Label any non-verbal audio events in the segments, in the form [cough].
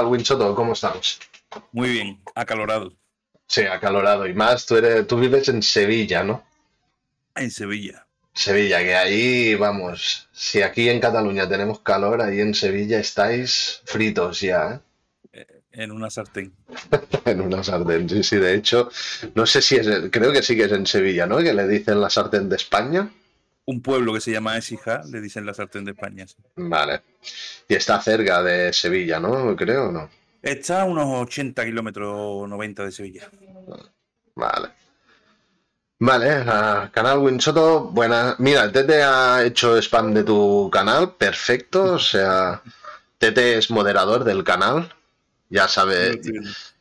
tal, Winchoto? ¿Cómo estamos? Muy bien, acalorado. Sí, acalorado. Y más, tú, eres, tú vives en Sevilla, ¿no? En Sevilla. Sevilla, que ahí, vamos, si aquí en Cataluña tenemos calor, ahí en Sevilla estáis fritos ya, ¿eh? En una sartén. [laughs] en una sartén, sí, sí. De hecho, no sé si es, creo que sí que es en Sevilla, ¿no? Que le dicen la sartén de España. Un pueblo que se llama Esija, le dicen la sartén de España. Vale. Y está cerca de Sevilla, ¿no? Creo, ¿no? Está a unos 80 kilómetros 90 de Sevilla. Vale. Vale, canal Winsoto, buena. Mira, el Tete ha hecho spam de tu canal, perfecto. O sea, Tete es moderador del canal. Ya sabe,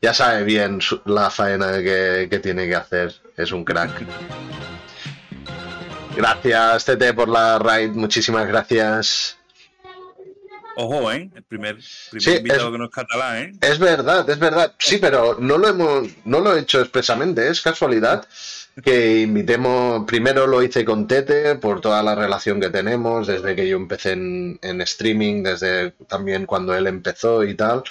ya sabe bien la faena que, que tiene que hacer. Es un crack. Gracias, Tete, por la raid. Muchísimas gracias. Ojo, ¿eh? El primer, invitado que no es catalán, ¿eh? Es verdad, es verdad. Sí, pero no lo hemos, no lo he hecho expresamente, es casualidad que invitemos. Primero lo hice con Tete por toda la relación que tenemos, desde que yo empecé en, streaming, desde también cuando él empezó y tal.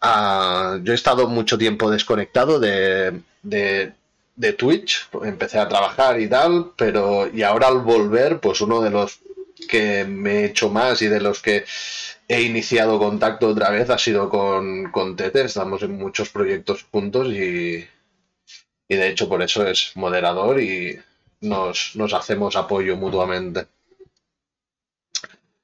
Ah, yo he estado mucho tiempo desconectado de, de, de Twitch, empecé a trabajar y tal, pero y ahora al volver, pues uno de los que me he hecho más y de los que he iniciado contacto otra vez ha sido con, con Tete. Estamos en muchos proyectos juntos y, y de hecho por eso es moderador y nos, hacemos apoyo mutuamente.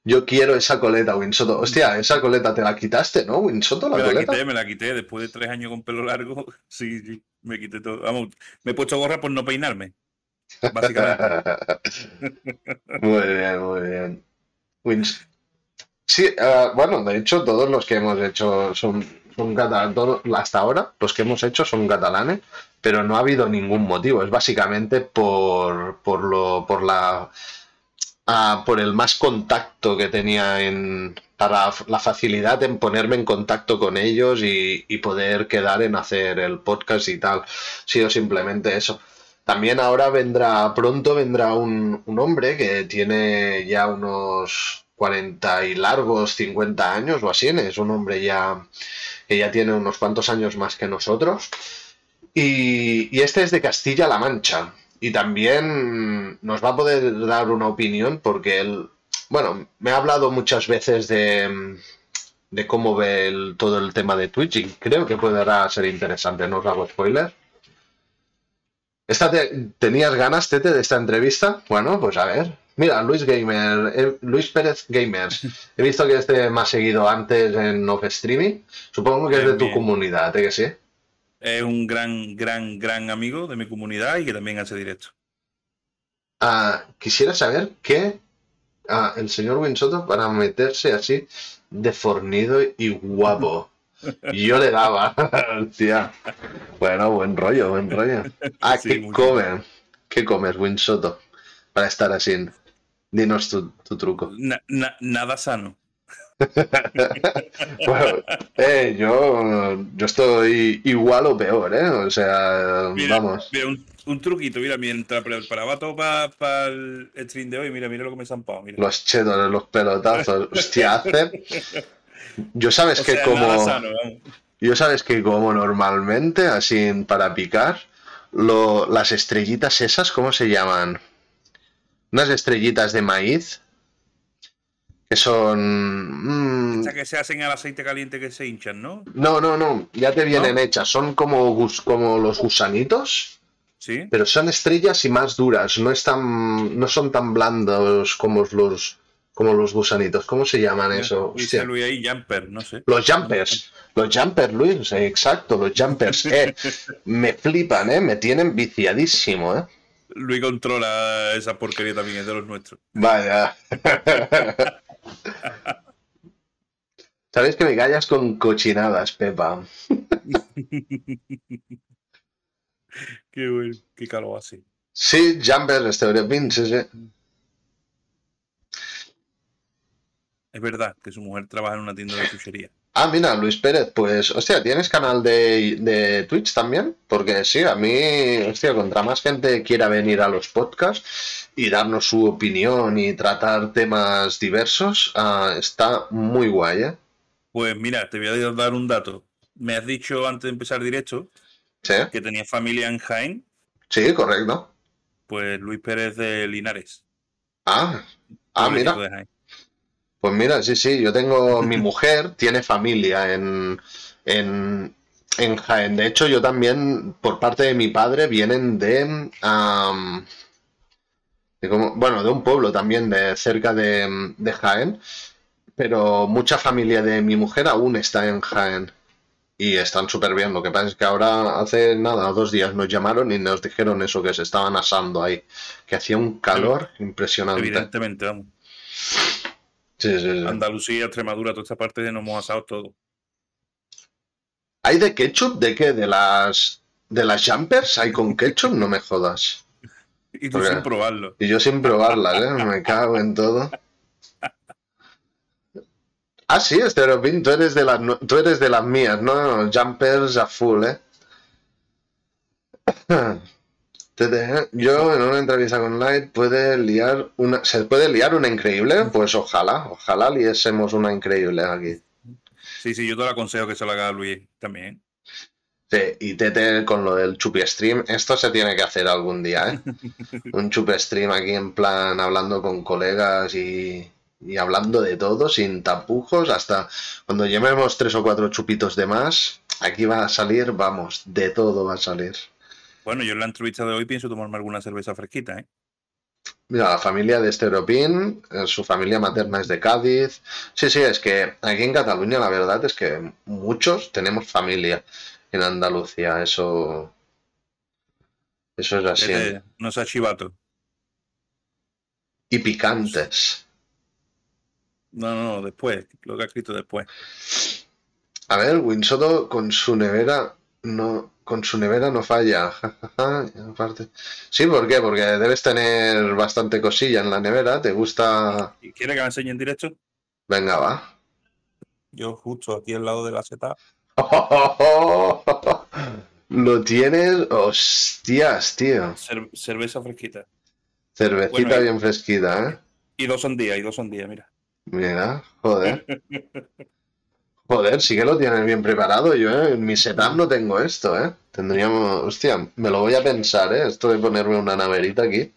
Yo quiero esa coleta, Winsoto. Hostia, esa coleta te la quitaste, ¿no, Winsoto? me la quité, me la quité. Después de tres años con pelo largo, [laughs] sí, sí, me quité todo. Vamos, me he puesto gorra por no peinarme. Básicamente. [laughs] muy bien, muy bien. Wins Sí, eh, bueno, de hecho, todos los que hemos hecho son, son catalanes, hasta ahora, los que hemos hecho son catalanes, pero no ha habido ningún motivo. Es básicamente por, por lo, por la, ah, por el más contacto que tenía en, para la facilidad en ponerme en contacto con ellos y, poder quedar en hacer el podcast y tal. Ha sido simplemente eso. También ahora vendrá, pronto vendrá un, hombre que tiene ya unos 40 y largos, 50 años o así, es un hombre ya que ya tiene unos cuantos años más que nosotros. Y, este es de Castilla-La Mancha. Y también nos va a poder dar una opinión porque él, bueno, me ha hablado muchas veces de, de cómo ve todo el tema de Twitch y creo que podrá ser interesante, no os hago spoiler. Esta ¿Tenías ganas, Tete, de esta entrevista? Bueno, pues a ver, Mira, Luis Gamer, eh, Luis Pérez Gamers. [laughs] He visto que este me ha seguido antes en Off Streaming. Supongo que es de tu comunidad, ¿eh que sí? Es un gran, gran, gran amigo de mi comunidad y que también hace directo. Ah, quisiera saber qué ah, el señor Winsoto para meterse así de fornido y guapo. Yo le daba, [laughs] tía. Bueno, buen rollo, buen rollo. Ah, ¿qué comes? ¿Qué comes, Winsoto? Para estar así. Dinos tu, truco. nada sano. [laughs] bueno, eh, yo, yo estoy igual o peor, ¿eh? O sea, vamos. Mira, un, truquito, mira, mientras preparaba todo para el stream de hoy, mira, mira lo que me he zampado. Mira. Los chetos, los pelotazos. Hostia, hace. Yo sabes [laughs] que como. yo sabes que como normalmente, así para picar, lo, las estrellitas esas, ¿cómo se llaman? unas estrellitas de maíz que son... Mm, que se hacen al aceite caliente que se hinchan, ¿no? No, no, no, ya te vienen hechas, son como, como los gusanitos. Sí. Pero son estrellas y más duras, no, están, no son tan blandos como los, como los gusanitos. ¿Cómo se llaman eso? Luis ahí jumper, no sé. Los jumpers. Los jumpers, Luis, exacto, los jumpers. [laughs] Eh, me flipan, ¿eh? Me tienen viciadísimo, ¿eh? Luis controla esa porquería también, es de los nuestros. Vaya. [laughs] Sabes que me callas con cochinadas, Pepa. qué bueno, qué calor así. Sí, Jumper, Estereopin, sí, sí. Es verdad que su mujer trabaja en una tienda de chuchería. Ah, mira, Luis Pérez, pues, hostia, ¿tienes canal de, de, Twitch también? Porque sí, a mí, hostia, contra más gente quiera venir a los podcasts y darnos su opinión y tratar temas diversos, ah, está muy guay, ¿eh? Pues mira, te voy a dar un dato. Me has dicho antes de empezar directo Sí, que tenías familia en Jaén. sí, correcto. Pues Luis Pérez de Linares. Ah, ah, mira. Pues mira, sí, sí, yo tengo, [laughs] mi mujer tiene familia en, en, en Jaén. De hecho, yo también, por parte de mi padre, vienen de, de como- bueno, de un pueblo también de cerca de, de Jaén, pero mucha familia de mi mujer aún está en Jaén y están súper bien. Lo que pasa es que ahora, hace nada, dos días nos llamaron y nos dijeron eso, que se estaban asando ahí, que hacía un calor impresionante. Evidentemente, vamos. Sí, sí, sí. Andalucía, Extremadura, toda esta parte nos hemos asado todo. ¿Hay de ketchup? ¿De qué? ¿De las de las jumpers? ¿Hay con ketchup? No me jodas. Y tú sin probarlo. Y yo sin probarlas, ¿eh? Me cago en todo. Ah, sí, Esteropin, tú eres de las nu- tú eres de las mías, ¿no? Jumpers a full, ¿eh? [coughs] Yo en una entrevista con Light puede liar una. ¿Se puede liar una increíble? Pues ojalá, ojalá liésemos una increíble aquí. Sí, sí, yo te lo aconsejo que se lo haga a Luis también. Sí, y Tete con lo del chupi stream, esto se tiene que hacer algún día, ¿eh? [laughs] Un chupi stream aquí en plan hablando con colegas y, y hablando de todo, sin tapujos, hasta cuando llevemos tres o cuatro chupitos de más, aquí va a salir, vamos, de todo va a salir. Bueno, yo en la entrevista de hoy pienso tomarme alguna cerveza fresquita, ¿eh? Mira, la familia de Esteropín, eh, su familia materna es de Cádiz. Sí, sí, es que aquí en Cataluña la verdad es que muchos tenemos familia en Andalucía, eso, eso es así. Este, no sea chivato. Y picantes. No, no, no, después, lo que ha escrito después. A ver, Winsoto con su nevera no, con su nevera no falla. [laughs] aparte. Sí, ¿por qué? Porque debes tener bastante cosilla en la nevera. ¿Te gusta? ¿Y quiere que me enseñe en directo? Venga, va. Yo justo aquí al lado de la seta. [laughs] Lo tienes, hostias, tío. cer- cerveza fresquita. Cervecita Bueno, bien fresquita, ¿eh? Y dos sandías, y dos sandías, mira. Mira, joder. [laughs] Joder, sí que lo tienes bien preparado. Yo ¿eh? en mi setup no tengo esto, ¿eh? Tendríamos, hostia, me lo voy a pensar, ¿eh? Esto de ponerme una naverita aquí.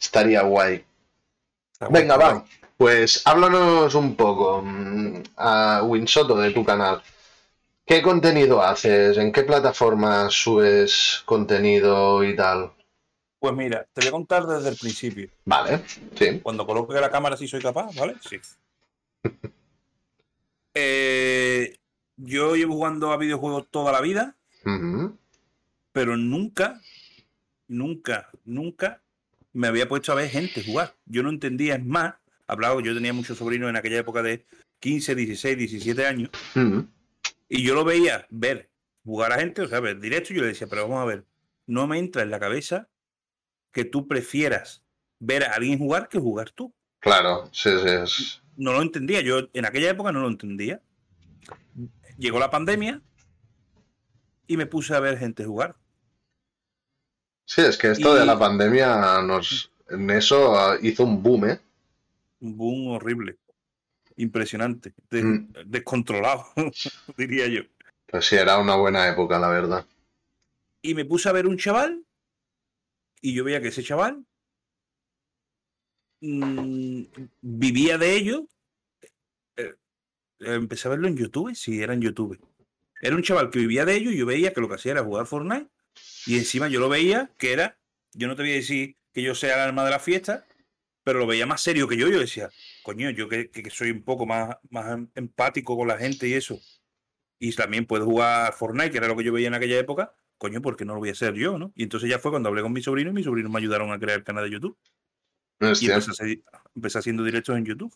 Estaría guay. Está guay, Venga, está va. guay. Pues háblanos un poco mm, a Winsoto de tu canal. ¿Qué contenido haces? ¿En qué plataformas subes contenido y tal? Pues mira, te voy a contar desde el principio. Vale, sí. Cuando coloque la cámara si soy capaz, ¿vale? Sí. [laughs] Eh, yo llevo jugando a videojuegos toda la vida, pero nunca, nunca, nunca me había puesto a ver gente jugar. Yo no entendía, es más, hablaba, yo tenía muchos sobrinos en aquella época de 15, 16, 17 años, Ujú. Y yo lo veía ver jugar a gente, o sea, ver directo, y yo le decía, pero vamos a ver, no me entra en la cabeza que tú prefieras ver a alguien jugar que jugar tú. Claro, sí, sí. no lo entendía. Yo en aquella época no lo entendía. Llegó la pandemia y me puse a ver gente jugar. Sí, es que esto Y- de la pandemia nos en eso ah, hizo un boom, ¿eh? Un boom horrible. Impresionante. de- Mm. Descontrolado, [laughs] diría yo. Pues sí, era una buena época, la verdad. Y me puse a ver un chaval y yo veía que ese chaval mm, vivía de ello. Eh, eh, empecé a verlo en YouTube, sí, era en YouTube. Era un chaval que vivía de ello y yo veía que lo que hacía era jugar Fortnite. Y encima yo lo veía que era, yo no te voy a decir que yo sea el alma de la fiesta, pero lo veía más serio que yo. Yo decía, coño, yo que, que soy un poco más, más em- empático con la gente y eso. Y también puedo jugar Fortnite, que era lo que yo veía en aquella época. Coño, ¿por qué no lo voy a hacer yo, no? Y entonces ya fue cuando hablé con mi sobrino y mis sobrinos me ayudaron a crear el canal de YouTube. Y Hostia. empecé, a hacer- empecé haciendo directos en YouTube.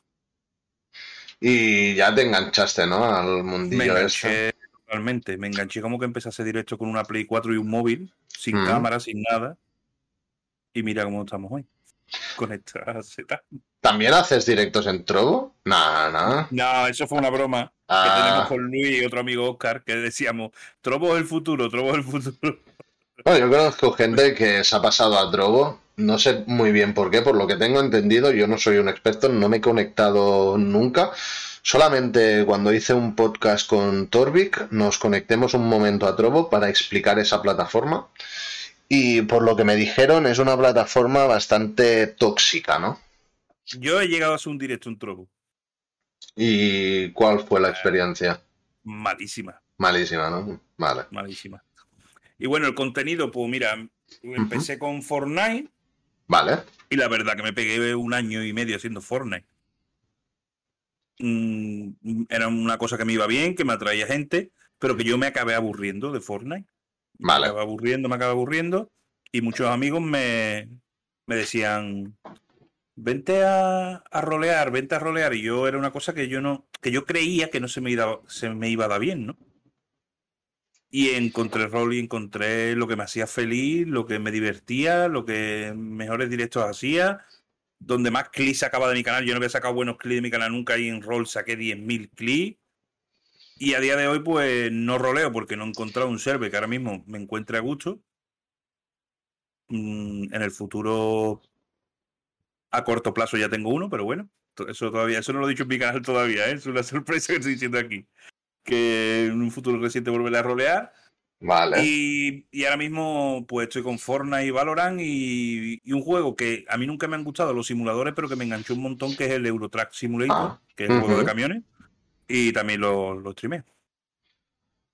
Y ya te enganchaste, ¿no? Al Me mundillo este. enganché totalmente. Me enganché como que empecé a hacer directo con una Play 4 y un móvil, sin Mm. cámara, sin nada. Y mira cómo estamos hoy. [laughs] ¿También haces directos en Trovo? Nah, nah. No, eso fue una broma que Ah, tenemos con Luis y otro amigo Oscar, que decíamos, Trobo es el futuro, Trobo es el futuro. [laughs] bueno, yo conozco gente que se ha pasado a Trovo. No sé muy bien por qué, por lo que tengo entendido, yo no soy un experto, no me he conectado nunca, solamente cuando hice un podcast con Torvik nos conectemos un momento a Trovo para explicar esa plataforma. Y por lo que me dijeron, es una plataforma bastante tóxica, ¿no? Yo he llegado a hacer un directo en Trovo. ¿Y cuál fue la experiencia? Malísima. Malísima, ¿no? Vale. Malísima. Y bueno, el contenido, pues mira, empecé con Fortnite. Vale. Y la verdad que me pegué un año y medio haciendo Fortnite. Mm, era una cosa que me iba bien, que me atraía gente, pero que yo me acabé aburriendo de Fortnite. Vale. Me acabé aburriendo, me acabé aburriendo. Y muchos amigos me, me decían, vente a, a, rolear, vente a rolear. Y yo era una cosa que yo no, que yo creía que no se me iba, se me iba a dar bien, ¿no? Y encontré rol y encontré lo que me hacía feliz, lo que me divertía, lo que mejores directos hacía, donde más clics sacaba de mi canal. Yo no había sacado buenos clics de mi canal nunca y en rol saqué 10.000 clics. Y a día de hoy, pues no roleo porque no he encontrado un server que ahora mismo me encuentre a gusto. Mm, en el futuro, a corto plazo ya tengo uno, pero bueno, eso todavía, eso no lo he dicho en mi canal todavía, ¿eh? es una [laughs] sorpresa que estoy diciendo aquí que en un futuro reciente volveré a rolear. Vale. Y, y, ahora mismo pues estoy con Fortnite y Valorant y, y, un juego que a mí nunca me han gustado los simuladores, pero que me enganchó un montón, que es el Eurotrack Simulator, ah, que es el uh -huh. juego de camiones. Y también lo, lo streamé.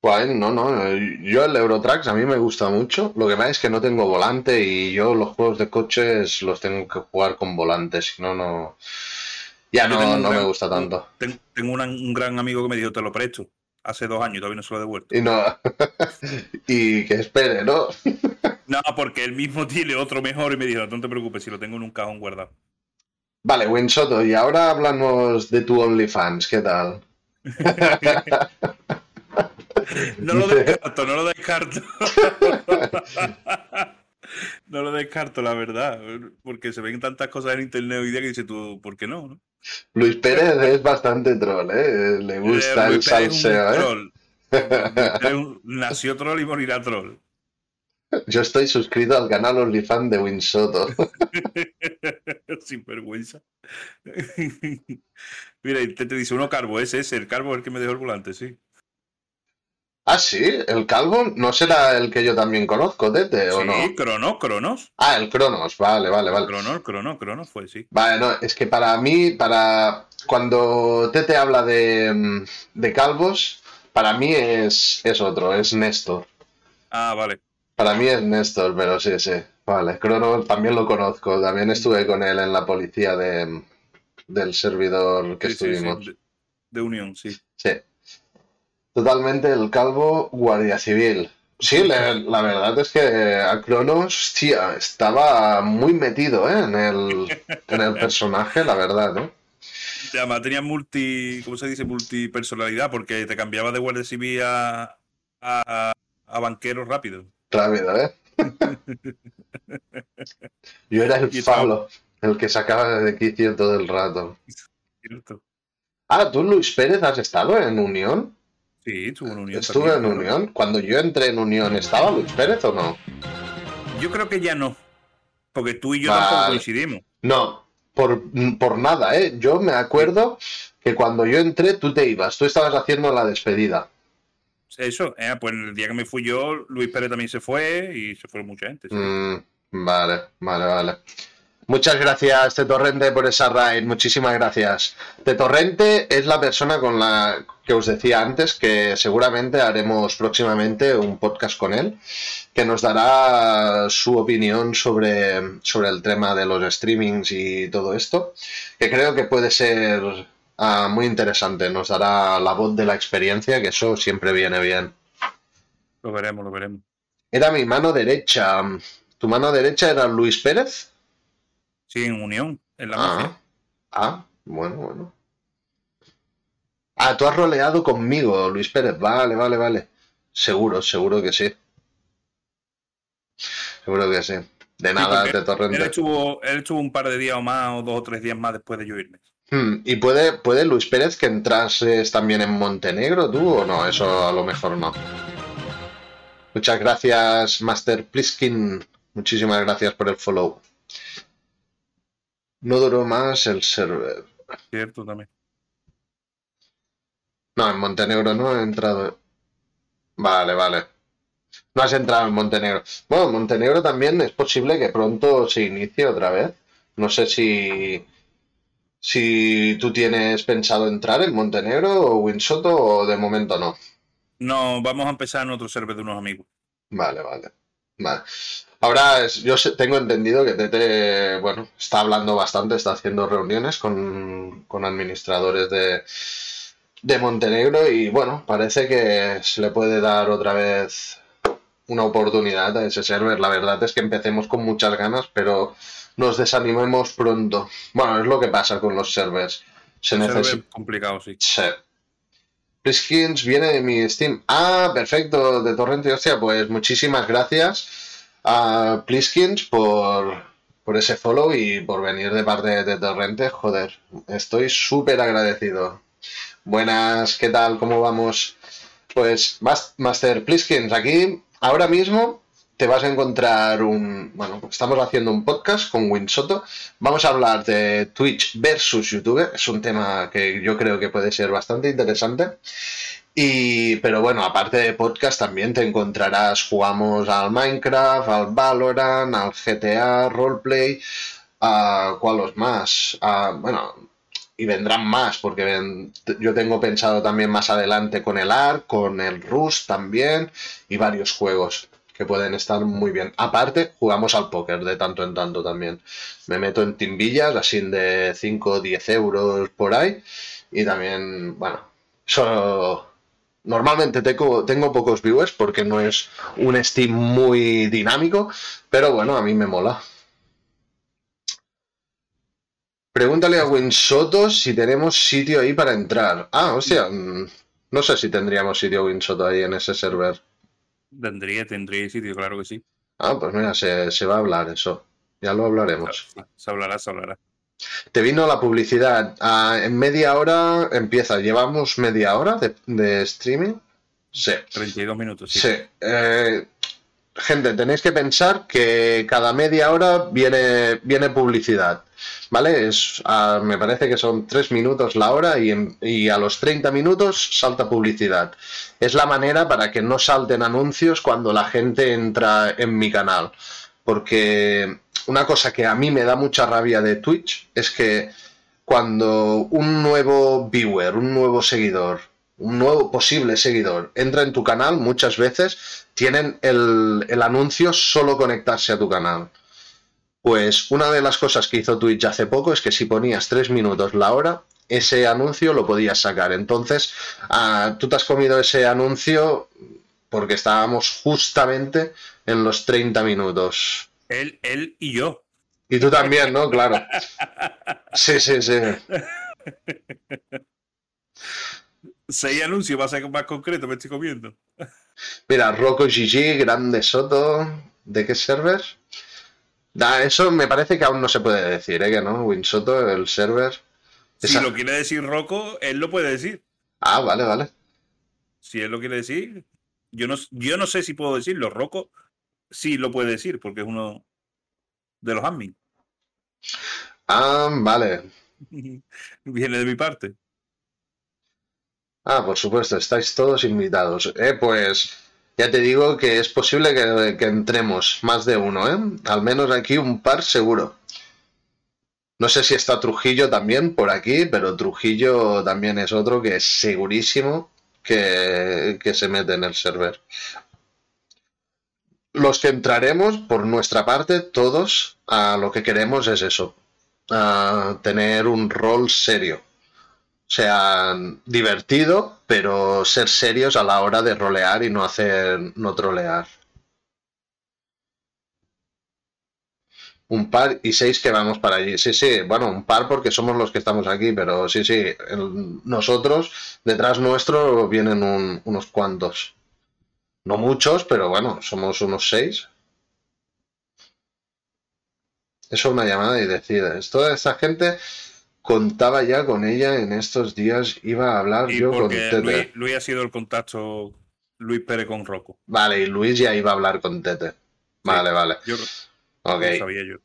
Guay, no, no. Yo el Eurotrack a mí me gusta mucho. Lo que pasa es que no tengo volante y yo los juegos de coches los tengo que jugar con volante, si no, no. Ya no, no gran, me gusta tanto. Tengo, tengo una, un gran amigo que me dijo, te lo presto. Hace dos años todavía no se lo he devuelto. Y no. [laughs] y que espere, ¿no? [laughs] no, porque él mismo tiene otro mejor y me dijo, no te preocupes, si lo tengo en un cajón guardado. Vale, Winsoto, y ahora hablamos de tu OnlyFans, ¿qué tal? [laughs] no lo descarto, no lo descarto. [laughs] no lo descarto, la verdad, porque se ven tantas cosas en internet hoy día que dices tú, ¿por qué no? no? Luis Pérez es bastante troll, ¿eh? Le gusta Eh, el salseo, ¿eh? troll. [laughs] Nació troll y morirá troll. Yo estoy suscrito al canal OnlyFans de Winsoto. [laughs] Sin vergüenza. [laughs] Mira, y te, te dice uno carbo, ese es el carbo es el que me dejó el volante, sí. ah, sí, el calvo no será el que yo también conozco, Tete, ¿o sí, no? Cronos, Cronos. Ah, el Cronos, vale, vale, vale. Cronos, Cronos, Cronos fue, sí. Vale, no, es que para mí, para cuando Tete habla de, mm, de calvos, para mí es, es otro, es Néstor. Ah, vale. Para mí es Néstor, pero sí, sí. Vale, Cronos también lo conozco, también estuve con él en la policía de, del servidor que Sí, sí, sí, estuvimos. De, de Unión, sí. Sí. Totalmente el calvo guardia civil. Sí, la, la verdad es que a Cronos, tía, estaba muy metido ¿eh? en, el, [laughs] en el personaje, la verdad. Y Además tenía multi, ¿cómo se dice? Multipersonalidad, porque te cambiaba de guardia civil a, a, a banquero rápido. Rápido, ¿eh? [laughs] Yo era el Pablo, el que sacaba de quicio todo el rato. ¿Cierto? Ah, ¿tú, Luis Pérez, has estado en Unión? Sí, estuvo en Unión. Estuve también, en claro. Unión. Cuando yo entré en Unión, ¿estaba Luis Pérez o no? Yo creo que ya no. Porque tú y yo Vale. tampoco coincidimos. No, por, por nada, ¿eh? Yo me acuerdo que cuando yo entré, tú te ibas, tú estabas haciendo la despedida. Eso, eh, pues el día que me fui yo, Luis Pérez también se fue y se fueron mucha gente. Mm, vale, vale, vale. Muchas gracias, Tetorrente, por esa raid. Muchísimas gracias. Tetorrente es la persona con la que os decía antes que seguramente haremos próximamente un podcast con él, que nos dará su opinión sobre, sobre el tema de los streamings y todo esto, que creo que puede ser ah, muy interesante. Nos dará la voz de la experiencia, que eso siempre viene bien. Lo veremos, lo veremos. Era mi mano derecha. ¿Tu mano derecha era Luis Pérez? Sí, en Unión, en la mafia. Ah, ah, bueno, bueno. Ah, tú has roleado conmigo, Luis Pérez. Vale, vale, vale. Seguro, seguro que sí. Seguro que sí. De nada, de Él Torrente. estuvo, él estuvo un par de días o más, o dos o tres días más después de yo irme. Hmm, ¿Y puede, puede Luis Pérez que entrases también en Montenegro tú o no? Eso a lo mejor no. Muchas gracias, Master Pliskin. Muchísimas gracias por el follow. No duró más el server. Cierto, también. No, en Montenegro no he entrado. Vale, vale. No has entrado en Montenegro. Bueno, Montenegro también es posible que pronto se inicie otra vez. No sé si, si tú tienes pensado entrar en Montenegro o Winsoto o de momento no. No, vamos a empezar en otro server de unos amigos. Vale, vale. Vale. Ahora yo tengo entendido que Tete, bueno, está hablando bastante, está haciendo reuniones con, con administradores de, de Montenegro y bueno, parece que se le puede dar otra vez una oportunidad a ese server. La verdad es que empecemos con muchas ganas, pero nos desanimemos pronto. Bueno, es lo que pasa con los servers. Se necesita. complicado, sí. Sí. Pliskins viene de mi Steam. Ah, perfecto, de Torrente. Hostia, pues muchísimas gracias a Pliskins por, por ese follow y por venir de parte de Torrente. Joder, estoy súper agradecido. Buenas, ¿qué tal? ¿Cómo vamos? Pues Master Pliskins, aquí ahora mismo te vas a encontrar un. Bueno, estamos haciendo un podcast con Winsoto. Vamos a hablar de Twitch versus YouTube. Es un tema que yo creo que puede ser bastante interesante. Y, pero bueno, aparte de podcast, también te encontrarás, jugamos al Minecraft, al Valorant, al GTA, Roleplay, a cuáles más. bueno, y vendrán más, porque yo tengo pensado también más adelante con el ARC, con el Rust también, y varios juegos que pueden estar muy bien. Aparte, jugamos al póker de tanto en tanto también. Me meto en timbillas, así de 5 o 10 euros por ahí. Y también, bueno. Normalmente tengo, tengo pocos viewers porque no es un Steam muy dinámico, pero bueno, a mí me mola. Pregúntale a Winsoto si tenemos sitio ahí para entrar. Ah, hostia, mm, no sé si tendríamos sitio Winsoto ahí en ese server. Tendría, tendría sitio, claro que sí. Ah, pues mira, se, va a hablar eso. Ya lo hablaremos. Se hablará, se hablará. Te vino la publicidad. Ah, en media hora empieza. ¿Llevamos media hora de, streaming? Sí. 32 minutos, sí. Sí. Eh, gente, tenéis que pensar que cada media hora viene, viene publicidad. ¿Vale? Es, ah, me parece que son tres minutos la hora y, a los 30 minutos salta publicidad. Es la manera para que no salten anuncios cuando la gente entra en mi canal. Porque una cosa que a mí me da mucha rabia de Twitch es que cuando un nuevo viewer, un nuevo seguidor, un nuevo posible seguidor entra en tu canal, muchas veces tienen el anuncio solo conectarse a tu canal. Pues una de las cosas que hizo Twitch hace poco es que si ponías tres minutos la hora, ese anuncio lo podías sacar. Entonces, ah, tú te has comido ese anuncio porque estábamos justamente en los 30 minutos. Él, él y yo. Y tú también, ¿no? Claro. Sí, sí, sí. [laughs] Seis anuncios, va a ser más concreto, me estoy comiendo. Mira, Rocco GG, Grande Soto. ¿De qué server? Eso me parece que aún no se puede decir, ¿eh? Que no, Winsoto, el server. Si lo quiere decir Rocco, él lo puede decir. Ah, vale, vale. Si él lo quiere decir, yo no, yo no sé si puedo decirlo. Rocco sí lo puede decir, porque es uno de los admin. Ah, vale. [laughs] Viene de mi parte. Ah, por supuesto, estáis todos invitados. Eh, pues ya te digo que es posible que, entremos más de uno, ¿eh? Al menos aquí un par seguro. No sé si está Trujillo también por aquí, pero Trujillo también es otro que es segurísimo que, que se mete en el server. Los que entraremos, por nuestra parte, todos, a lo que queremos es eso, a tener un rol serio sea divertido, pero ser serios a la hora de rolear y no hacer, no trolear. Un par y seis que vamos para allí. Sí, sí, bueno, un par porque somos los que estamos aquí, pero sí, sí, nosotros, detrás nuestro vienen unos cuantos. No muchos, pero bueno, somos unos seis. Eso es una llamada y decide. Toda esta gente contaba ya con ella en estos días, iba a hablar yo con Tete. Luis, ha sido el contacto Luis Pérez con Rocco. Vale, y Luis ya iba a hablar con Tete. Vale, vale. Yo sabía yo.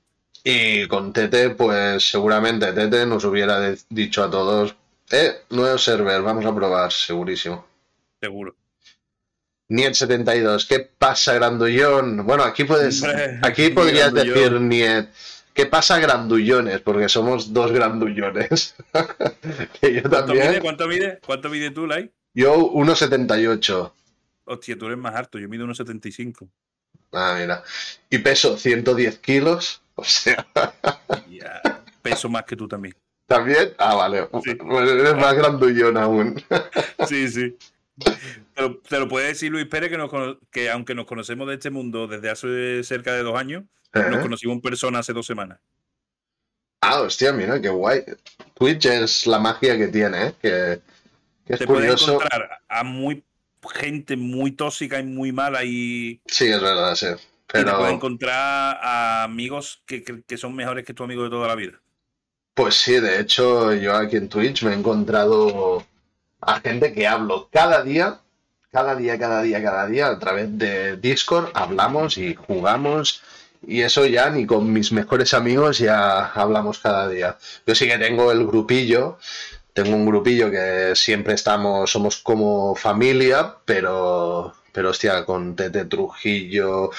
Y con Tete, pues seguramente Tete nos hubiera dicho a todos Eh, nuevo server, vamos a probar, segurísimo. Seguro. Niet 72, ¿qué pasa, Grandullón? Bueno, aquí puedes, aquí [laughs] podrías decir Niet. ¿Qué pasa, grandullones? Porque somos dos grandullones. [laughs] que yo ¿Cuánto, Mide, ¿Cuánto mide? ¿Cuánto mide tú, Lai? Yo 1,78. Hostia, tú eres más alto, yo mido 1,75. Ah, mira. Y peso 110 kilos, [laughs] o sea. Peso más que tú también. ¿También? Ah, vale. Pues eres más grandullón aún. [laughs] sí, sí. Te lo, puede decir Luis Pérez que, nos, que aunque nos conocemos de este mundo desde hace cerca de dos años, nos conocimos en persona hace dos semanas. Ah, hostia, mira, qué guay. Twitch es la magia que tiene, ¿eh? Que, es Te curioso. encontrar a muy gente muy tóxica y muy mala y... Sí, es verdad, sí. Pero... Y te puedes encontrar a amigos que, que son mejores que tu amigo de toda la vida. Pues sí, de hecho yo aquí en Twitch me he encontrado a gente que hablo cada día, cada día, cada día, cada día, a través de Discord, hablamos y jugamos. Y eso ya ni con mis mejores amigos ya hablamos cada día. Yo sí que tengo el grupillo, tengo un grupillo que siempre estamos, somos como familia, pero pero hostia, con Tete Trujillo,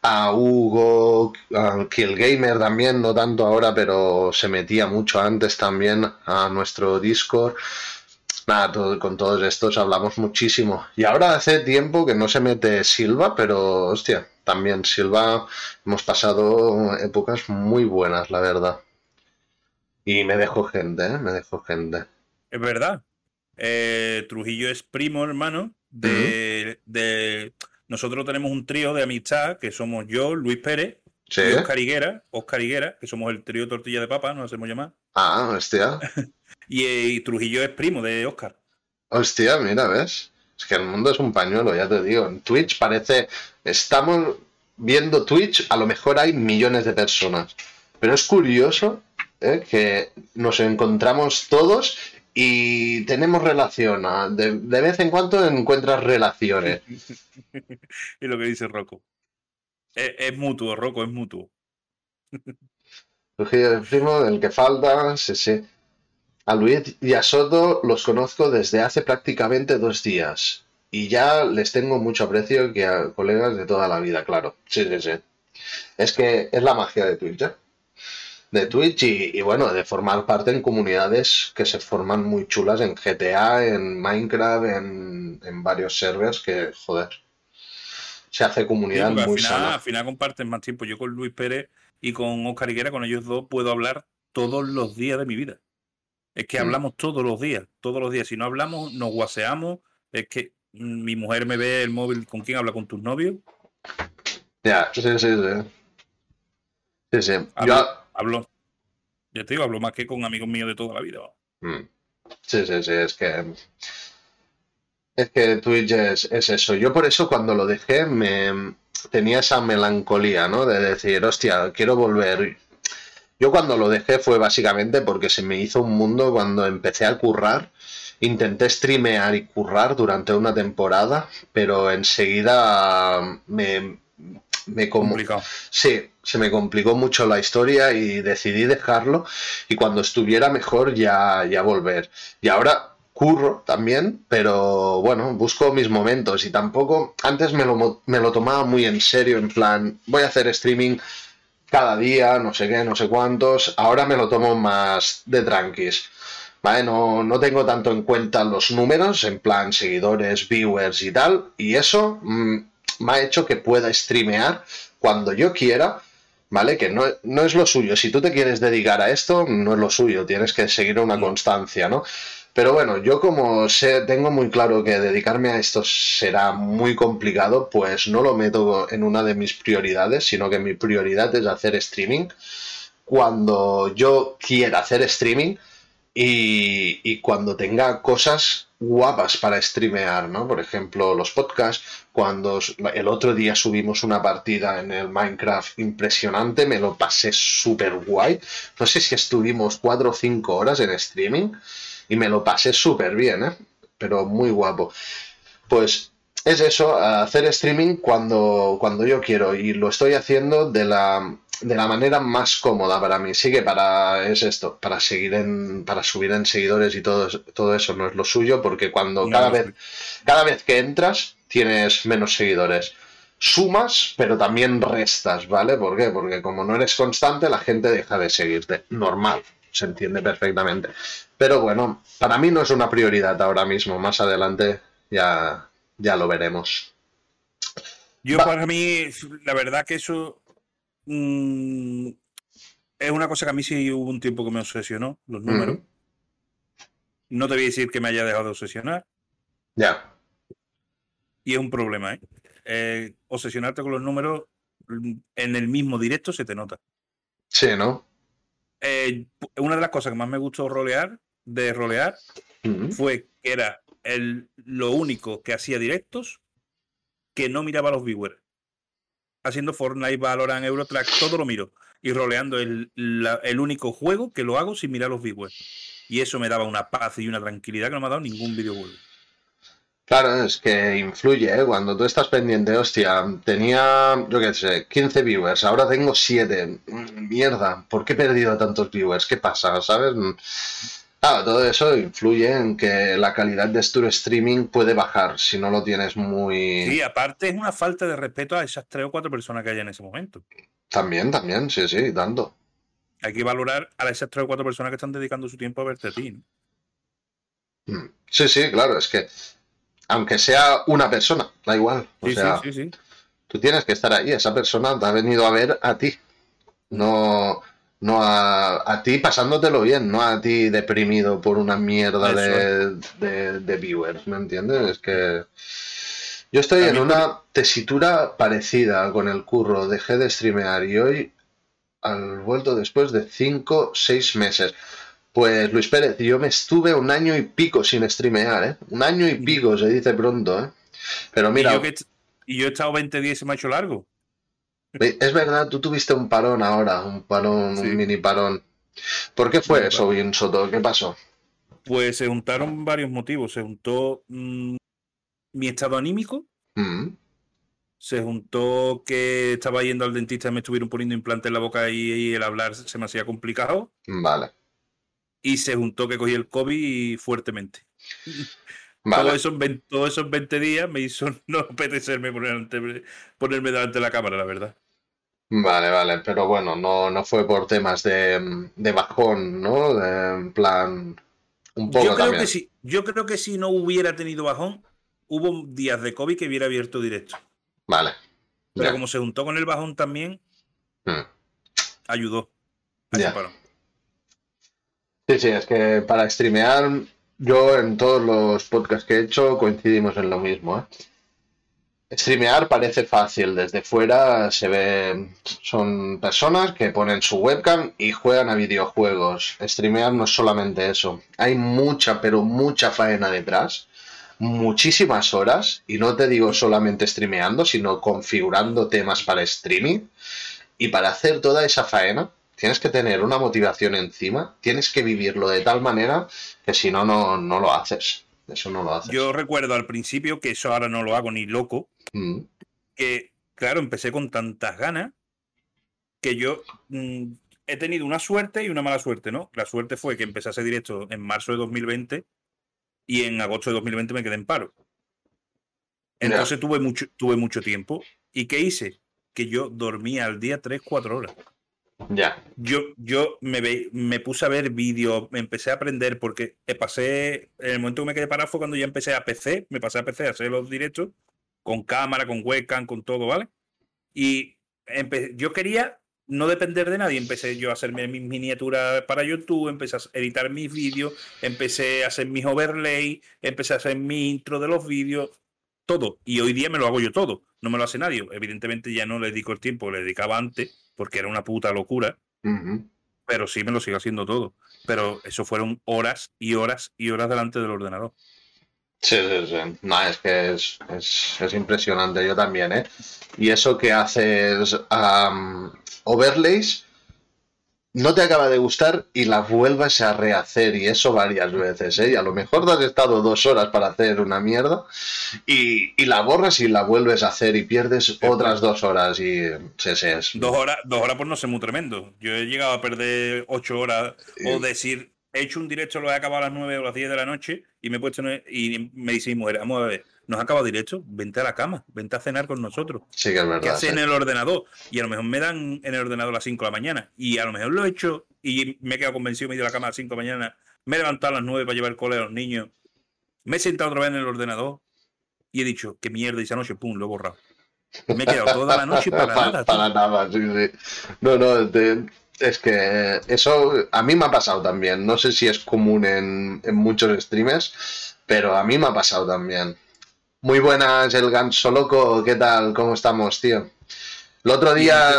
a Hugo, a Killgamer también, no tanto ahora, pero se metía mucho antes también a nuestro Discord nada, con todos estos hablamos muchísimo. Y ahora hace tiempo que no se mete Silva, pero hostia, también Silva hemos pasado épocas muy buenas, la verdad. Y me dejo gente, ¿eh? me dejo gente. Es verdad. Eh, Trujillo es primo, hermano, de, de, Nosotros tenemos un trío de amistad que somos yo, Luis Pérez, y Oscar Higuera, Oscar Higuera, que somos el trío Tortilla de Papa, nos hacemos llamar. Ah, hostia. [laughs] y, Trujillo es primo de Oscar. Hostia, mira, ¿ves? Es que el mundo es un pañuelo, ya te digo. En Twitch parece. Estamos viendo Twitch, a lo mejor hay millones de personas. Pero es curioso ¿eh? que nos encontramos todos y tenemos relación. ¿ah? De, vez en cuando encuentras relaciones. [laughs] y lo que dice Rocco. Es, mutuo, Rocco, es mutuo. El primo del que falta, sí, sí. A Luis y a Soto los conozco desde hace prácticamente dos días. Y ya les tengo mucho aprecio que a colegas de toda la vida, claro. Sí, sí, sí. Es que es la magia de Twitch, ¿eh? De Twitch y, bueno, de formar parte en comunidades que se forman muy chulas en GTA, en Minecraft, en, varios servers que, joder, se hace comunidad muy al sana. Al final comparten más tiempo. Yo con Luis Pérez y con Oscar Higuera, con ellos dos, puedo hablar todos los días de mi vida. Es que mm. hablamos todos los días, todos los días. Si no hablamos, nos guaseamos. Es que mi mujer me ve el móvil con quién habla con tus novios. Ya, sí, sí, sí. Sí, sí. Hablo, Yo Ya te digo, hablo más que con amigos míos de toda la vida. Mm. Sí, sí, sí, es que. Es que Twitch es, es, eso. Yo por eso cuando lo dejé me tenía esa melancolía, ¿no? De decir, hostia, quiero volver. Yo cuando lo dejé fue básicamente porque se me hizo un mundo cuando empecé a currar. Intenté streamear y currar durante una temporada, pero enseguida me, me complicó. Sí, se me complicó mucho la historia y decidí dejarlo y cuando estuviera mejor ya, ya volver. Y ahora curro también, pero bueno, busco mis momentos y tampoco, antes me lo, me lo tomaba muy en serio, en plan, voy a hacer streaming cada día, no sé qué, no sé cuántos. Ahora me lo tomo más de tranquis. ¿Vale? No, no tengo tanto en cuenta los números, en plan seguidores, viewers y tal. Y eso mm, me ha hecho que pueda streamear cuando yo quiera. ¿Vale? Que no, no es lo suyo. Si tú te quieres dedicar a esto, no es lo suyo. Tienes que seguir una constancia, ¿no? Pero bueno, yo como sé, tengo muy claro que dedicarme a esto será muy complicado, pues no lo meto en una de mis prioridades, sino que mi prioridad es hacer streaming. Cuando yo quiera hacer streaming y, cuando tenga cosas guapas para streamear, ¿no? Por ejemplo, los podcasts. Cuando el otro día subimos una partida en el Minecraft impresionante, me lo pasé súper guay. No sé si estuvimos cuatro o cinco horas en streaming y me lo pasé súper bien, ¿eh? pero muy guapo. Pues es eso, hacer streaming cuando, cuando yo quiero y lo estoy haciendo de la, de la manera más cómoda para mí. Sí que para es esto, para seguir en, para subir en seguidores y todo, todo eso no es lo suyo, porque cuando cada vez, cada vez que entras tienes menos seguidores. Sumas, pero también restas, ¿vale? ¿Por qué? Porque como no eres constante, la gente deja de seguirte. Normal, se entiende perfectamente. Pero bueno, para mí no es una prioridad ahora mismo. Más adelante ya, ya lo veremos. Yo para mí, la verdad que eso mm, es una cosa que a mí sí hubo un tiempo que me obsesionó, los números. No te voy a decir que me haya dejado de obsesionar. Ya. Y es un problema, ¿eh? ¿eh? Obsesionarte con los números mm, en el mismo directo se te nota. Sí, ¿no? Eh, una de las cosas que más me gustó rolear, de rolear, fue que era el, lo único que hacía directos que no miraba a los viewers. Haciendo Fortnite, Valorant, Eurotrack, todo lo miro. Y roleando el, el único juego que lo hago sin mirar los viewers. Y eso me daba una paz y una tranquilidad que no me ha dado ningún videojuego. Claro, es que influye, ¿eh? Cuando tú estás pendiente, hostia, tenía, yo qué sé, 15 viewers, ahora tengo 7. Mierda, ¿por qué he perdido tantos viewers? ¿Qué pasa? ¿Sabes? Claro, todo eso influye en que la calidad de tu streaming puede bajar si no lo tienes muy... Sí, aparte es una falta de respeto a esas tres o cuatro personas que hay en ese momento. También, también, sí, sí, dando. Hay que valorar a esas tres o cuatro personas que están dedicando su tiempo a verte a ti. Mm. Sí, sí, claro, es que aunque sea una persona, da igual. O sea, sí, sí, tú tienes que estar ahí, esa persona te ha venido a ver a ti. No no a, ti pasándotelo bien, no a ti deprimido por una mierda de, viewers, ¿me entiendes? Es que yo estoy en una tesitura parecida con el curro, dejé de streamear y hoy al vuelto después de 5, 6 meses. Pues Luis Pérez, yo me estuve un año y pico sin streamear, ¿eh? Un año y pico, se dice pronto, ¿eh? Pero mira... Y yo, y yo he estado 20 días y me ha hecho largo. Es verdad, tú tuviste un parón ahora, un parón, un mini parón. ¿Por qué fue eso, bien Soto? ¿Qué pasó? Pues se juntaron varios motivos. Se juntó mm, mi estado anímico. Mm. Se juntó que estaba yendo al dentista y me estuvieron poniendo implantes en la boca y, el hablar se me hacía complicado. Vale. Y se juntó que cogí el COVID fuertemente. [laughs] Vale. Todos, esos 20, todos esos 20 días me hizo [laughs] no apetecerme ponerme delante de la cámara, la verdad. Vale, vale, pero bueno, no, no fue por temas de, de bajón, ¿no? De, en plan, un poco yo creo también. Que si, yo creo que si no hubiera tenido bajón, hubo días de COVID que hubiera abierto directo. Vale. Pero como se juntó con el bajón también, hmm. ayudó. Ya. Sí, sí, es que para streamear, yo en todos los podcasts que he hecho coincidimos en lo mismo, ¿eh? Streamear parece fácil, desde fuera se ve, son personas que ponen su webcam y juegan a videojuegos. Streamear no es solamente eso, hay mucha, pero mucha faena detrás, muchísimas horas, y no te digo solamente streameando, sino configurando temas para streaming. Y para hacer toda esa faena, tienes que tener una motivación encima, tienes que vivirlo de tal manera que si no, no lo haces. Eso no lo haces. Yo recuerdo al principio, que eso ahora no lo hago ni loco, mm. que, claro, empecé con tantas ganas que yo mm, he tenido una suerte y una mala suerte, ¿no? La suerte fue que empecé a hacer directo en marzo de 2020 y en agosto de 2020 me quedé en paro. Entonces tuve mucho, tuve mucho tiempo. ¿Y qué hice? Que yo dormía al día 3, 4 horas. Ya. Yo, yo me, me puse a ver vídeos, me empecé a aprender porque pasé, en el momento que me quedé parado cuando ya empecé a PC, me pasé a PC a hacer los directos con cámara, con webcam, con todo, ¿vale? Y yo quería no depender de nadie. Empecé yo a hacerme mis miniaturas para YouTube, empecé a editar mis vídeos, empecé a hacer mis overlay, empecé a hacer mi intro de los vídeos, todo. Y hoy día me lo hago yo todo, no me lo hace nadie. Evidentemente ya no le dedico el tiempo le dedicaba antes porque era una puta locura. Pero sí me lo sigo haciendo todo. Pero eso fueron horas y horas y horas delante del ordenador. Sí, sí, sí. No, es que es, es, impresionante. Yo también, ¿eh? Y eso que haces overlays, no te acaba de gustar y la vuelves a rehacer y eso varias veces, ¿eh? Y a lo mejor te has estado dos horas para hacer una mierda y, y la borras y la vuelves a hacer y pierdes otras dos horas y sí, sí, es... Dos horas, dos horas pues no sé, muy tremendo. Yo he llegado a perder ocho horas o decir, he hecho un directo, lo he acabado a las nueve o las diez de la noche y me he puesto y me dice mi mujer, vamos a ver, nos acaba directo, vente a la cama, vente a cenar con nosotros. Sí, que es verdad. ¿Qué hace en el ordenador? Y a lo mejor me dan en el ordenador a las 5 de la mañana. Y a lo mejor lo he hecho y me he quedado convencido, me he ido a la cama a las 5 de la mañana, me he levantado a las 9 para llevar el cole a los niños, me he sentado otra vez en el ordenador y he dicho, qué mierda, y esa noche, pum, lo he borrado. Me he quedado toda la noche para, [laughs] nada. Para nada, sí, sí. No, no, es que eso a mí me ha pasado también. No sé si es común en, en muchos streamers, pero a mí me ha pasado también. Muy buenas, el ganso loco. ¿Qué tal? ¿Cómo estamos, tío? El otro día.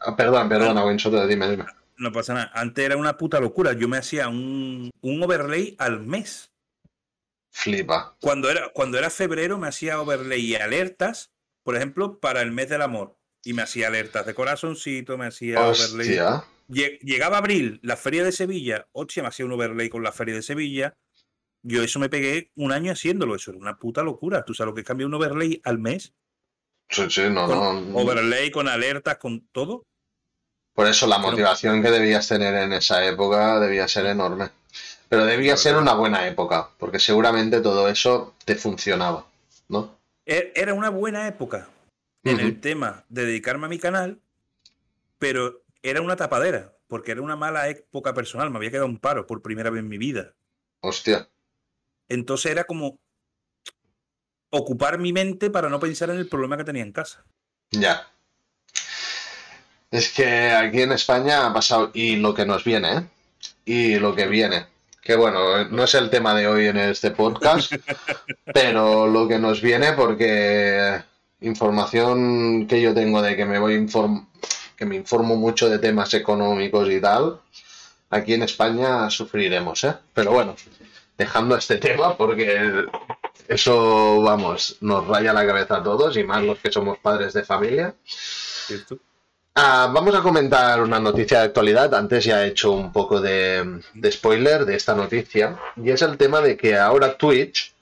Ah, perdón, perdona, Winsoto, dime, dime. No pasa nada. Antes era una puta locura. Yo me hacía un, un overlay al mes. Flipa. Cuando era, cuando era febrero me hacía overlay y alertas, por ejemplo, para el mes del amor. Y me hacía alertas de corazoncito, me hacía overlay. Llegaba abril, la feria de Sevilla. Hostia, me hacía un overlay con la feria de Sevilla. Yo eso me pegué un año haciéndolo, eso era una puta locura. ¿Tú sabes lo que cambia un overlay al mes? Sí, sí, no, no. Overlay con alertas, con todo. Por eso la motivación que debías tener en esa época debía ser enorme. Pero debía ser una buena época, porque seguramente todo eso te funcionaba, ¿no? E-, era una buena época en el tema de dedicarme a mi canal, pero era una tapadera, porque era una mala época personal. Me había quedado un paro por primera vez en mi vida. Hostia. Entonces era como ocupar mi mente para no pensar en el problema que tenía en casa. Ya. Es que aquí en España ha pasado, y lo que nos viene, ¿eh? Y lo que viene. Que bueno, no es el tema de hoy en este podcast, [laughs] pero lo que nos viene porque información que yo tengo de que me voy inform que me informo mucho de temas económicos y tal, aquí en España sufriremos, ¿eh? Pero bueno, dejando este [laughs] tema porque eso, vamos, nos raya la cabeza a todos y más los que somos padres de familia. Ah, vamos a comentar una noticia de actualidad. Antes ya he hecho un poco de, spoiler de esta noticia y es el tema de que ahora Twitch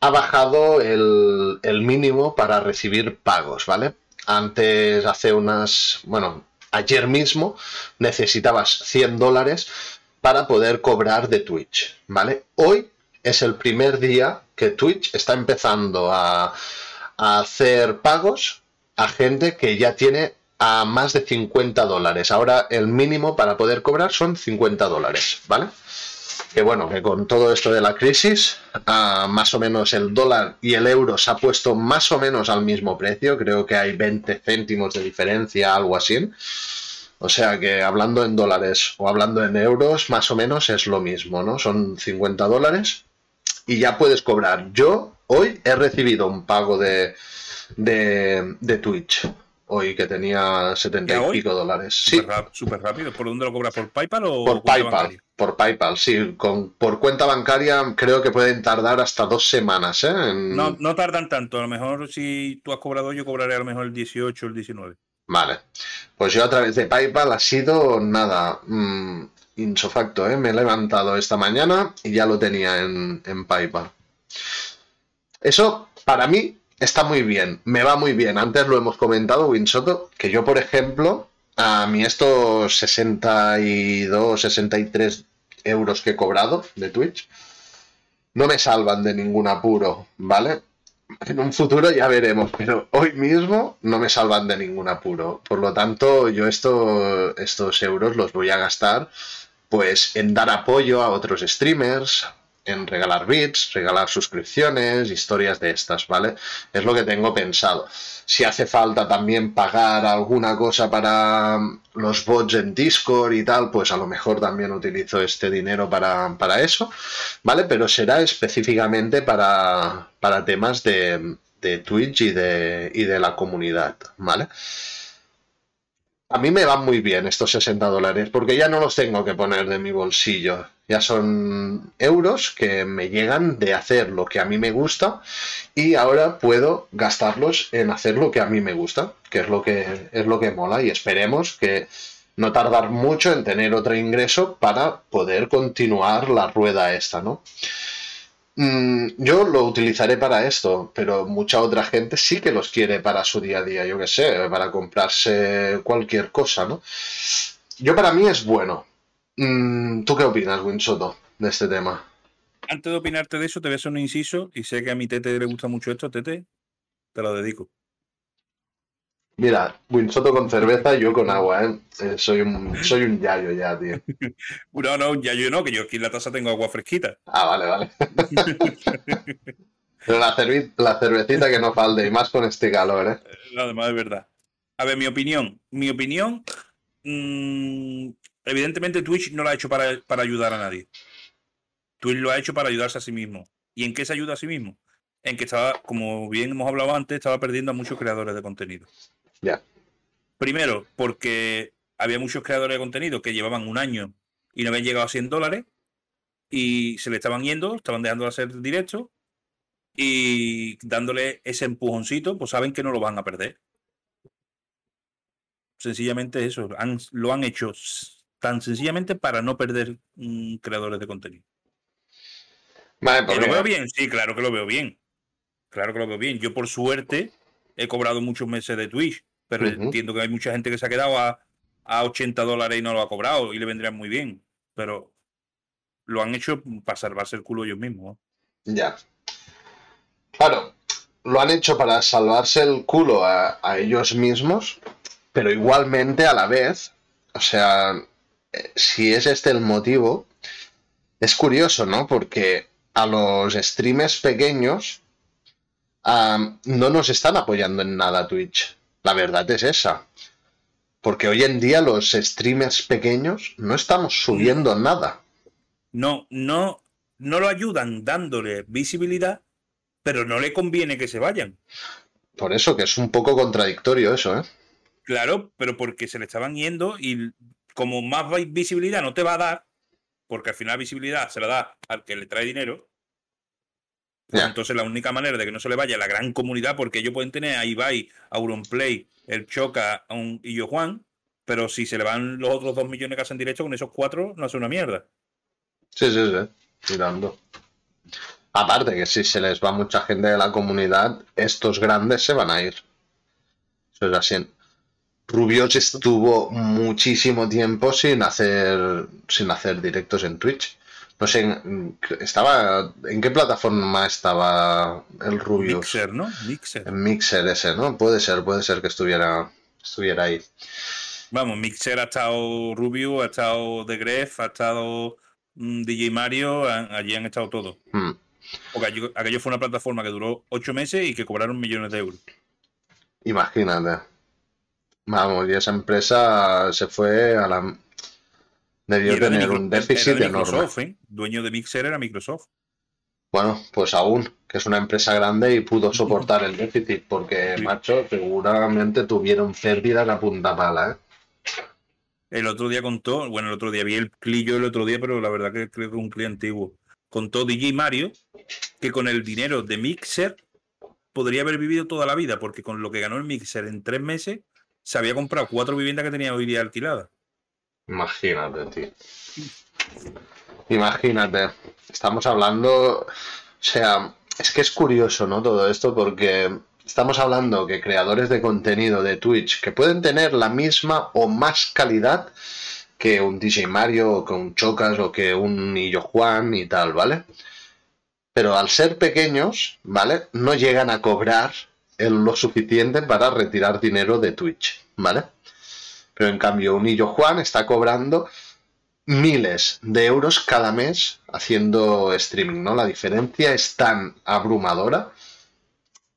ha bajado el, el mínimo para recibir pagos, ¿vale? Antes, hace unas, bueno, ayer mismo necesitabas 100 dólares para poder cobrar de Twitch, ¿vale? Hoy es el primer día que Twitch está empezando a, hacer pagos a gente que ya tiene a más de 50 dólares. Ahora el mínimo para poder cobrar son 50 dólares, ¿vale? Que bueno, que con todo esto de la crisis, más o menos el dólar y el euro se ha puesto más o menos al mismo precio. Creo que hay 20 céntimos de diferencia, algo así. O sea que hablando en dólares o hablando en euros, más o menos es lo mismo, ¿no? Son 50 dólares y ya puedes cobrar. Yo hoy he recibido un pago de, de, Twitch. Hoy que tenía 70 y pico dólares. Sí. Súper rápido. ¿Por dónde lo cobras? ¿Por PayPal o por PayPal? Por PayPal, sí. Con, por cuenta bancaria creo que pueden tardar hasta dos semanas. ¿eh? No, no tardan tanto. A lo mejor si tú has cobrado, yo cobraré a lo mejor el 18 o el 19. Vale. Pues yo a través de PayPal ha sido nada. Mmm, insofacto, ¿eh? Me he levantado esta mañana y ya lo tenía en, en PayPal. Eso, para mí, está muy bien. Me va muy bien. Antes lo hemos comentado, Winsoto, que yo, por ejemplo, a mí estos 62, 63 euros que he cobrado de Twitch no me salvan de ningún apuro, ¿vale? [laughs] en un futuro ya veremos, pero hoy mismo no me salvan de ningún apuro. Por lo tanto, yo esto, estos euros los voy a gastar pues en dar apoyo a otros streamers, en regalar bits, regalar suscripciones, historias de estas, ¿vale? Es lo que tengo pensado. Si hace falta también pagar alguna cosa para los bots en Discord y tal, pues a lo mejor también utilizo este dinero para, eso, ¿vale? Pero será específicamente para, para temas de, de Twitch y de, y de la comunidad, ¿vale? A mí me van muy bien estos 60 dólares porque ya no los tengo que poner de mi bolsillo. Ya son euros que me llegan de hacer lo que a mí me gusta y ahora puedo gastarlos en hacer lo que a mí me gusta, que es lo que es lo que mola y esperemos que no tardar mucho en tener otro ingreso para poder continuar la rueda esta, ¿no? Mm, yo lo utilizaré para esto, pero mucha otra gente sí que los quiere para su día a día, yo qué sé, para comprarse cualquier cosa, ¿no? Yo para mí es bueno. Mm, ¿Tú qué opinas, Winsoto, de este tema? Antes de opinarte de eso, te voy a hacer un inciso y sé que a mi Tete le gusta mucho esto, Tete, te lo dedico. Mira, Winsoto con cerveza y yo con agua, ¿eh? eh soy, un, soy un yayo ya, tío. [laughs] no, no, un yayo no, que yo aquí en la taza tengo agua fresquita. Ah, vale, vale. [laughs] Pero la, la cervecita que no falte, y más con este calor, ¿eh? eh además es verdad. A ver, mi opinión. Mi opinión. Mmm, evidentemente Twitch no lo ha hecho para, para ayudar a nadie. Twitch lo ha hecho para ayudarse a sí mismo. ¿Y en qué se ayuda a sí mismo? En que estaba, como bien hemos hablado antes, estaba perdiendo a muchos creadores de contenido. Ya. Primero, porque había muchos creadores de contenido que llevaban un año y no habían llegado a 100 dólares y se le estaban yendo, estaban dejando de hacer directo y dándole ese empujoncito, pues saben que no lo van a perder. Sencillamente eso, lo han hecho tan sencillamente para no perder creadores de contenido. Vale, pues ¿Lo veo bien? Sí, claro que lo veo bien. Claro que lo veo bien. Yo por suerte he cobrado muchos meses de Twitch pero entiendo que hay mucha gente que se ha quedado a, 80 dólares y no lo ha cobrado y le vendrían muy bien. Pero lo han hecho para salvarse el culo ellos mismos. Ya. Claro, lo han hecho para salvarse el culo a, ellos mismos, pero igualmente a la vez, o sea, eh, si es este el motivo, es curioso, ¿no? Porque a los streamers pequeños no nos están apoyando en nada Twitch. La verdad es esa. Porque hoy en día los streamers pequeños no estamos subiendo nada. No, no, no lo ayudan dándole visibilidad, pero no le conviene que se vayan. Por eso que es un poco contradictorio eso, ¿eh? Claro, pero porque se le estaban yendo y como más visibilidad no te va a dar, porque al final visibilidad se la da al que le trae dinero, entonces la única manera de que no se le vaya a la gran comunidad, porque ellos pueden tener a Ibai, a Auronplay, el Choca y yo Juan, pero si se le van los otros dos millones que hacen directo, con esos cuatro no hace una mierda. Sí, sí, sí, tirando. Aparte que si se les va mucha gente de la comunidad, estos grandes se van a ir. Eso es así. Rubios estuvo muchísimo tiempo sin hacer sin hacer directos en Twitch. No sé, estaba. ¿En qué plataforma estaba el Rubius? Mixer, ¿no? Mixer. En Mixer ese, ¿no? Puede ser, puede ser que estuviera, estuviera ahí. Vamos, Mixer ha estado Rubius, ha estado The Gref, ha estado mm, DJ Mario, allí han estado todos. Hmm. Porque aquello, fue una plataforma que duró ocho meses y que cobraron millones de euros. Imagínate. Vamos, y esa empresa se fue a la, Debió tener un déficit de enorme. ¿eh? Dueño de Mixer era Microsoft. Bueno, pues aún, que es una empresa grande y pudo soportar el déficit, porque, macho, seguramente tuvieron pérdidas a punta pala, ¿eh? El otro día contó, bueno, el otro día vi el clillo el otro día, pero la verdad que creo que es un cliente antiguo. Contó DJ Mario que con el dinero de Mixer podría haber vivido toda la vida, porque con lo que ganó el Mixer en tres meses se había comprado cuatro viviendas que tenía hoy día alquiladas. Imagínate, tío. Imagínate. Estamos hablando. O sea, es que es curioso, ¿no? Todo esto porque estamos hablando que creadores de contenido de Twitch que pueden tener la misma o más calidad que un DJ Mario o que un Chocas o que un Illo Juan y tal, ¿vale? Pero al ser pequeños, ¿vale? No llegan a cobrar lo suficiente para retirar dinero de Twitch, ¿vale? Pero en cambio, Unillo Juan está cobrando miles de euros cada mes haciendo streaming, ¿no? La diferencia es tan abrumadora.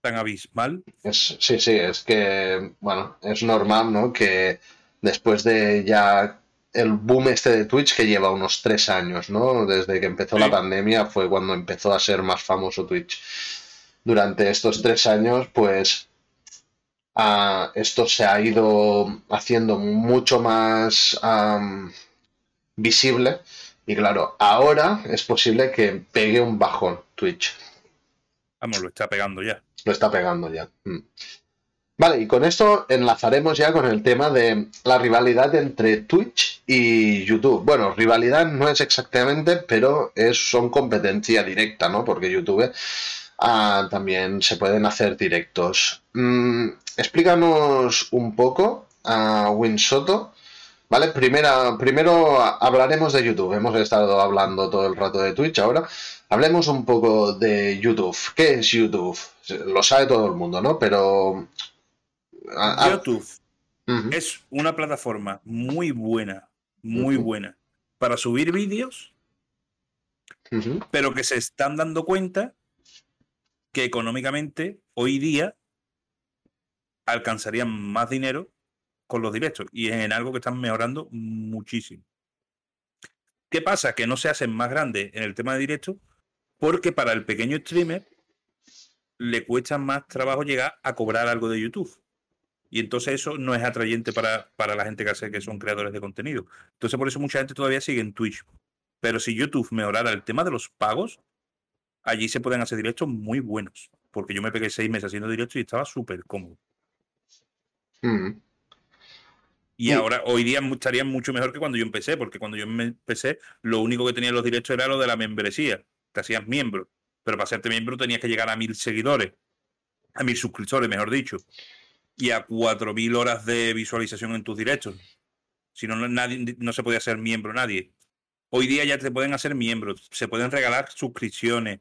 Tan abismal. Es, sí, sí, es que, bueno, es normal, ¿no? Que después de ya el boom este de Twitch que lleva unos tres años, ¿no? Desde que empezó la pandemia fue cuando empezó a ser más famoso Twitch. Durante estos tres años, pues esto se ha ido haciendo mucho más visible y claro, ahora es posible que pegue un bajón Twitch. Vamos, lo está pegando ya. Lo está pegando ya. Mm. Vale, y con esto enlazaremos ya con el tema de la rivalidad entre Twitch y YouTube. Bueno, rivalidad no es exactamente, pero es, son competencia directa, ¿no? Porque YouTube ah, también se pueden hacer directos. Mm, explícanos un poco a Winsoto. ¿Vale? Primera, primero hablaremos de YouTube. Hemos estado hablando todo el rato de Twitch ahora. Hablemos un poco de YouTube. ¿Qué es YouTube? Lo sabe todo el mundo, ¿no? Pero YouTube es una plataforma muy buena, muy buena para subir vídeos, pero que se están dando cuenta que económicamente hoy día alcanzarían más dinero con los directos y es en algo que están mejorando muchísimo. ¿Qué pasa? Que no se hacen más grandes en el tema de directo porque para el pequeño streamer le cuesta más trabajo llegar a cobrar algo de YouTube. Y entonces eso no es atrayente para, la gente que hace que son creadores de contenido. Entonces por eso mucha gente todavía sigue en Twitch. Pero si YouTube mejorara el tema de los pagos, allí se pueden hacer directos muy buenos. Porque yo me pegué seis meses haciendo directos y estaba súper cómodo. Mm. Y ahora, hoy día estaría mucho mejor que cuando yo empecé, porque cuando yo empecé, lo único que tenía los directos era lo de la membresía. Te hacías miembro. Pero para hacerte miembro tenías que llegar a mil seguidores, a mil suscriptores, mejor dicho y a 4.000 horas de visualización en tus directos. Si no, nadie, no se podía ser miembro nadie. Hoy día ya te pueden hacer miembros, se pueden regalar suscripciones.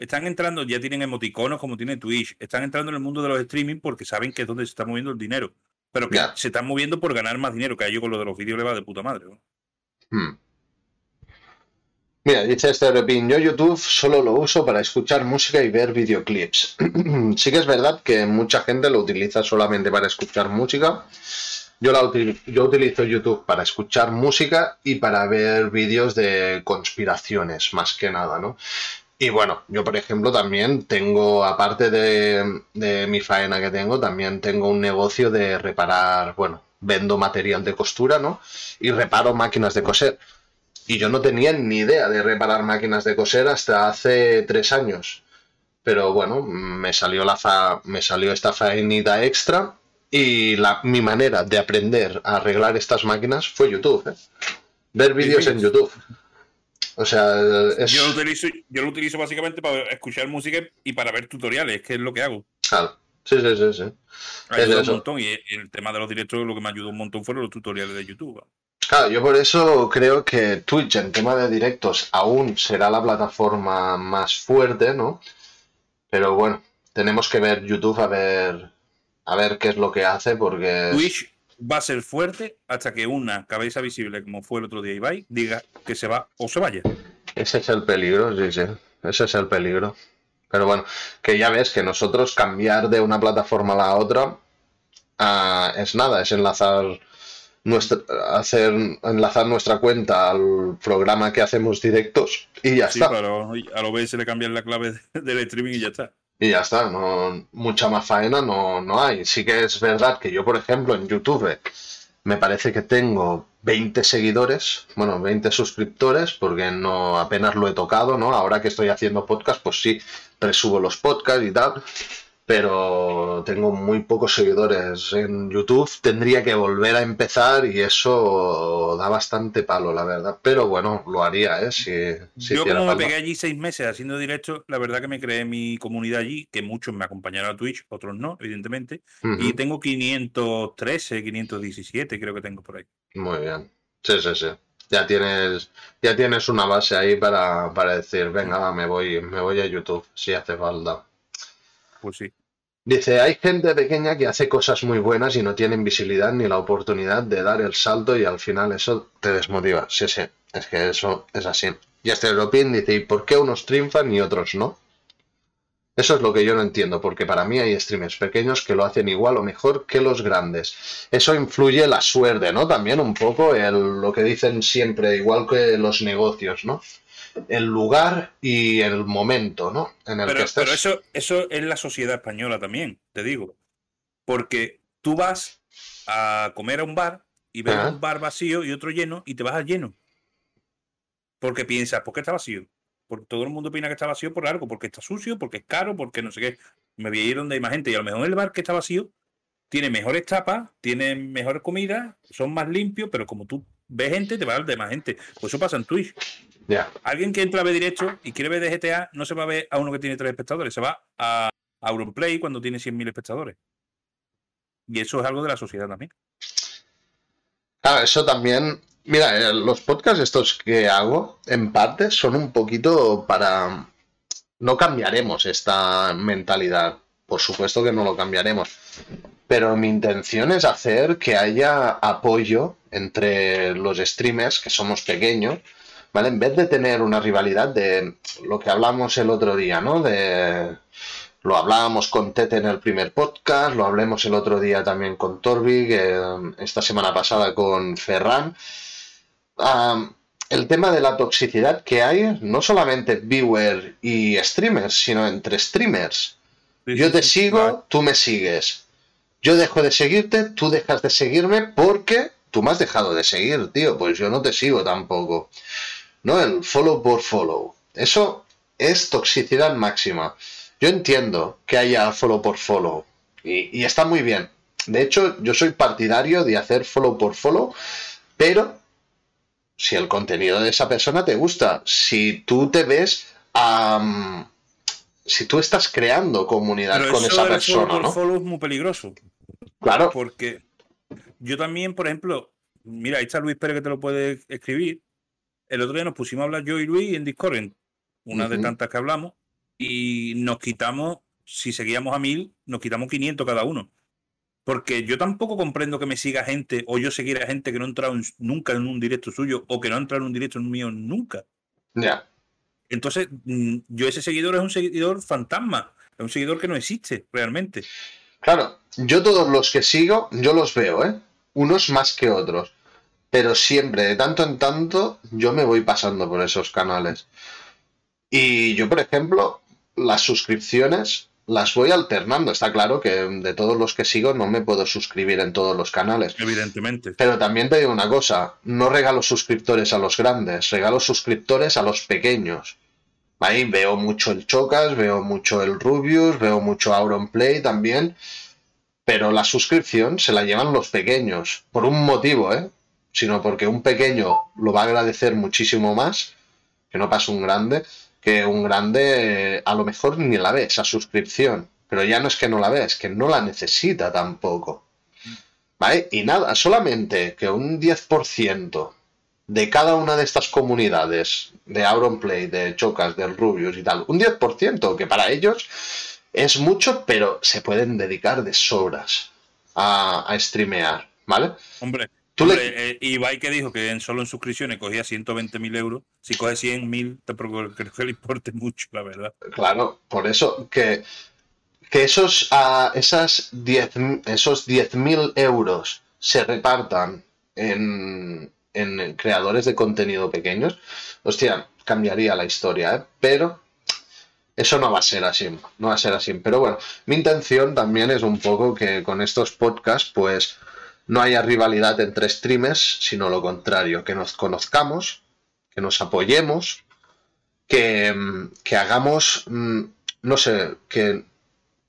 Están entrando, ya tienen emoticonos como tiene Twitch. Están entrando en el mundo de los streaming porque saben que es donde se está moviendo el dinero. Pero que se están moviendo por ganar más dinero, que a ellos con lo de los vídeos le va de puta madre. Hmm. Mira, dice este Repin, yo YouTube solo lo uso para escuchar música y ver videoclips. [clears throat] sí que es verdad que mucha gente lo utiliza solamente para escuchar música. Yo, la yo utilizo YouTube para escuchar música y para ver vídeos de conspiraciones, más que nada, ¿no? Y bueno, yo por ejemplo también tengo, aparte de, de mi faena que tengo, también tengo un negocio de reparar, bueno, vendo material de costura, ¿no? Y reparo máquinas de coser y yo no tenía ni idea de reparar máquinas de coser hasta hace tres años. Pero bueno, me salió, la fa me salió esta faenita extra y la, mi manera de aprender a arreglar estas máquinas fue YouTube. ¿eh? Ver vídeos en YouTube. O sea, yo, lo utilizo, yo lo utilizo básicamente para escuchar música y para ver tutoriales, que es lo que hago. Claro. Sí, sí, sí, sí. un montón y el tema de los directos lo que me ayudó un montón fueron los tutoriales de YouTube. Claro, yo por eso creo que Twitch en tema de directos aún será la plataforma más fuerte, ¿no? Pero bueno, tenemos que ver YouTube a ver a ver qué es lo que hace porque Twitch va a ser fuerte hasta que una cabeza visible como fue el otro día Ibai diga que se va o se vaya. Ese es el peligro, sí, sí. Ese es el peligro. Pero bueno, que ya ves que nosotros cambiar de una plataforma a la otra ah, es nada, es enlazar nuestra, hacer enlazar nuestra cuenta al programa que hacemos directos y ya está. Pero a lo se le cambian la clave [laughs] del streaming y ya está. Y ya está, no, mucha más faena no, no hay. Sí que es verdad que yo, por ejemplo, en YouTube me parece que tengo 20 seguidores, bueno, 20 suscriptores, porque no apenas lo he tocado, ¿no? Ahora que estoy haciendo podcast, pues sí, resubo los podcasts y tal pero tengo muy pocos seguidores en YouTube. Tendría que volver a empezar y eso da bastante palo, la verdad. Pero bueno, lo haría, ¿eh? Si, Yo como me pegué allí seis meses haciendo directo, la verdad que me creé mi comunidad allí, que muchos me acompañaron a Twitch, otros no, evidentemente. Y tengo 513, 517, creo que tengo por ahí. Muy bien. Sí, sí, sí. Ya tienes, ya tienes una base ahí para, para decir, venga, me voy, me voy a YouTube, si hace falta. Pues sí. Dice, hay gente pequeña que hace cosas muy buenas y no tienen visibilidad ni la oportunidad de dar el salto y al final eso te desmotiva. Sí, sí, es que eso es así. Y este Europin dice, ¿y por qué unos triunfan y otros no? Eso es lo que yo no entiendo, porque para mí hay streamers pequeños que lo hacen igual o mejor que los grandes. Eso influye la suerte, ¿no? También un poco el, lo que dicen siempre, igual que los negocios, ¿no? El lugar y el momento, ¿no? En el pero, que Pero eso, eso es la sociedad española también, te digo. Porque tú vas a comer a un bar y ves un bar vacío y otro lleno y te vas al lleno. Porque piensas, ¿por qué está vacío? Porque todo el mundo opina que está vacío por algo, porque está sucio, porque es caro, porque no sé qué. Me voy a ir donde hay más gente y a lo mejor el bar que está vacío tiene mejores tapas, tiene mejor comida, son más limpios, pero como tú ves gente, te va a dar de más gente. Pues eso pasa en Twitch. Ya. Alguien que entra a ver directo y quiere ver de GTA no se va a ver a uno que tiene tres espectadores, se va a, a Auronplay cuando tiene 100.000 espectadores. Y eso es algo de la sociedad también. Claro, eso también. Mira, eh, los podcasts estos que hago, en parte, son un poquito para. No cambiaremos esta mentalidad. Por supuesto que no lo cambiaremos. Pero mi intención es hacer que haya apoyo entre los streamers, que somos pequeños, ¿vale? En vez de tener una rivalidad de lo que hablamos el otro día, ¿no? De lo hablábamos con Tete en el primer podcast, lo hablemos el otro día también con Torvig, eh, esta semana pasada con Ferran. El tema de la toxicidad que hay, no solamente viewer y streamers, sino entre streamers. Yo te sigo, tú me sigues. Yo dejo de seguirte, tú dejas de seguirme porque tú me has dejado de seguir, tío. Pues yo no te sigo tampoco. ¿No? El follow por follow. Eso es toxicidad máxima. Yo entiendo que haya follow por follow. Y, y está muy bien. De hecho, yo soy partidario de hacer follow por follow, pero si el contenido de esa persona te gusta, si tú te ves si tú estás creando comunidad Pero con eso esa del persona, follow ¿no? follow es muy peligroso. Claro, Porque yo también, por ejemplo, mira, ahí está Luis Pérez que te lo puede escribir. El otro día nos pusimos a hablar yo y Luis en Discord, en una de tantas que hablamos, y nos quitamos, si seguíamos a mil, nos quitamos 500 cada uno. Porque yo tampoco comprendo que me siga gente o yo seguir a gente que no ha entrado en- nunca en un directo suyo o que no ha entrado en un directo mío nunca. ya. Entonces, mm, yo ese seguidor es un seguidor fantasma, es un seguidor que no existe realmente. Claro, yo todos los que sigo, yo los veo, ¿eh? Unos más que otros. Pero siempre, de tanto en tanto, yo me voy pasando por esos canales. Y yo, por ejemplo, las suscripciones las voy alternando. Está claro que de todos los que sigo no me puedo suscribir en todos los canales. Evidentemente. Pero también te digo una cosa, no regalo suscriptores a los grandes, regalo suscriptores a los pequeños. Ahí veo mucho el Chocas, veo mucho el Rubius, veo mucho Auronplay también, pero la suscripción se la llevan los pequeños, por un motivo, ¿eh? Sino porque un pequeño lo va a agradecer muchísimo más, que no pasa un grande, que un grande eh, a lo mejor ni la ve esa suscripción, pero ya no es que no la ve, es que no la necesita tampoco. ¿Vale? Y nada, solamente que un 10% de cada una de estas comunidades, de Auronplay, de Chocas, del Rubius y tal, un 10%, que para ellos es mucho, pero se pueden dedicar de sobras a, a streamear, ¿vale? Hombre, Tú le- hombre, eh, Ibai que dijo que en solo en suscripciones cogía 120.000 euros, si coge 100.000, tampoco creo que le importe mucho, la verdad. Claro, por eso que, que esos, ah, esas 10, esos 10.000 euros se repartan en, en creadores de contenido pequeños, hostia, cambiaría la historia, ¿eh? Pero eso no va a ser así, no va a ser así. Pero bueno, mi intención también es un poco que con estos podcasts, pues no haya rivalidad entre streamers, sino lo contrario, que nos conozcamos, que nos apoyemos, que, mm, que hagamos, mm, no sé, que,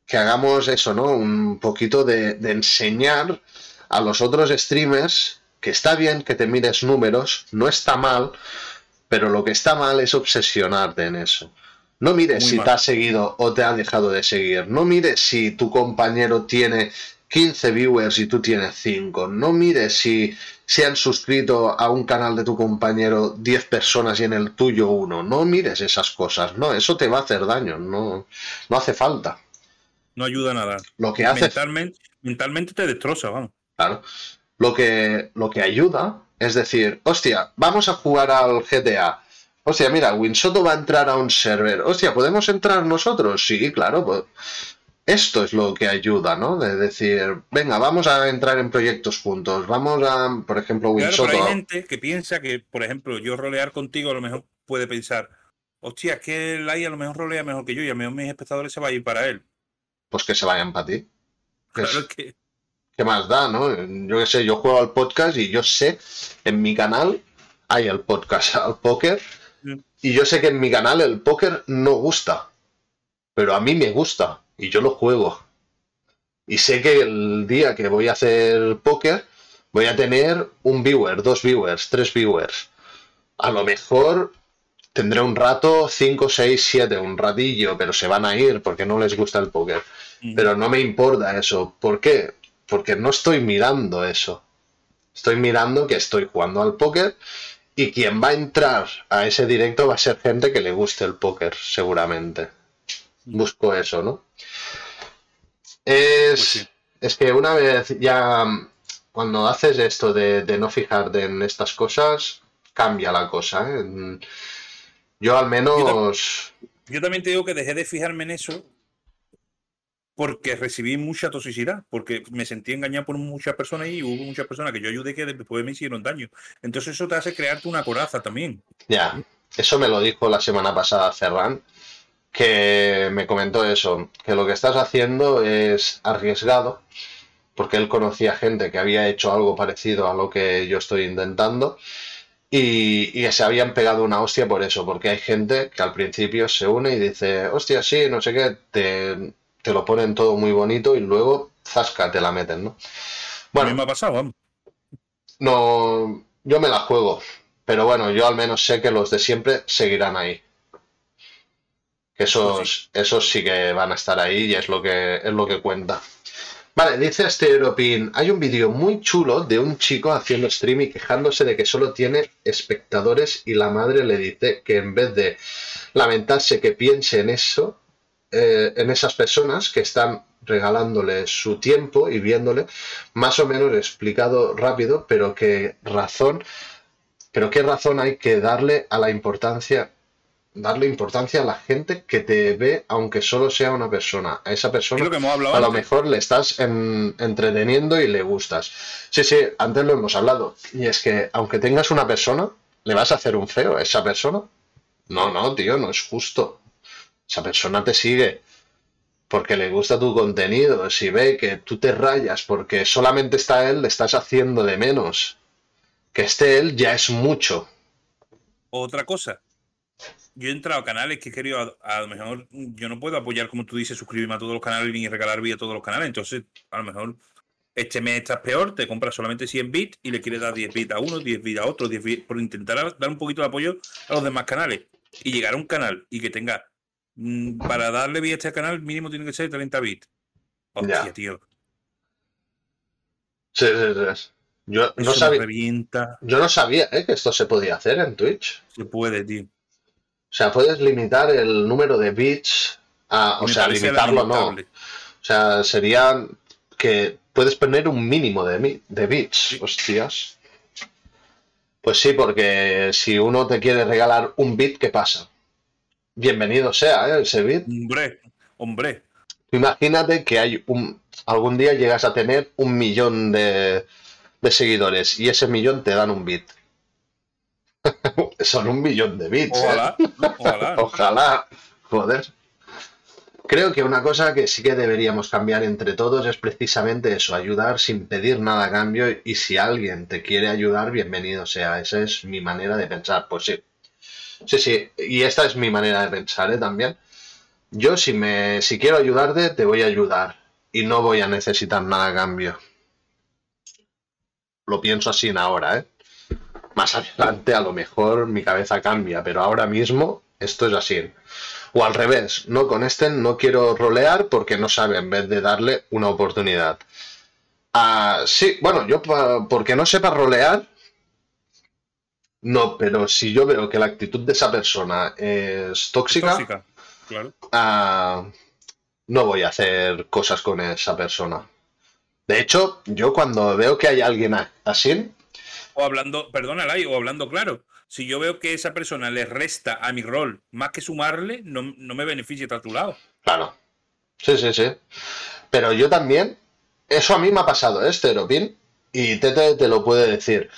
que hagamos eso, ¿no? Un poquito de, de enseñar a los otros streamers que está bien que te mires números, no está mal, pero lo que está mal es obsesionarte en eso. No mires si mal. te ha seguido o te ha dejado de seguir. No mires si tu compañero tiene 15 viewers y tú tienes 5. No mires si se han suscrito a un canal de tu compañero 10 personas y en el tuyo uno. No mires esas cosas. No, eso te va a hacer daño. No, no hace falta. No ayuda nada. Lo que hace Mentalmente, mentalmente te destroza, vamos. Claro. Lo que, lo que ayuda es decir, hostia, vamos a jugar al GTA. Hostia, mira, Winsoto va a entrar a un server. Hostia, ¿podemos entrar nosotros? Sí, claro. Pues esto es lo que ayuda, ¿no? De decir, venga, vamos a entrar en proyectos juntos. Vamos a, por ejemplo, Claro, Winsoto. pero hay gente que piensa que, por ejemplo, yo rolear contigo a lo mejor puede pensar, hostia, es que el AI a lo mejor rolea mejor que yo y a lo mejor mis espectadores se va a ir para él. Pues que se vayan para ti. [laughs] Que es- Claro que ¿Qué más da, no? Yo qué sé, yo juego al podcast y yo sé, en mi canal hay el podcast al póker. Y yo sé que en mi canal el póker no gusta, pero a mí me gusta y yo lo juego. Y sé que el día que voy a hacer póker voy a tener un viewer, dos viewers, tres viewers. A lo mejor tendré un rato, 5, 6, 7, un ratillo, pero se van a ir porque no les gusta el póker. Pero no me importa eso. ¿Por qué? Porque no estoy mirando eso. Estoy mirando que estoy jugando al póker y quien va a entrar a ese directo va a ser gente que le guste el póker, seguramente. Busco eso, ¿no? Es, pues que una vez ya, cuando haces esto de, de no fijarte en estas cosas, cambia la cosa. ¿eh? Yo al menos... Yo, también te digo que dejé de fijarme en eso porque recibí mucha toxicidad, porque me sentí engañado por muchas personas y hubo muchas personas que yo ayudé que después me hicieron daño. Entonces eso te hace crearte una coraza también. Ya, eso me lo dijo la semana pasada Ferran, que me comentó eso, que lo que estás haciendo es arriesgado, porque él conocía gente que había hecho algo parecido a lo que yo estoy intentando y, se habían pegado una hostia por eso, porque hay gente que al principio se une y dice, hostia, sí, no sé qué, te, te lo ponen todo muy bonito y luego, zasca, te la meten, ¿no? Bueno, me ha pasado, No, yo me la juego, pero bueno, yo al menos sé que los de siempre seguirán ahí. Que esos, pues esos sí que van a estar ahí y es lo que, es lo que cuenta. Vale, dice este Europin, hay un vídeo muy chulo de un chico haciendo stream y quejándose de que solo tiene espectadores y la madre le dice que en vez de lamentarse que piense en eso, eh, en esas personas que están regalándole su tiempo y viéndole, más o menos explicado rápido, pero qué razón, pero qué razón hay que darle a la importancia darle importancia a la gente que te ve, aunque solo sea una persona. A esa persona a lo mejor le estás entreteniendo y le gustas. Sí, sí, antes lo hemos hablado. Y es que aunque tengas una persona, ¿le vas a hacer un feo a esa persona? No, no, tío, no es justo. Esa persona te sigue porque le gusta tu contenido. Si ve que tú te rayas porque solamente está él, le estás haciendo de menos. Que esté él ya es mucho. Otra cosa, yo he entrado a canales que he querido, a, lo mejor yo no puedo apoyar, como tú dices, suscribirme a todos los canales ni regalar vía a todos los canales. Entonces, a lo mejor este mes estás peor, te compras solamente 100 bits y le quieres dar 10 bits a uno, 10 bits a otro, 10 bits, por intentar dar un poquito de apoyo a los demás canales. Y llegar a un canal y que tenga, para darle vía a este canal, mínimo tiene que ser 30 bits. Hostia, tío. Sí, sí, sí. Yo no, sabía, yo no sabía ¿eh? que esto se podía hacer en Twitch. Se puede, tío. O sea, puedes limitar el número de bits a, o sea, limitarlo no. O sea, sería que puedes poner un mínimo de, de bits. Hostias. Pues sí, porque si uno te quiere regalar un bit, ¿qué pasa? Bienvenido sea, ¿eh? Ese bit. Hombre, hombre. Imagínate que hay un. Algún día llegas a tener un millón de, de seguidores y ese millón te dan un bit. [laughs] Son un millón de bits. ¿eh? Ojalá, ojalá. [laughs] ojalá. Joder. Creo que una cosa que sí que deberíamos cambiar entre todos es precisamente eso, ayudar sin pedir nada a cambio y si alguien te quiere ayudar, bienvenido sea. Esa es mi manera de pensar. Pues sí. Sí, sí. Y esta es mi manera de pensar ¿eh? también. Yo si, me, si quiero ayudarte, te voy a ayudar y no voy a necesitar nada a cambio. Lo pienso así en ahora, ¿eh? Más adelante a lo mejor mi cabeza cambia, pero ahora mismo esto es así. O al revés, no con este no quiero rolear porque no sabe en vez de darle una oportunidad. Ah, sí, bueno, yo porque no sepa rolear, no, pero si yo veo que la actitud de esa persona es tóxica, ah, no voy a hacer cosas con esa persona. De hecho, yo cuando veo que hay alguien así, o hablando, perdona, Lai, o hablando claro, si yo veo que esa persona le resta a mi rol más que sumarle, no, me beneficia estar a tu lado. Claro. Sí, sí, sí. Pero yo también, eso a mí me ha pasado, ¿eh, Steropin? Y Tete te lo puede decir.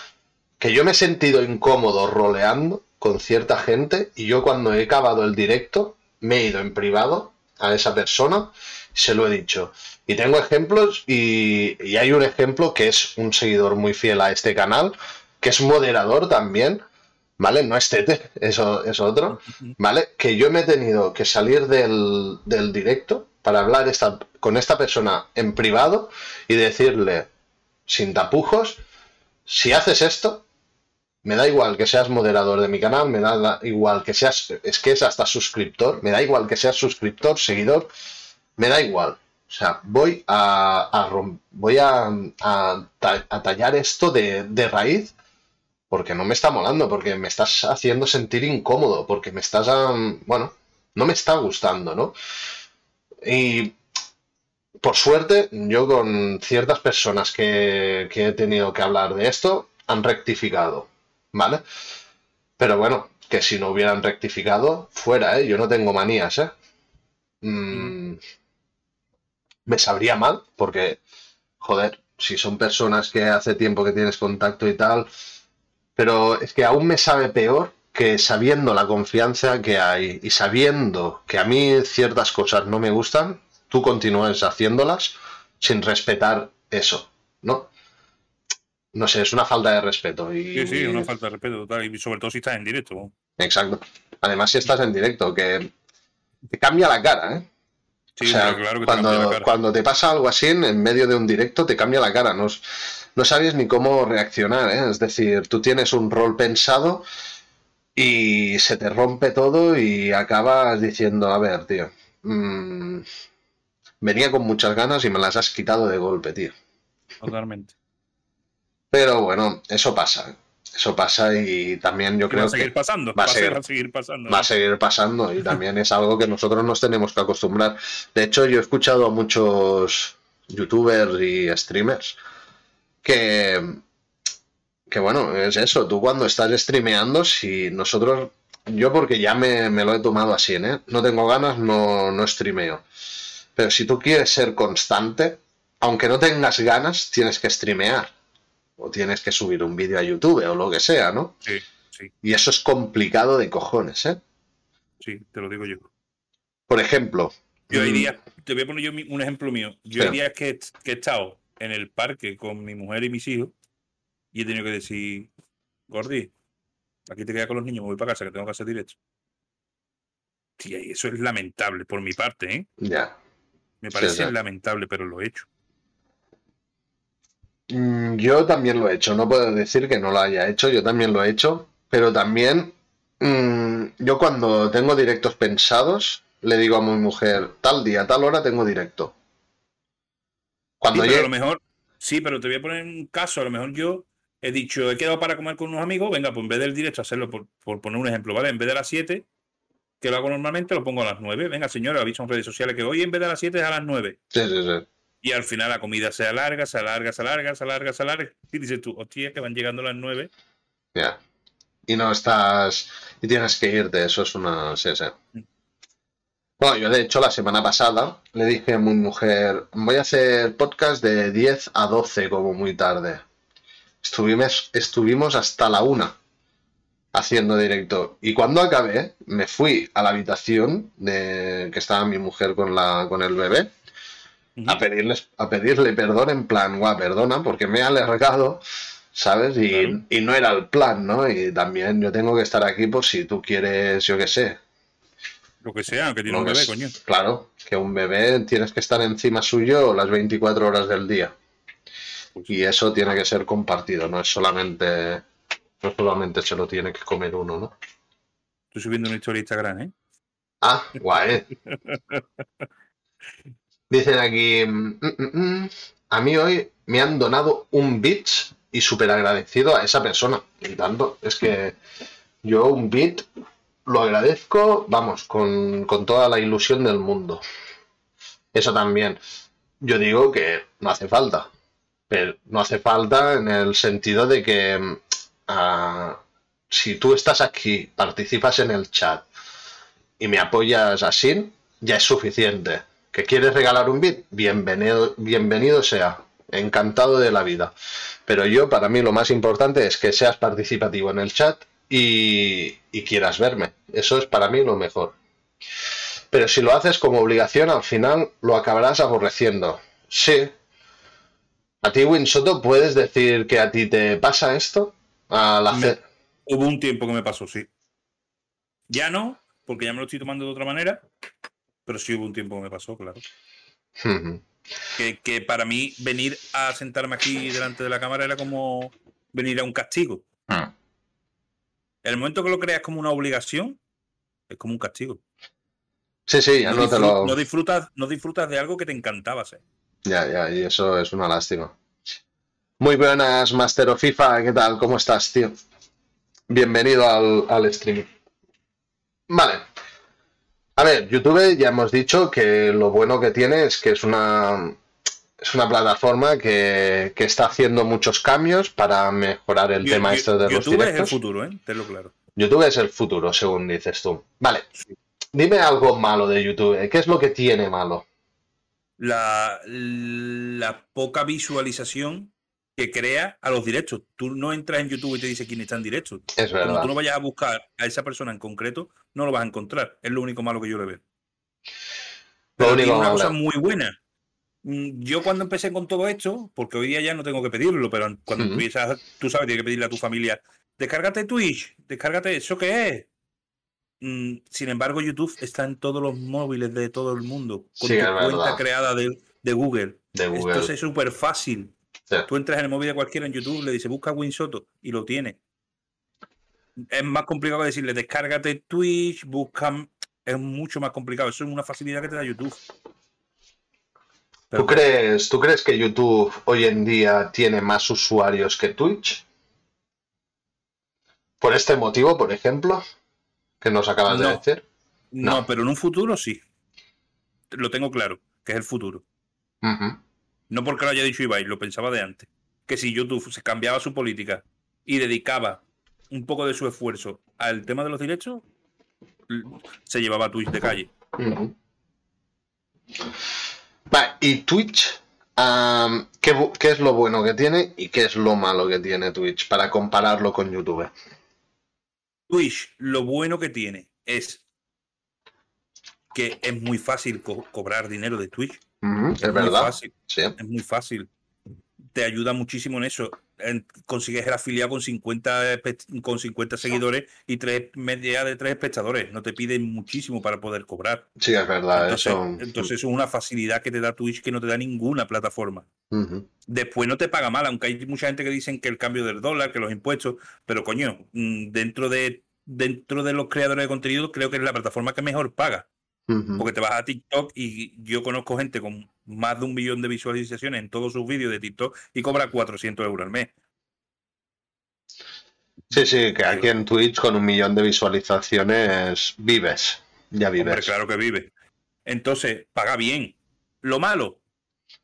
Que yo me he sentido incómodo roleando con cierta gente y yo cuando he acabado el directo me he ido en privado a esa persona y se lo he dicho. Y tengo ejemplos y, hay un ejemplo que es un seguidor muy fiel a este canal, que es moderador también, ¿vale? No es Tete, [laughs] eso es otro, ¿vale? Que yo me he tenido que salir del, directo para hablar con esta persona en privado y decirle, sin tapujos, si haces esto, me da igual que seas moderador de mi canal, me da igual que seas, es que es hasta suscriptor, me da igual que seas suscriptor, seguidor, me da igual. O sea, voy a, voy a, tallar esto de, raíz porque no me está molando, porque me estás haciendo sentir incómodo, porque me estás, bueno, no me está gustando, ¿no? Y por suerte, yo con ciertas personas que he tenido que hablar de esto, han rectificado, ¿vale? Pero bueno, que si no hubieran rectificado, fuera, ¿eh? Yo no tengo manías, ¿eh? Mm, me sabría mal, porque, joder, si son personas que hace tiempo que tienes contacto y tal, pero es que aún me sabe peor que sabiendo la confianza que hay y sabiendo que a mí ciertas cosas no me gustan, tú continúes haciéndolas sin respetar eso, ¿no? No sé, es una falta de respeto. Y... Sí, sí, una falta de respeto total. Y sobre todo si estás en directo. Exacto. Además, si estás en directo, que te cambia la cara, ¿eh? Sí, claro que cuando, te la cara. cuando te pasa algo así en, medio de un directo, te cambia la cara. No, no sabes ni cómo reaccionar, ¿eh? Es decir, tú tienes un rol pensado y se te rompe todo y acabas diciendo, a ver, tío, mmm, venía con muchas ganas y me las has quitado de golpe, tío. Totalmente. Pero bueno, eso pasa. Eso pasa y también yo creo va a seguir pasando, va, a seguir, pasando. Va a seguir pasando y también es algo que nosotros nos tenemos que acostumbrar. De hecho, yo he escuchado a muchos youtubers y streamers que, que bueno, es eso, tú cuando estás streameando, si nosotros, yo porque ya me, lo he tomado así, ¿eh? No tengo ganas, no, no streameo. Pero si tú quieres ser constante, aunque no tengas ganas, tienes que streamear. O tienes que subir un vídeo a YouTube o lo que sea, ¿no? Sí, sí. Y eso es complicado de cojones, ¿eh? Sí, te lo digo yo. Por ejemplo. Yo hay mm, días, te voy a poner yo un ejemplo mío. Yo hay días que, que he estado en el parque con mi mujer y mis hijos y he tenido que decir, Gordi, aquí te quedas con los niños, me voy para casa que tengo que hacer directo. Tía, y eso es lamentable por mi parte, ¿eh? Ya. Me parece lamentable, pero lo he hecho. Mm, yo también lo he hecho, no puedo decir que no lo haya hecho, yo también lo he hecho, pero también mm, yo cuando tengo directos pensados, le digo a mi mujer, tal día, tal hora tengo directo. Cuando sí, a lo mejor, sí, pero te voy a poner un caso, a lo mejor yo he dicho, he quedado para comer con unos amigos, venga, pues en vez del directo, hacerlo por, por poner un ejemplo, ¿vale? En vez de las 7, que lo hago normalmente, lo pongo a las 9. Venga, señora, aviso en redes sociales que hoy en vez de las 7 es a las 9. Sí, sí, sí. Y al final la comida se alarga, se alarga, se alarga, se alarga, se alarga. Y dices tú, hostia, que van llegando las 9. Ya. Y no estás. Y tienes que irte, eso es una. Sí, sí. Bueno, yo de hecho la semana pasada le dije a mi mujer, voy a hacer podcast de 10 a 12 como muy tarde. Estuvimos, estuvimos hasta la 1 haciendo directo. Y cuando acabé, me fui a la habitación de que estaba mi mujer con, la, con el bebé a, pedirles, a pedirle perdón en plan, guau, perdona, porque me he alargado, ¿sabes? Y, y, no era el plan, ¿no? Y también yo tengo que estar aquí por si tú quieres, yo qué sé. Lo que sea, que tiene un bebé, coño. Claro, que un bebé tienes que estar encima suyo las 24 horas del día. Pues y eso tiene que ser compartido, no es solamente no solamente se lo tiene que comer uno, ¿no? Estoy subiendo una historia de Instagram, ¿eh? Ah, guay. [laughs] Dicen aquí, mm, mm, mm, a mí hoy me han donado un bit y súper agradecido a esa persona. Y tanto, es que yo un bit lo agradezco, vamos, con, con toda la ilusión del mundo. Eso también. Yo digo que no hace falta. Pero no hace falta en el sentido de que si tú estás aquí, participas en el chat y me apoyas así, ya es suficiente. ¿Que quieres regalar un bit? Bienvenido, bienvenido sea. Encantado de la vida. Pero yo, para mí, lo más importante es que seas participativo en el chat y, y quieras verme. Eso es para mí lo mejor. Pero si lo haces como obligación, al final lo acabarás aborreciendo. Sí. ¿A ti, Winsoto, puedes decir que a ti te pasa esto? Hubo un tiempo que me pasó, sí. Ya no, porque ya me lo estoy tomando de otra manera. Pero sí hubo un tiempo que me pasó, claro. que, que, para mí venir a sentarme aquí delante de la cámara era como venir a un castigo. En hmm. el momento que lo creas como una obligación, es como un castigo. Sí, sí, no, no, disfrutas, no disfrutas de algo que te encantaba hacer. Ya, ya, y eso es una lástima. Muy buenas, Master of FIFA, ¿qué tal? ¿Cómo estás, tío? Bienvenido al, al stream. Vale. A ver, YouTube ya hemos dicho que lo bueno que tiene es que es una, es una plataforma que, está haciendo muchos cambios para mejorar el tema esto de los directos. YouTube es el futuro, ¿eh? Tenlo claro. YouTube es el futuro, según dices tú. Vale. Dime algo malo de YouTube. ¿Qué es lo que tiene malo? La, la poca visualización que crea a los directos. Tú no entras en YouTube y te dice quién está en directo. Es verdad. Cuando tú no vayas a buscar a esa persona en concreto, no lo vas a encontrar. Es lo único malo que yo le veo. Pero tiene una cosa muy buena. Mm, yo cuando empecé con todo esto, porque hoy día ya no tengo que pedirlo, pero cuando empiezas, tú sabes, tienes que pedirle a tu familia, descárgate Twitch, descárgate, ¿eso qué es? Mm, sin embargo, YouTube está en todos los móviles de todo el mundo, con tu cuenta creada de, Google. De Google. Esto es súper fácil. Tú entras en el móvil de cualquiera en YouTube, le dices busca Winsoto y lo tiene. Es más complicado que decirle descárgate Twitch, busca. Es mucho más complicado. Eso es una facilidad que te da YouTube. ¿Tú crees, ¿Tú crees que YouTube hoy en día tiene más usuarios que Twitch? Por este motivo, por ejemplo, que nos acabas de decir. No. pero en un futuro sí. Lo tengo claro, que es el futuro. No porque lo haya dicho Ibai, lo pensaba de antes. Que si YouTube se cambiaba su política y dedicaba un poco de su esfuerzo al tema de los derechos, se llevaba a Twitch de calle. Vale, y Twitch, ¿qué, es lo bueno que tiene y qué es lo malo que tiene Twitch para compararlo con YouTube? Twitch, lo bueno que tiene es que es muy fácil cobrar dinero de Twitch es, verdad. Es muy fácil. Te ayuda muchísimo en eso. consigues el afiliado con 50, con 50 seguidores y tres media de tres espectadores. No te piden muchísimo para poder cobrar. Sí, es verdad. Entonces, eso... entonces es una facilidad que te da Twitch que no te da ninguna plataforma. Después no te paga mal, aunque hay mucha gente que dicen que el cambio del dólar, que los impuestos, pero coño, mm, dentro de dentro de los creadores de contenido creo que es la plataforma que mejor paga. Porque te vas a TikTok y yo conozco gente con más de un millón de visualizaciones en todos sus vídeos de TikTok y cobra 400 euros al mes. Sí, sí, que aquí en Twitch con un millón de visualizaciones vives. Ya vives. claro que vive. Entonces, paga bien. Lo malo,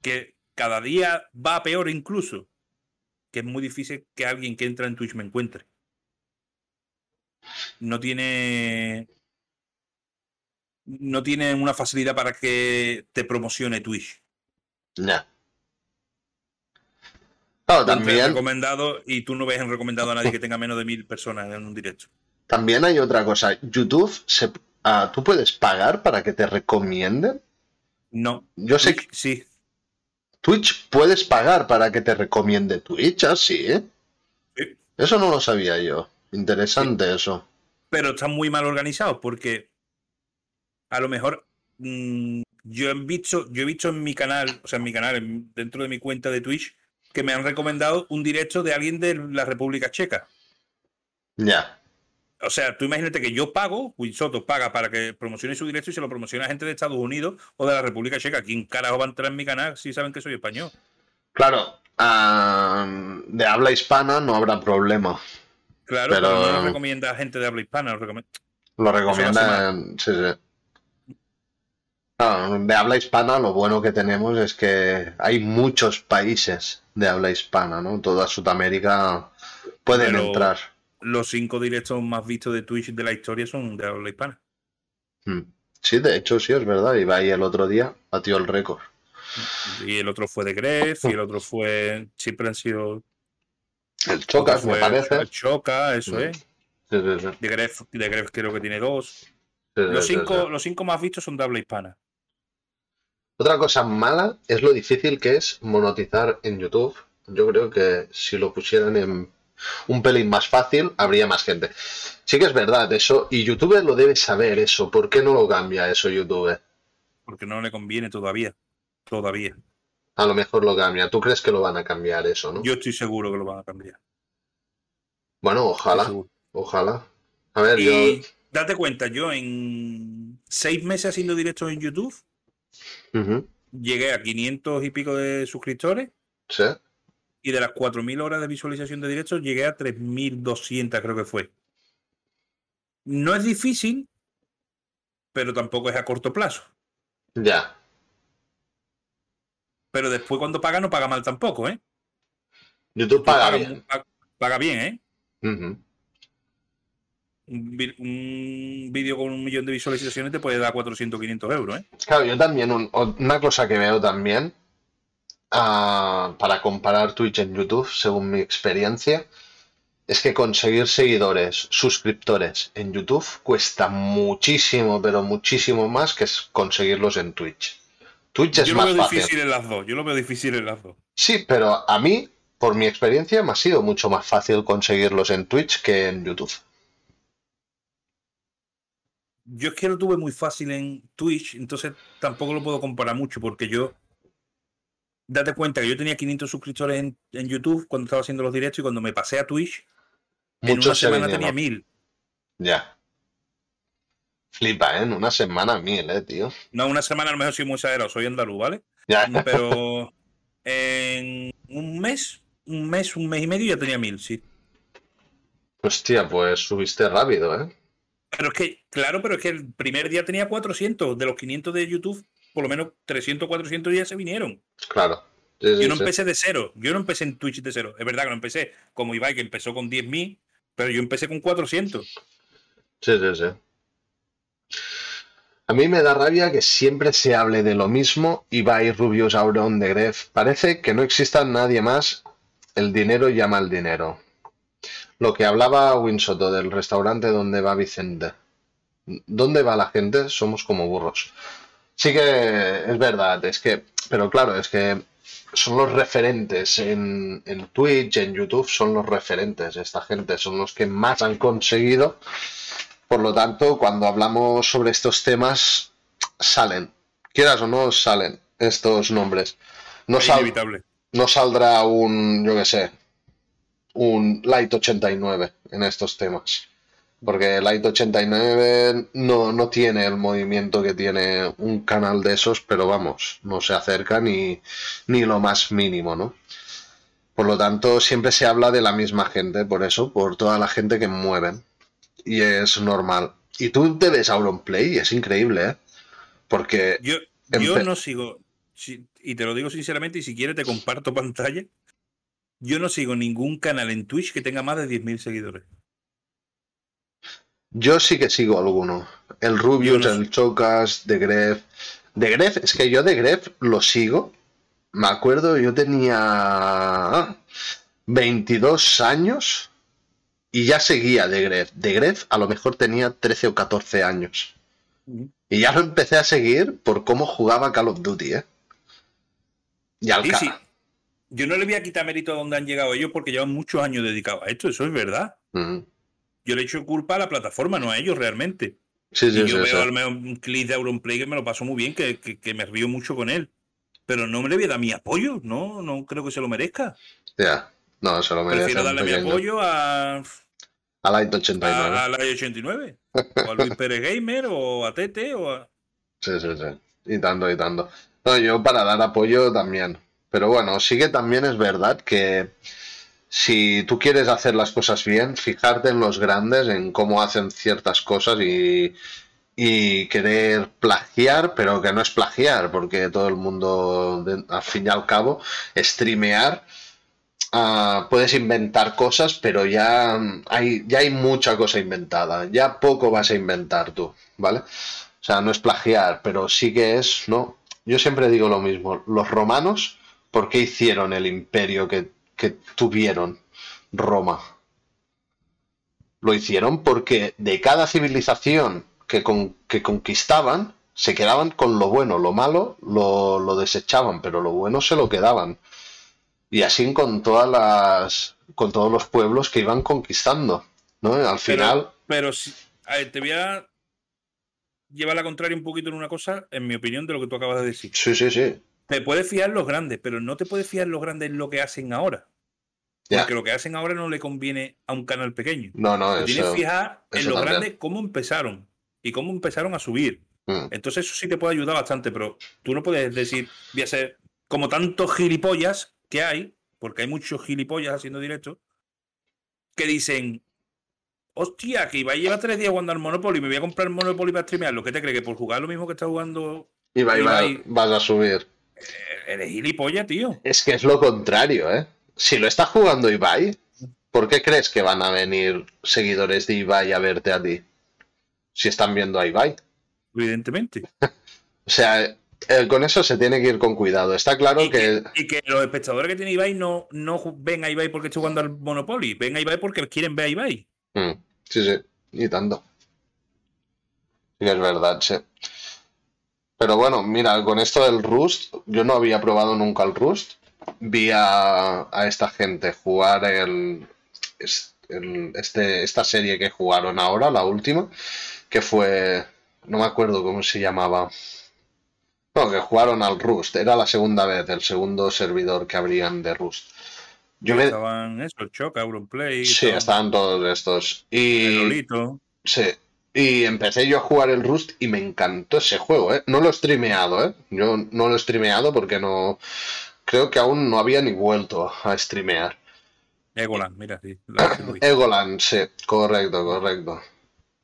que cada día va peor incluso, que es muy difícil que alguien que entra en Twitch me encuentre. No tiene no tienen una facilidad para que te promocione Twitch. Ya. también. recomendado y tú no ves en recomendado a nadie que tenga menos de mil personas en un directo. También hay otra cosa. YouTube, se, ah, ¿tú puedes pagar para que te recomienden? No. Yo sé que. Sí. Twitch puedes pagar para que te recomiende Twitch, así, ¿eh? Sí. Eso no lo sabía yo. Interesante eso. Pero está muy mal organizado porque a lo mejor mm, yo he visto, yo he visto en mi canal, o sea, en mi canal, dentro de mi cuenta de Twitch, que me han recomendado un directo de alguien de la República Checa. Ya. O sea, tú imagínate que yo pago, Winsoto paga para que promocione su directo y se lo promociona a gente de Estados Unidos o de la República Checa. ¿Quién carajo va a entrar en mi canal si saben que soy español? Claro, de habla hispana no habrá problema. Claro, pero, no lo recomienda a gente de habla hispana. Lo, recomienda, lo recomienda, sí, sí de habla hispana lo bueno que tenemos es que hay muchos países de habla hispana, ¿no? Toda Sudamérica pueden entrar. Los cinco directos más vistos de Twitch de la historia son de habla hispana. Hmm. Sí, de hecho sí, es verdad. Iba ahí el otro día, batió el récord. Y el otro fue de Gref, y el otro fue. Siempre han sido. El Chocas, me parece. El Choca, eso hmm. es. Sí, sí, sí. De, Gref, de Gref creo que tiene dos. los, cinco, los cinco más vistos son de habla hispana. Otra cosa mala es lo difícil que es monetizar en YouTube. Yo creo que si lo pusieran en un pelín más fácil, habría más gente. Sí que es verdad eso, y YouTube lo debe saber eso. ¿Por qué no lo cambia eso YouTube? porque no le conviene todavía. Todavía. A lo mejor lo cambia. ¿Tú crees que lo van a cambiar eso, no? Yo estoy seguro que lo van a cambiar. Bueno, ojalá. Ojalá. A ver, yo. Date cuenta, yo en seis meses haciendo directos en YouTube, llegué a 500 y pico de suscriptores. Sí. Y de las 4.000 horas de visualización de directos, llegué a 3.200, creo que fue. No es difícil, pero tampoco es a corto plazo. Ya. Pero después cuando paga, no paga mal tampoco, ¿eh? YouTube paga, bien. Paga, bien, ¿eh? Un vídeo con un millón de visualizaciones te puede dar 400, 500 euros, ¿eh? Claro, yo también, una cosa que veo también, ah, para comparar Twitch en YouTube, según mi experiencia, es que conseguir seguidores, suscriptores en YouTube cuesta muchísimo, pero muchísimo más que conseguirlos en Twitch. Twitch es yo lo veo difícil en las dos, yo lo veo difícil en las dos. Sí, pero a mí, por mi experiencia, me ha sido mucho más fácil conseguirlos en Twitch que en YouTube. Yo es que lo tuve muy fácil en Twitch, entonces tampoco lo puedo comparar mucho porque yo date cuenta que yo tenía 500 suscriptores en, en, YouTube cuando estaba haciendo los directos y cuando me pasé a Twitch, en una semana tenía mil. Ya. Flipa, ¿eh? En una semana mil, ¿eh, tío? No, una semana a lo mejor soy muy exagerado, soy andaluz, ¿vale? Ya. Pero en un mes, un mes, un mes y medio ya tenía mil, sí. Hostia, pues subiste rápido, ¿eh? Pero es que, claro, pero es que el primer día tenía 400. De los 500 de YouTube, por lo menos 300, 400 ya se vinieron. Claro yo no empecé de cero. Yo no empecé en Twitch de cero. Es verdad que no empecé como Ibai, que empezó con 10.000, pero yo empecé con 400. Sí, sí, sí. A mí me da rabia que siempre se hable de lo mismo. Ibai, Rubius, Auron, de Gref. Parece que no exista nadie más. El dinero llama al dinero. Lo que hablaba Winsoto del restaurante donde va Vicente. ¿Dónde va la gente? Somos como burros. Sí que es verdad, es que, pero claro, es que son los referentes en, en, Twitch, en YouTube, son los referentes. Esta gente son los que más han conseguido. Por lo tanto, cuando hablamos sobre estos temas, salen. Quieras o no, salen estos nombres. No, no saldrá un, yo qué sé, un Light 89 en estos temas. Porque Light 89 no, no tiene el movimiento que tiene un canal de esos, pero vamos, no se acerca ni, ni lo más mínimo, ¿no? Por lo tanto, siempre se habla de la misma gente, por eso, por toda la gente que mueven. Y es normal. Y tú te ves Auronplay y es increíble, ¿eh? Porque... Yo, yo no sigo, y te lo digo sinceramente, y si quieres te comparto pantalla, yo no sigo ningún canal en Twitch que tenga más de 10.000 seguidores. Yo sí que sigo alguno. El Rubius, el Chocas, de Gref. De Gref, es que yo de Gref lo sigo. Me acuerdo, yo tenía 22 años y ya seguía de Gref. De Gref a lo mejor tenía 13 o 14 años. Y ya lo empecé a seguir por cómo jugaba Call of Duty, ¿eh? Y al sí, Yo no le voy a quitar mérito a donde han llegado ellos porque llevan muchos años dedicados a esto, eso es verdad yo le echo culpa a la plataforma, no a ellos realmente. Sí, sí, y yo veo al menos un clip de Auronplay que me lo pasó muy bien, que, me río mucho con él. Pero no me le voy a dar mi apoyo, no, no creo que se lo merezca. Ya, no, se lo merece. Prefiero darle mi apoyo a. A Light 89. A, Light 89. o a Luis Pérez Gamer, o a Tete, o a. Sí, sí, sí. Y tanto, y tanto. No, yo para dar apoyo también. Pero bueno, sí que también es verdad que si tú quieres hacer las cosas bien, fijarte en los grandes, en cómo hacen ciertas cosas y, querer plagiar, pero que no es plagiar, porque todo el mundo, al fin y al cabo, streamear, ah, puedes inventar cosas, pero ya hay, ya hay mucha cosa inventada, ya poco vas a inventar tú, ¿vale? O sea, no es plagiar, pero sí que es, ¿no? Yo siempre digo lo mismo, los romanos, ¿por qué hicieron el imperio que que tuvieron Roma. Lo hicieron porque de cada civilización que, que conquistaban, se quedaban con lo bueno, lo malo lo, desechaban, pero lo bueno se lo quedaban. Y así con todas las. con todos los pueblos que iban conquistando. ¿no? Al final. Pero, si, te voy a. lleva la contraria un poquito en una cosa, en mi opinión, de lo que tú acabas de decir. Sí, sí, sí. Te puedes fiar los grandes, pero no te puedes fiar los grandes en lo que hacen ahora. Porque lo que hacen ahora no le conviene a un canal pequeño. No, no, Te tienes eso. que fijar en eso los también. grandes cómo empezaron y cómo empezaron a subir. Mm, Entonces eso sí te puede ayudar bastante, pero tú no puedes decir, voy a ser como tantos gilipollas que hay, porque hay muchos gilipollas haciendo directo, que dicen, hostia, que Ibai lleva tres días jugando al Monopoly, me voy a comprar el Monopoly para streamearlo. ¿Qué te cree? ¿Que por jugar lo mismo que está jugando Y va, y va- Ibai- vas a subir. Eres gilipollas, tío? Es que es lo contrario, ¿eh? Si lo está jugando Ibai, ¿por qué crees que van a venir seguidores de Ibai a verte a ti? Si están viendo a Ibai. Evidentemente. [laughs] O sea, eh, con eso se tiene que ir con cuidado. Está claro Y que... que, y que los espectadores que tiene Ibai no, no ven a Ibai porque está jugando al Monopoly, ven a Ibai porque quieren ver a Ibai. Mm, sí, sí, y tanto. Sí es verdad, sí. Pero bueno, mira, con esto del Rust, yo no había probado nunca el Rust. Vi a, a esta gente jugar el, es- el- este, esta serie que jugaron ahora, la última, que fue, no me acuerdo cómo se llamaba. No, que jugaron al Rust. Era la segunda vez, el segundo servidor que abrían de Rust. Yo me... Estaban eso, el Choc, Auronplay, Sí, estaban todos estos. el Y... Lolito. Sí. Y empecé yo a jugar el Rust y me encantó ese juego, ¿eh? No lo he streameado, ¿eh? Yo no lo he streameado porque no... Creo que aún no había ni vuelto a streamear. Egoland, mira, sí. [coughs] Egoland, sí, correcto, correcto.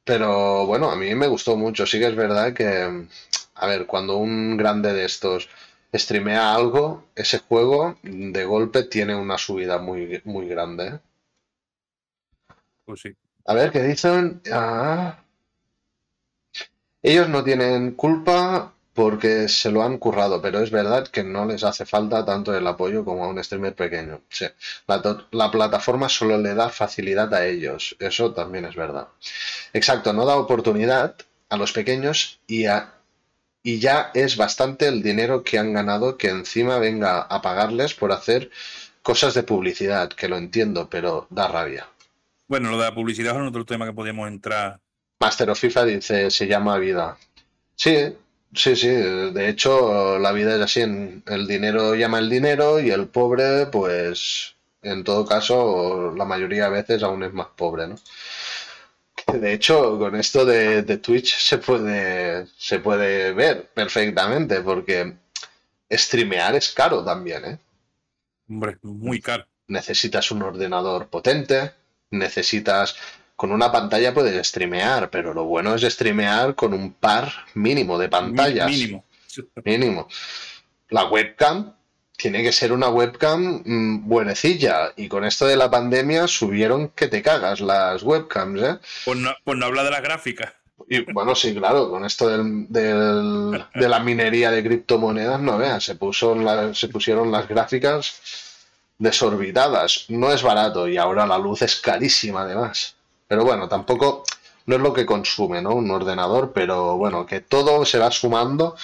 Pero bueno, a mí me gustó mucho. Sí que es verdad que, a ver, cuando un grande de estos streamea algo, ese juego de golpe tiene una subida muy, muy grande, ¿eh? Pues sí. A ver, ¿qué dicen? Ah. Ellos no tienen culpa porque se lo han currado, pero es verdad que no les hace falta tanto el apoyo como a un streamer pequeño. Sí. La, plataforma solo le da facilidad a ellos, eso también es verdad. Exacto, no da oportunidad a los pequeños y, a- y ya es bastante el dinero que han ganado que encima venga a pagarles por hacer cosas de publicidad, que lo entiendo, pero da rabia. Bueno, lo de la publicidad es otro tema que podíamos entrar. Master of FIFA dice, se llama vida. Sí, sí, sí. De hecho, la vida es así. El dinero llama el dinero y el pobre, pues, en todo caso, la mayoría de veces aún es más pobre, ¿no? De hecho, con esto de, de Twitch se puede, se puede ver perfectamente, porque streamear es caro también, ¿eh? Hombre, muy caro. necesitas un ordenador potente, necesitas... Con una pantalla puedes streamear, pero lo bueno es streamear con un par mínimo de pantallas. Mínimo. Mínimo. La webcam tiene que ser una webcam mm, buenecilla. Y con esto de la pandemia subieron que te cagas las webcams, ¿eh? Pues no, pues no habla de las gráficas. Y bueno, sí, claro, con esto del, del- [laughs] de la minería de criptomonedas, no veas, se, puso la- se pusieron las gráficas desorbitadas. No es barato y ahora la luz es carísima además. Pero bueno, tampoco no es lo que consume, ¿no? Un ordenador, pero bueno, que todo se va sumando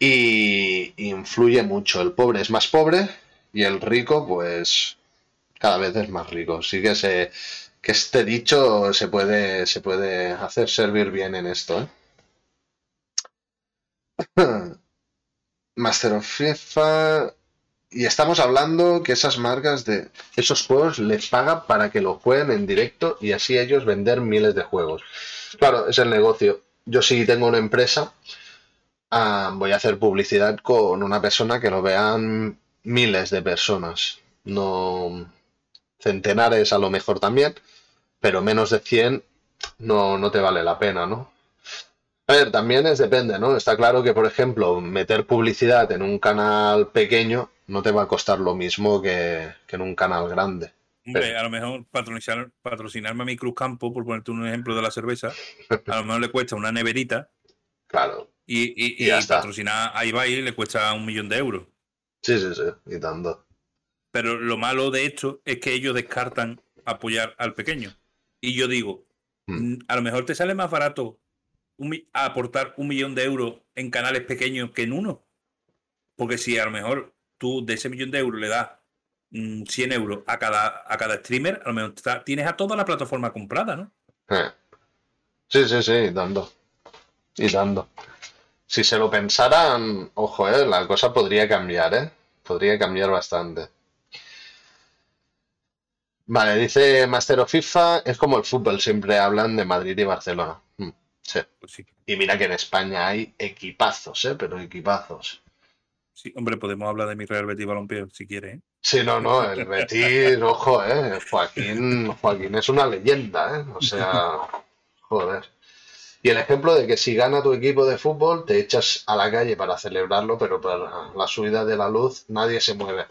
y influye mucho. El pobre es más pobre y el rico, pues cada vez es más rico. Sí que se, que este dicho se puede, se puede hacer servir bien en esto, ¿eh? [clears throat] Master of FIFA. Y estamos hablando que esas marcas de esos juegos les pagan para que lo jueguen en directo y así ellos vender miles de juegos. Claro, es el negocio. Yo sí tengo una empresa, ah, voy a hacer publicidad con una persona que lo vean miles de personas. No centenares a lo mejor también, pero menos de 100 no, no te vale la pena, ¿no? A ver, también es depende, ¿no? Está claro que, por ejemplo, meter publicidad en un canal pequeño no te va a costar lo mismo que, que en un canal grande. Hombre, a lo mejor patrocinar, patrocinarme a mi Cruz Campo, por ponerte un ejemplo de la cerveza, a lo mejor le cuesta una neverita [laughs] Claro, y, y- Y y patrocinar a Ibai le cuesta un millón de euros. sí, sí, sí, y tanto. Pero lo malo de esto es que ellos descartan apoyar al pequeño. Y yo digo, Hmm. mm, a lo mejor te sale más barato un aportar un millón de euros en canales pequeños que en uno. Porque si a lo mejor tú de ese millón de euros le das mm, 100 euros a cada, a cada streamer, a lo mejor tienes a toda la plataforma comprada, ¿no? Eh. Sí, sí, sí, y tanto. Y dando. Si se lo pensaran, ojo, eh, la cosa podría cambiar, ¿eh? Podría cambiar bastante. Vale, dice Master of FIFA, es como el fútbol, siempre hablan de Madrid y Barcelona. Mm. Pues sí. Y mira que en España hay equipazos, ¿eh? Pero equipazos. Sí, hombre, podemos hablar de mi Real Betis Balompié si quiere, ¿eh? Sí, no, no, el Betis, ojo, ¿eh? Joaquín, Joaquín es una leyenda, ¿eh? O sea, [laughs] joder. Y el ejemplo de que si gana tu equipo de fútbol, te echas a la calle para celebrarlo, pero para la subida de la luz nadie se mueve.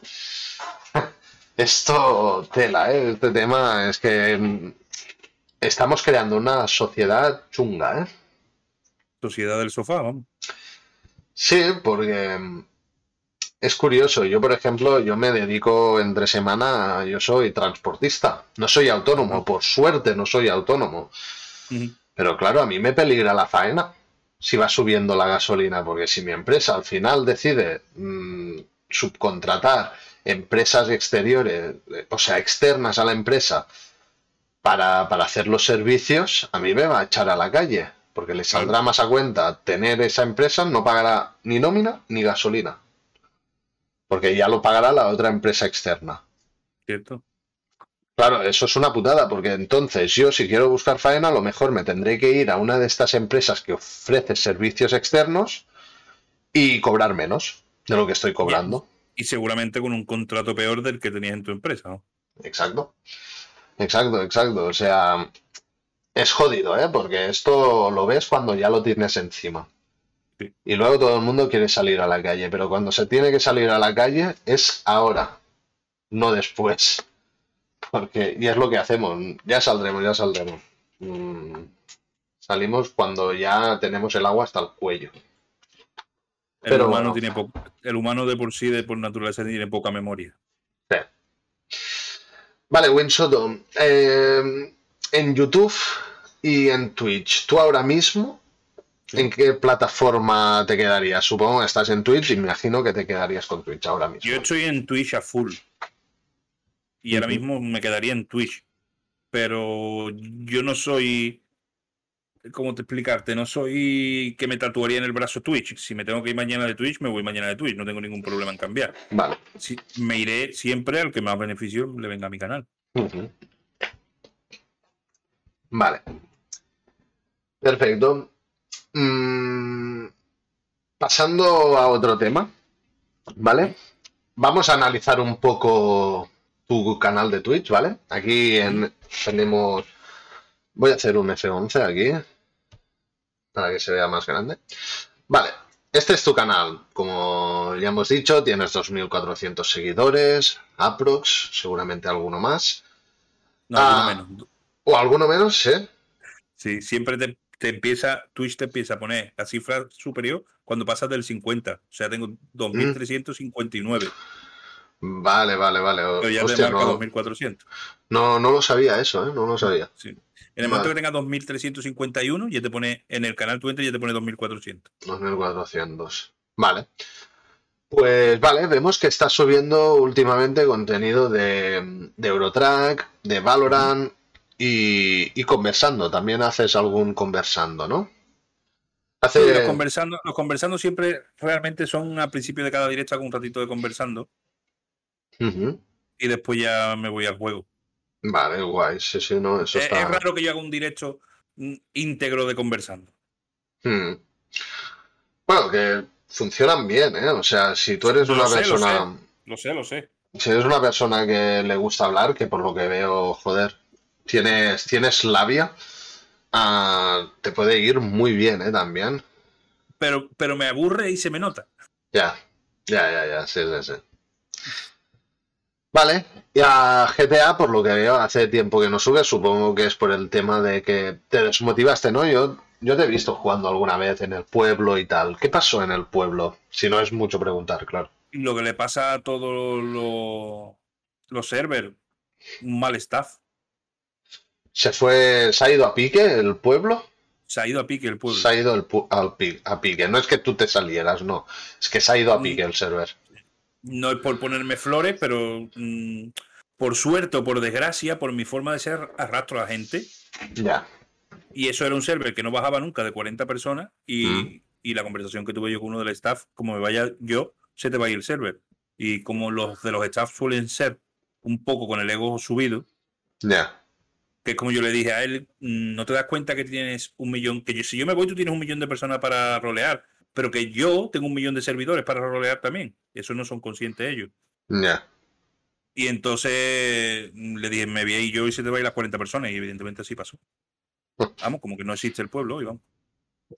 [laughs] Esto, tela, ¿eh? Este tema es que estamos creando una sociedad chunga, ¿eh? Sociedad del sofá, vamos. Sí, porque es curioso. Yo, por ejemplo, yo me dedico entre semana, yo soy transportista. No soy autónomo, por suerte no soy autónomo. Pero claro, a mí me peligra la faena si va subiendo la gasolina, porque si mi empresa al final decide mm, subcontratar empresas exteriores, eh, o sea, externas a la empresa, para, para hacer los servicios, a mí me va a echar a la calle, porque le saldrá más a cuenta tener esa empresa, no pagará ni nómina ni gasolina, porque ya lo pagará la otra empresa externa. ¿Cierto? Claro, eso es una putada, porque entonces yo si quiero buscar faena, a lo mejor me tendré que ir a una de estas empresas que ofrece servicios externos y cobrar menos de lo que estoy cobrando. Y seguramente con un contrato peor del que tenías en tu empresa, ¿no? Exacto. Exacto, exacto. O sea, es jodido, ¿eh? Porque esto lo ves cuando ya lo tienes encima. Sí. Y luego todo el mundo quiere salir a la calle, pero cuando se tiene que salir a la calle es ahora, no después. Porque, y es lo que hacemos, ya saldremos, ya saldremos. Mm, salimos cuando ya tenemos el agua hasta el cuello. El Pero humano bueno. tiene el humano de por sí, de por naturaleza, tiene poca memoria. Sí. Vale, Winsoto, eh, en YouTube y en Twitch, ¿tú ahora mismo en qué plataforma te quedarías? Supongo que estás en Twitch y me imagino que te quedarías con Twitch ahora mismo. Yo estoy en Twitch a full. Y ahora mismo me quedaría en Twitch. Pero yo no soy. ¿Cómo te explicarte? No soy que me tatuaría en el brazo Twitch. Si me tengo que ir mañana de Twitch, me voy mañana de Twitch. No tengo ningún problema en cambiar. Vale. Sí, me iré siempre al que más beneficio le venga a mi canal. Vale. Perfecto. Mm, pasando a otro tema, ¿vale? Vamos a analizar un poco tu canal de Twitch, ¿vale? Aquí en- tenemos... Voy a hacer un F11 aquí, para que se vea más grande. Vale, este es tu canal. Como ya hemos dicho, tienes 2.400 seguidores, aprox, seguramente alguno más. No, alguno Ah. menos. O alguno menos, ¿eh? Sí, siempre te, te empieza, Twitch te empieza a poner la cifra superior cuando pasas del 50. O sea, tengo 2.359. Vale, vale, vale. O- Pero ya Mm. Hostia, te marca no, 2.400. no, no lo sabía eso, ¿eh? No lo sabía. Sí. En el momento Vale. que tengas 2.351, ya te pone, en el canal tu entra, ya te pone 2.400. 2400. Vale. Pues vale, vemos que estás subiendo últimamente contenido de, de Eurotrack, de Valorant y, y conversando. También haces algún conversando, ¿no? Sí, los, conversando, los conversando siempre realmente son al principio de cada directa con un ratito de conversando y después ya me voy al juego. Vale, guay. Sí, sí, no, eso Es, está... es raro que yo haga un directo mm, íntegro de conversando. Hmm. Bueno, que funcionan bien, ¿eh? O sea, si tú eres Lo una sé, lo persona... Lo sé, lo sé. Si eres una persona que le gusta hablar, que por lo que veo, joder, tienes, tienes labia, ah, te puede ir muy bien, ¿eh? También. Pero, pero me aburre y se me nota. Ya, ya, ya, ya, sí, sí, sí. Vale, y a GTA, por lo que veo, hace tiempo que no subes, supongo que es por el tema de que te desmotivaste, ¿no? Yo, yo te he visto jugando alguna vez en el pueblo y tal. ¿Qué pasó en el pueblo? Si no es mucho preguntar, claro. Lo que le pasa a todos los, los servers, un mal staff. ¿Se fue, se ha ido a pique el pueblo? Se ha ido a pique el pueblo. Se ha ido el pu- al pi- a pique. No es que tú te salieras, no. Es que se ha ido a Mm. pique el server. No es por ponerme flores, pero mm, por suerte o por desgracia, por mi forma de ser, arrastro a la gente. Ya. Y eso era un server que no bajaba nunca de 40 personas y, Mm. y la conversación que tuve yo con uno del staff, como me vaya yo, se te va a ir el server. Y como los de los staff suelen ser un poco con el ego subido, Ya. Que como yo le dije a él, mm, no te das cuenta que tienes un millón, que yo- si yo me voy tú tienes un millón de personas para rolear, pero que yo tengo un millón de servidores para rolear también. Eso no son conscientes ellos. Ya. Y entonces mm, le dije, me voy a ir yo y se te va a ir las 40 personas. Y evidentemente así pasó. [laughs] Vamos, como que no existe el pueblo y vamos.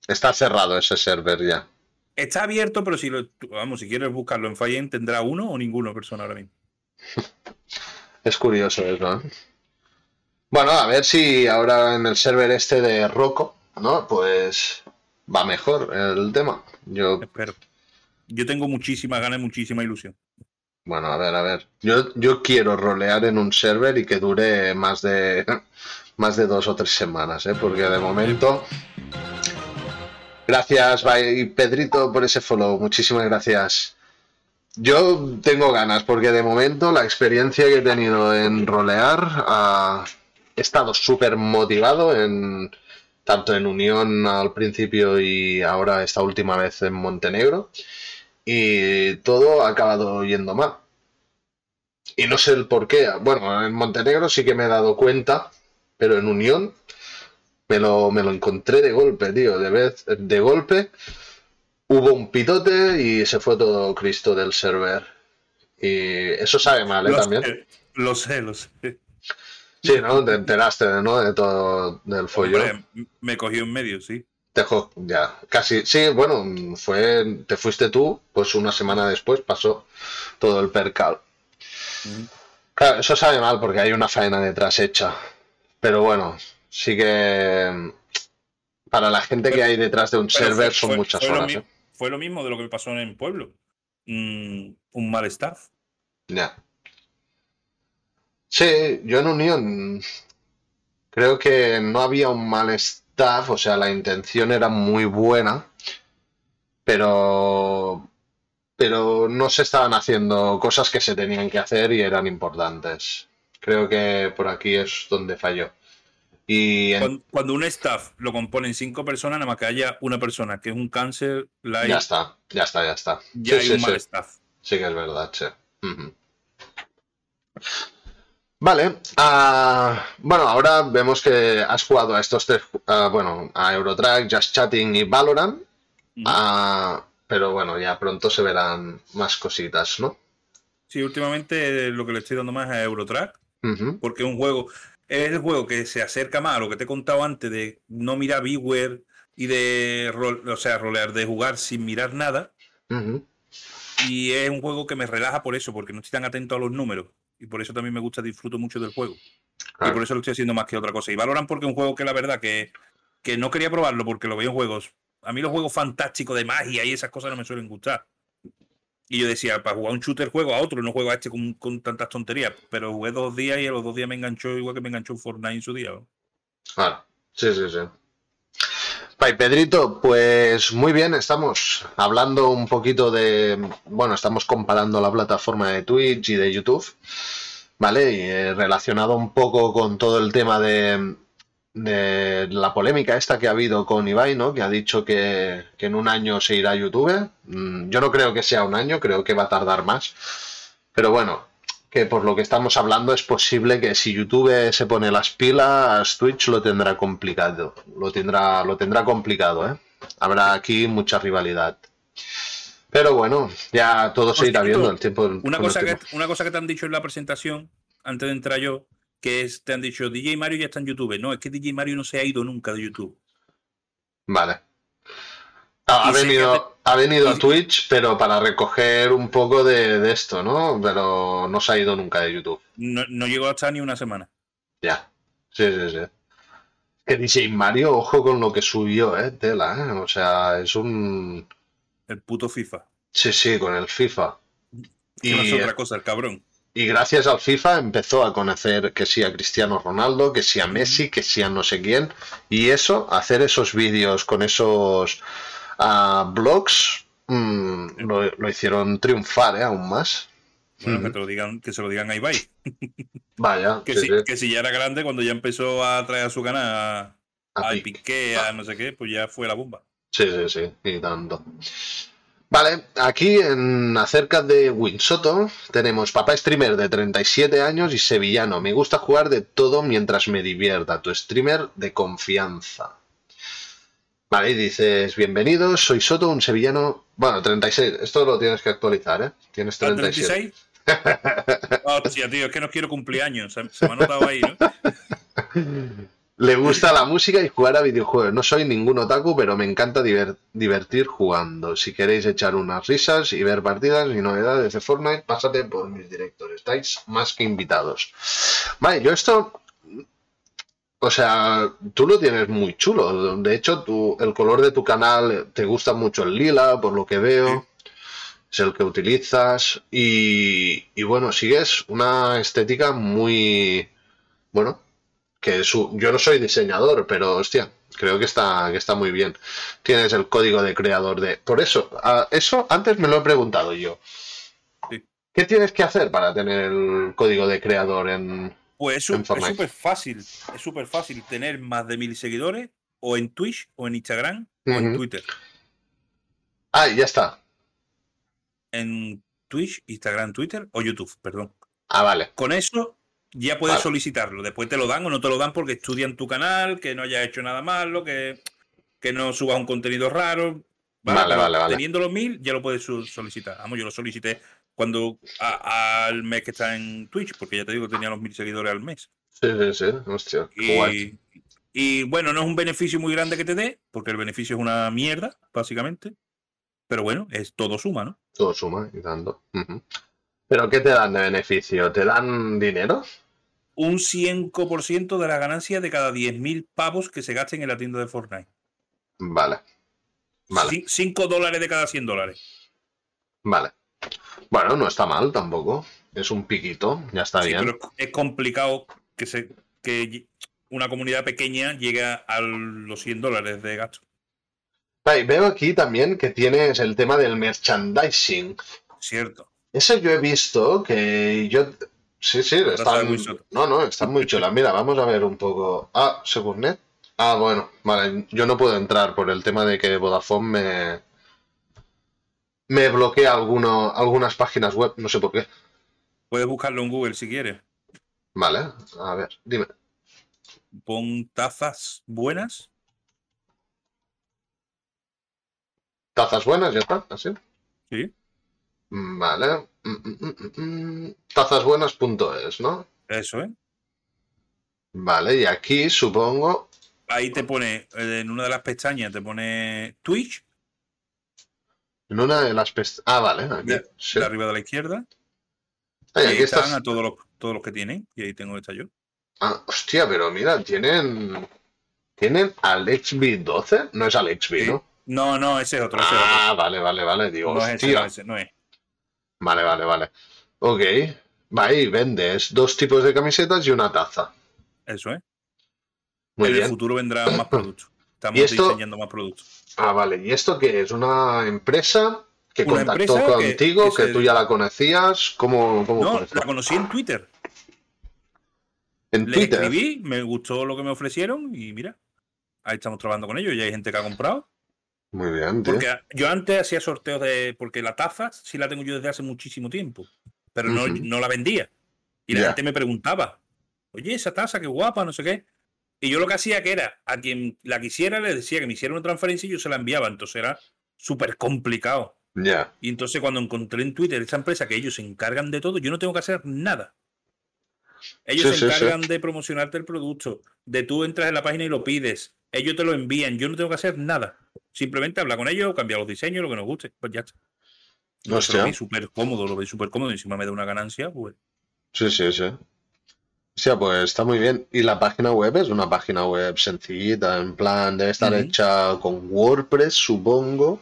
Está cerrado ese server ya. Está abierto, pero si lo, vamos, si quieres buscarlo en Fallen, tendrá uno o ninguna persona ahora mismo. [laughs] Es curioso eso, ¿eh? Bueno, a ver si ahora en el server este de Rocco, ¿no? Pues va mejor el tema. Yo, Espero. Yo tengo muchísimas ganas y muchísima ilusión. bueno, a ver, a ver. Yo, yo quiero rolear en un server y que dure más de [laughs] más de dos o tres semanas, ¿eh? Porque de momento. Gracias, bye, Pedrito, por ese follow. Muchísimas gracias. Yo tengo ganas, porque de momento la experiencia que he tenido en rolear ah, he estado súper motivado en tanto en Unión al principio y ahora esta última vez en Montenegro. Y todo ha acabado yendo mal. Y no sé el por qué. Bueno, en Montenegro sí que me he dado cuenta, pero en Unión me lo, me lo encontré de golpe, tío. De vez, de golpe hubo un pitote y se fue todo Cristo del server. Y eso sabe mal, ¿eh? Lo También. sé, lo sé, lo sé. Sí, ¿no? Te enteraste, ¿no? De todo del follón. Hombre, me cogió en medio, sí. Dejó, ya, casi, sí, bueno, fue, te fuiste tú, pues una semana después pasó todo el percal. Claro, eso sabe mal porque hay una faena detrás hecha, pero bueno, sí que para la gente que hay detrás de un server fue- son fue- muchas fue horas, ¿eh? Fue lo mismo de lo que pasó en el pueblo. Mm, un mal staff. Ya. Sí, yo en Unión creo que no había un mal staff, o sea, la intención era muy buena, pero pero no se estaban haciendo cosas que se tenían que hacer y eran importantes. Creo que por aquí es donde falló. Y en- Cuando, cuando un staff lo componen cinco personas, nada más que haya una persona que es un cáncer, la hay- ya está, ya está, ya está. ya Sí, hay sí, un mal sí. staff. Sí que es verdad, sí. Vale, ah, bueno, ahora vemos que has jugado a estos tres, ah, bueno, a Eurotrack, Just Chatting y Valorant, ah, pero bueno, ya pronto se verán más cositas, ¿no? Sí, últimamente lo que le estoy dando más a Eurotrack, porque es un juego, es el juego que se acerca más a lo que te he contado antes de no mirar Beware y de, o sea, rolear, de jugar sin mirar nada. Y es un juego que me relaja por eso, porque no estoy tan atento a los números. Y por eso también me gusta, disfruto mucho del juego. Y por eso lo estoy haciendo más que otra cosa. Y Valorant porque es un juego que la verdad que, que no quería probarlo porque lo veo en juegos. A mí los juegos fantásticos de magia y esas cosas no me suelen gustar. Y yo decía, para jugar un shooter juego a otro, no juego a este con, con tantas tonterías. Pero jugué dos días y a los dos días me enganchó igual que me enganchó Fortnite en su día. ¿no? Claro, sí, sí, sí. Pai Pedrito, pues muy bien, estamos hablando un poquito de, bueno, estamos comparando la plataforma de Twitch y de YouTube, ¿vale? Y eh, relacionado un poco con todo el tema de, de la polémica esta que ha habido con Ibai, ¿no? Que ha dicho que, que en un año se irá a YouTube. Mm, Yo no creo que sea un año, creo que va a tardar más. Pero bueno, que por lo que estamos hablando es posible que si YouTube se pone las pilas, Twitch lo tendrá complicado. Lo tendrá, lo tendrá complicado, ¿eh? Habrá aquí mucha rivalidad. Pero bueno, ya todo se irá viendo el tiempo. Una el cosa, que, una cosa que te han dicho en la presentación, antes de entrar yo, que es, te han dicho, DJ Mario ya está en YouTube. No, es que DJ Mario no se ha ido nunca de YouTube. Vale. Ha, venido, ha venido a y- Twitch, pero para recoger un poco de, de esto, ¿no? Pero no se ha ido nunca de YouTube. No, no llegó a estar ni una semana. Ya. Sí, sí, sí. Que DJ Mario, ojo con lo que subió, ¿eh? Tela, ¿eh? O sea, es un... El puto FIFA. Sí, sí, con el FIFA. Que no es Y, otra cosa, el cabrón. y gracias al FIFA empezó a conocer que sí a Cristiano Ronaldo, que sí a Messi, que sí a no sé quién. Y eso, hacer esos vídeos con esos ah, blogs, mm, lo, lo hicieron triunfar, ¿eh? Aún más. Bueno, que, te lo digan, que se lo digan a Ibai. [laughs] Vaya, Que, sí, si, sí. que si ya era grande cuando ya empezó a traer a su canal a, a Piqué, a no sé qué, pues ya fue la bomba. Sí, sí, sí, y tanto. Vale, aquí en acerca de Winsoto tenemos papá streamer de 37 años y sevillano. Me gusta jugar de todo mientras me divierta. Tu streamer de confianza. Vale, y dices, bienvenidos, soy Soto, un sevillano. Bueno, 36, esto lo tienes que actualizar, ¿eh? Tienes 36. [laughs] Hostia, tío, es que no quiero cumpleaños. Se, se me ha notado ahí, ¿no? [laughs] Le gusta la música y jugar a videojuegos. No soy ningún otaku, pero me encanta divertir jugando. Si queréis echar unas risas y ver partidas y novedades de Fortnite, pásate por mis directores. Estáis más que invitados. Vale, yo esto. O sea, tú lo tienes muy chulo. De hecho, tú, el color de tu canal te gusta mucho el lila, por lo que veo. Es el que utilizas. Y, y bueno, sigues una estética muy. Bueno, que yo no soy diseñador, pero hostia, creo que está, que está muy bien. Tienes el código de creador de... Por eso, eso antes me lo he preguntado yo. ¿Qué tienes que hacer para tener el código de creador en... Pues es súper fácil, es súper fácil tener más de mil seguidores o en Twitch o en Instagram o en Twitter. Ah, ya está. En Twitch, Instagram, Twitter o YouTube, perdón. Ah, vale. Con eso ya puedes solicitarlo. Después te lo dan o no te lo dan porque estudian tu canal, que no hayas hecho nada malo, que, que no subas un contenido raro. Vale, vale, vale. Teniendo los mil, ya lo puedes solicitar. Vamos, yo lo solicité cuando al mes que está en Twitch, porque ya te digo, tenía los mil seguidores al mes. Sí, sí, sí. Hostia. Y, y bueno, no es un beneficio muy grande que te dé, porque el beneficio es una mierda, básicamente. Pero bueno, es todo suma, ¿no? Todo suma y dando. ¿Pero qué te dan de beneficio? ¿Te dan dinero? Un 5% de la ganancia de cada 10.000 pavos que se gasten en la tienda de Fortnite. Vale. Vale. 5 dólares de cada 100 dólares. Vale. Bueno, no está mal tampoco. Es un piquito, ya está bien. Pero es complicado que, se, que una comunidad pequeña llegue a los 100 dólares de gasto. veo aquí también que tienes el tema del merchandising. Cierto. Eso yo he visto que yo. Sí, sí, está No, no, está muy chula. Mira, vamos a ver un poco. Ah, Segurnet. Ah, bueno, vale. Yo no puedo entrar por el tema de que Vodafone me. Me bloquea alguno, algunas páginas web, no sé por qué. Puedes buscarlo en Google si quieres. Vale, a ver, dime. Pon tazas buenas. Tazas buenas, ya está, así. Sí. Vale. Mm, mm, mm, Tazasbuenas.es, ¿no? Eso, ¿eh? Vale, y aquí supongo. Ahí te pone, en una de las pestañas te pone Twitch. En una de las pestañas. Ah, vale. Aquí, de, arriba de la izquierda. y ahí están a todos los, todos los que tienen. Y ahí tengo esta yo. Ah, hostia, pero mira, tienen. ¿Tienen Alex 12 No es Alex ¿no? No, no, ese es otro. ah, vale, vale, vale. Digo, no Es ese, no es. Vale, vale, vale. Ok. Va, y vendes dos tipos de camisetas y una taza. Eso, ¿eh? en el futuro vendrán más [coughs] productos. Estamos diseñando más productos. Ah, vale. ¿Y esto qué es? ¿Una empresa que contactó contigo, que, tú ya la conocías? ¿Cómo, cómo no, la conocí en Twitter. En Le Twitter. escribí, me gustó lo que me ofrecieron y mira, ahí estamos trabajando con ellos. Ya hay gente que ha comprado. Muy bien. Porque yo antes hacía sorteos de. Porque la taza sí la tengo yo desde hace muchísimo tiempo. Pero no, no la vendía. Y la gente me preguntaba, oye, esa taza, qué guapa, no sé qué. Y yo lo que hacía que era, a quien la quisiera le decía que me hiciera una transferencia y yo se la enviaba. Entonces era súper complicado. Ya. Y entonces cuando encontré en Twitter esa empresa que ellos se encargan de todo, yo no tengo que hacer nada. Ellos se encargan de promocionarte el producto, de tú entras en la página y lo pides, ellos te lo envían, yo no tengo que hacer nada. Simplemente habla con ellos, cambiar los diseños, lo que nos guste, pues ya está. No sé. súper cómodo, lo veis súper cómodo encima me da una ganancia, pues. Sí, sí, sí. Sea, pues está muy bien. ¿Y la página web es una página web sencillita? En plan, debe estar hecha con WordPress, supongo.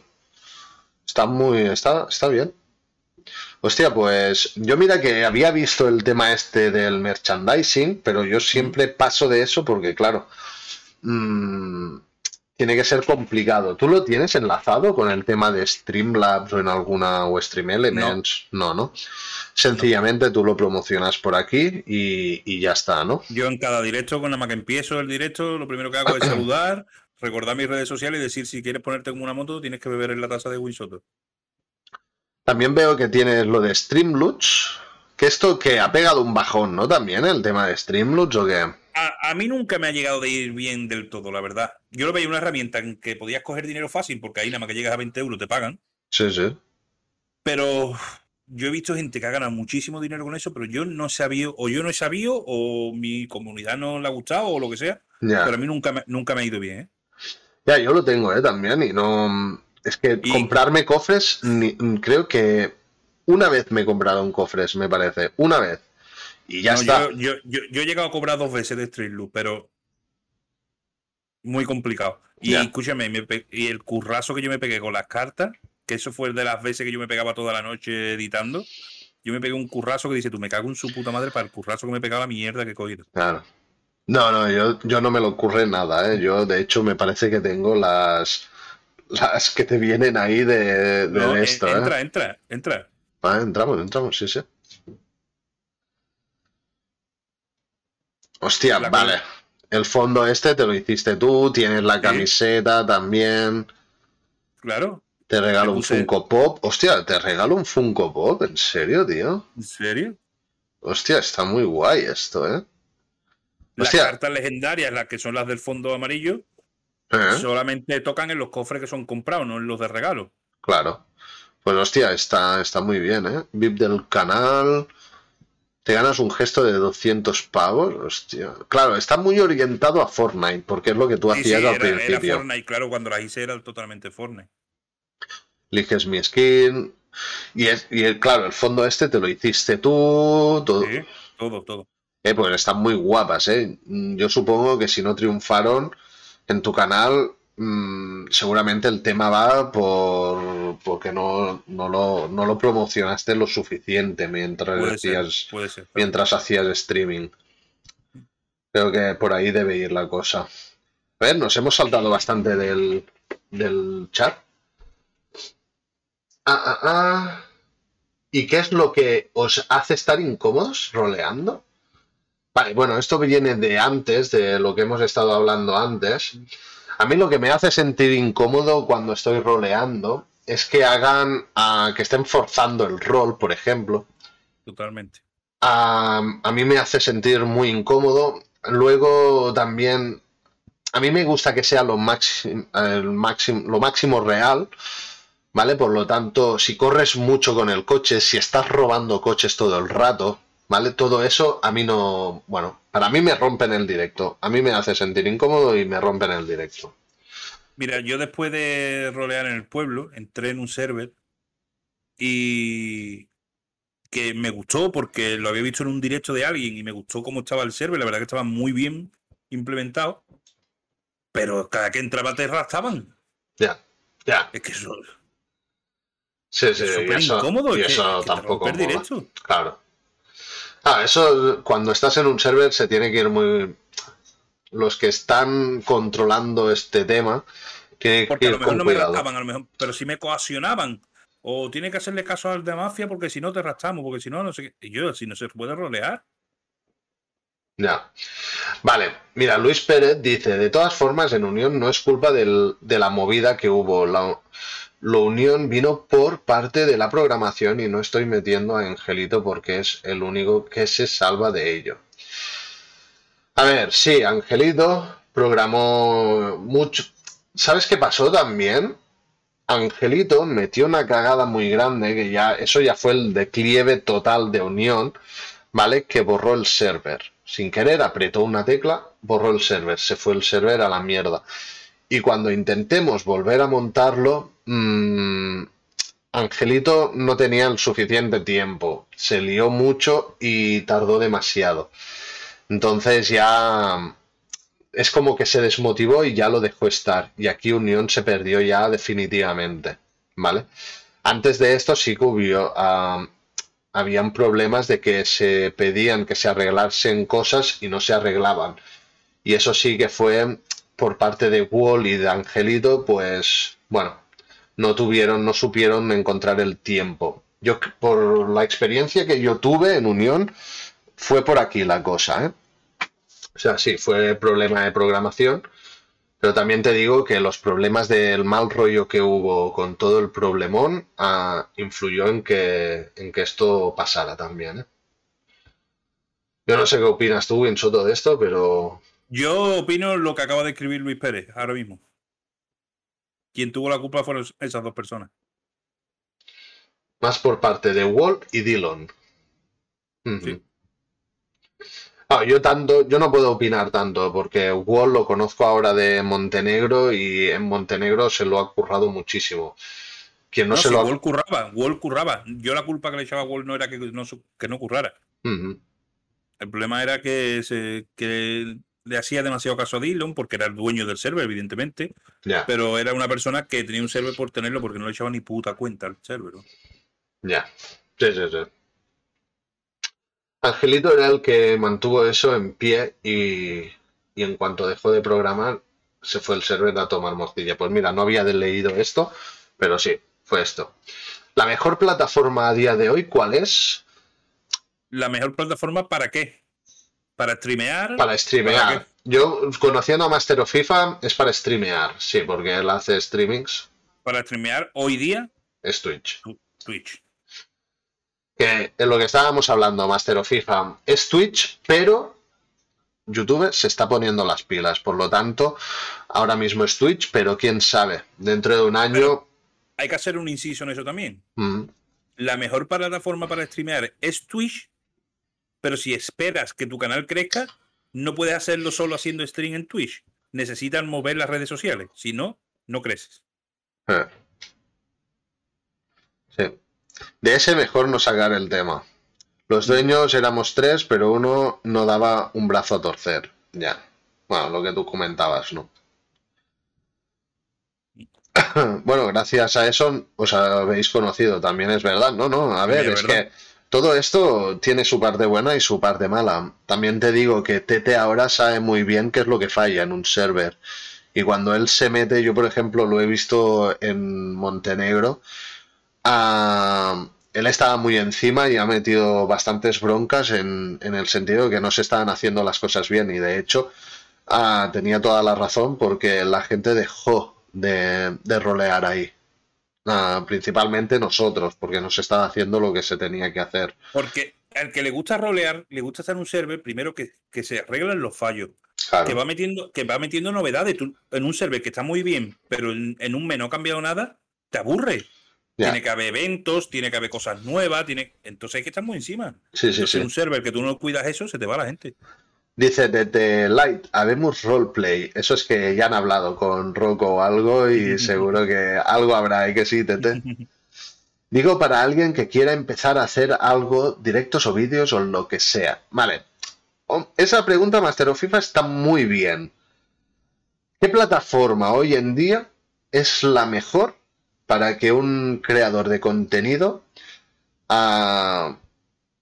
Está muy. Está, está bien. Hostia, pues yo mira que había visto el tema este del merchandising, pero yo siempre paso de eso porque, claro, Mm, tiene que ser complicado. ¿Tú lo tienes enlazado con el tema de Streamlabs o en alguna o Stream Elements? No, no. Sencillamente tú lo promocionas por aquí y, ya está, ¿no? Yo en cada directo, con la más que empiezo el directo, lo primero que hago es saludar, [clears throat] recordar mis redes sociales y decir si quieres ponerte como una moto, tienes que beber en la taza de Winsoto. También veo que tienes lo de Streamloots, que esto que ha pegado un bajón, ¿no? También el tema de Streamloots o qué a, mí nunca me ha llegado de ir bien del todo, la verdad. Yo lo veía una herramienta en que podías coger dinero fácil, porque ahí nada más que llegas a 20 euros te pagan. Sí, sí. Pero yo he visto gente que ha ganado muchísimo dinero con eso, pero yo no he sabido, o yo no he sabido, o mi comunidad no le ha gustado, o lo que sea. Pero a mí nunca me, nunca me ha ido bien, ¿eh? Ya, yo lo tengo, ¿eh? También, y no... Es que comprarme cofres, creo que una vez me he comprado un cofres, me parece. Una vez. Y ya está. Yo, he llegado a cobrar dos veces de Street Loop, pero muy complicado. Y escúchame, y el currazo que yo me pegué con las cartas, que eso fue de las veces que yo me pegaba toda la noche editando, yo me pegué un currazo que dice, tú me cago en su puta madre para el currazo que me pegaba la mierda que he cogido. Claro. No, no, yo, yo no me lo ocurre nada, ¿eh? Yo, de hecho, me parece que tengo las las que te vienen ahí de, de esto, entra, ¿eh? Entra, entra, entra. entramos, entramos, sí, sí. Hostia, vale. El fondo este te lo hiciste tú, tienes la camiseta también. Claro. Te regalo un Funko Pop. Hostia, te regalo un Funko Pop, ¿en serio, tío? ¿En serio? Hostia, está muy guay esto, ¿eh? Las cartas legendarias, las que son las del fondo amarillo, ¿Eh? solamente tocan en los cofres que son comprados, no en los de regalo. Claro. Pues hostia, está, está muy bien, ¿eh? VIP del canal, te ganas un gesto de 200 pavos, hostia. Claro, está muy orientado a Fortnite, porque es lo que tú hacías al principio. Era Fortnite, claro, cuando la hice era totalmente Fortnite. Eliges mi skin. Y, es, y claro, el fondo este te lo hiciste tú, todo. Sí, todo, todo. Eh, pues están muy guapas, ¿eh? Yo supongo que si no triunfaron en tu canal, Mm, seguramente el tema va por porque no, no, lo, no lo promocionaste lo suficiente mientras hacías, mientras hacías streaming. Creo que por ahí debe ir la cosa. A ver, nos hemos saltado bastante del, del chat. Ah, ah, ah. ¿Y qué es lo que os hace estar incómodos roleando? Vale, bueno, esto viene de antes, de lo que hemos estado hablando antes. A mí lo que me hace sentir incómodo cuando estoy roleando es que hagan, que estén forzando el rol, por ejemplo. Totalmente. A, mí me hace sentir muy incómodo. Luego también, a mí me gusta que sea lo lo máximo real. ¿Vale? Por lo tanto, si corres mucho con el coche, si estás robando coches todo el rato, ¿vale? Todo eso a mí no, bueno, para mí me rompen el directo. A mí me hace sentir incómodo y me rompen el directo. Mira, yo después de rolear en el pueblo, entré en un server y que me gustó porque lo había visto en un directo de alguien y me gustó cómo estaba el server. La verdad que estaba muy bien implementado. Pero cada que entraba te rastaban. Ya, ya. Es que eso. Sí, sí, es incómodo. Y eso tampoco. Claro. Ah, eso cuando estás en un server se tiene que ir muy... Los que están controlando este tema tienen que ir a lo mejor no me raptaban, a lo mejor, pero si me coaccionaban. O tiene que hacerle caso al de mafia porque si no te rastamos, porque si no, no sé qué. Y yo, si no se puede rolear. Ya. Vale, mira, Luis Pérez dice, de todas formas, en Unión no es culpa del, de la movida que hubo. La, lo unión vino por parte de la programación y no estoy metiendo a Angelito porque es el único que se salva de ello. A ver, sí, Angelito programó mucho. ¿Sabes qué pasó también? Angelito metió una cagada muy grande, que ya eso ya fue el declive total de Unión, ¿vale? Que borró el server. Sin querer apretó una tecla, borró el server, se fue el server a la mierda. Y cuando intentemos volver a montarlo, mmm, Angelito no tenía el suficiente tiempo. Se lió mucho y tardó demasiado. Entonces ya es como que se desmotivó y ya lo dejó estar. Y aquí Unión se perdió ya definitivamente. ¿Vale? Antes de esto sí que hubo, uh, habían problemas de que se pedían que se arreglasen cosas y no se arreglaban. Y eso sí que fue por parte de Wall y de Angelito, pues bueno, no tuvieron, no supieron encontrar el tiempo. Yo, por la experiencia que yo tuve en Unión, fue por aquí la cosa, ¿eh? O sea, sí, fue problema de programación, pero también te digo que los problemas del mal rollo que hubo con todo el problemón ah, influyó en que, en que esto pasara también, ¿eh? Yo no sé qué opinas tú, en Soto, de esto, pero... Yo opino lo que acaba de escribir Luis Pérez ahora mismo. Quien tuvo la culpa fueron esas dos personas. Más por parte de Walt y Dillon. Sí. Ah, yo tanto, yo no puedo opinar tanto, porque Wall lo conozco ahora de Montenegro y en Montenegro se lo ha currado muchísimo. Quien no, se lo Wall curraba, Wall curraba. Yo la culpa que le echaba a Wall no era que no, que no currara. El problema era que, se, que le hacía demasiado caso a Dillon porque era el dueño del server, evidentemente. Pero era una persona que tenía un server por tenerlo porque no le echaba ni puta cuenta al server. Ya. Sí, sí, sí. Angelito era el que mantuvo eso en pie y, en cuanto dejó de programar se fue el server a tomar mosquilla. Pues mira, no había leído esto, pero sí, fue esto. ¿La mejor plataforma a día de hoy cuál es? ¿La mejor plataforma para qué? ¿Para streamear? Para streamear. Yo, conociendo a Master of FIFA, es para streamear, sí, porque él hace streamings. ¿Para streamear hoy día? Es Twitch. Twitch que en lo que estábamos hablando, Master of FIFA, es Twitch, pero YouTube se está poniendo las pilas. Por lo tanto, ahora mismo es Twitch, pero quién sabe, dentro de un año. hay que hacer un inciso en eso también. Mm. La mejor plataforma para streamear es Twitch, pero si esperas que tu canal crezca, no puedes hacerlo solo haciendo stream en Twitch. Necesitan mover las redes sociales. Si no, no creces. Eh. Sí. De ese mejor no sacar el tema. Los dueños éramos tres, pero uno no daba un brazo a torcer. Ya. Bueno, lo que tú comentabas, ¿no? [coughs] bueno, gracias a eso os habéis conocido, también es verdad, ¿no? No, a ver, es, que todo esto tiene su parte buena y su parte mala. También te digo que Tete ahora sabe muy bien qué es lo que falla en un server. Y cuando él se mete, yo por ejemplo lo he visto en Montenegro, él estaba muy encima y ha metido bastantes broncas en, el sentido de que no se estaban haciendo las cosas bien y de hecho ah, tenía toda la razón porque la gente dejó de, rolear ahí. Ah, principalmente nosotros, porque no se estaba haciendo lo que se tenía que hacer. Porque al que le gusta rolear, le gusta estar en un server, primero que, se arreglen los fallos. Que va metiendo, que va metiendo novedades. en un server que está muy bien, pero en, en un mes no ha cambiado nada, te aburre. Tiene que haber eventos, tiene que haber cosas nuevas, tiene... entonces hay que estar muy encima. Sí, sí, sí. un server que tú no cuidas eso, se te va la gente. Dice desde Light, habemos roleplay. Eso es que ya han hablado con Rocco o algo y [laughs] seguro que algo habrá, ¿eh? que sí, Tete? [laughs] Digo para alguien que quiera empezar a hacer algo, directos o vídeos o lo que sea. Vale. Esa pregunta, Master of FIFA, está muy bien. ¿Qué plataforma hoy en día es la mejor para que un creador de contenido ah,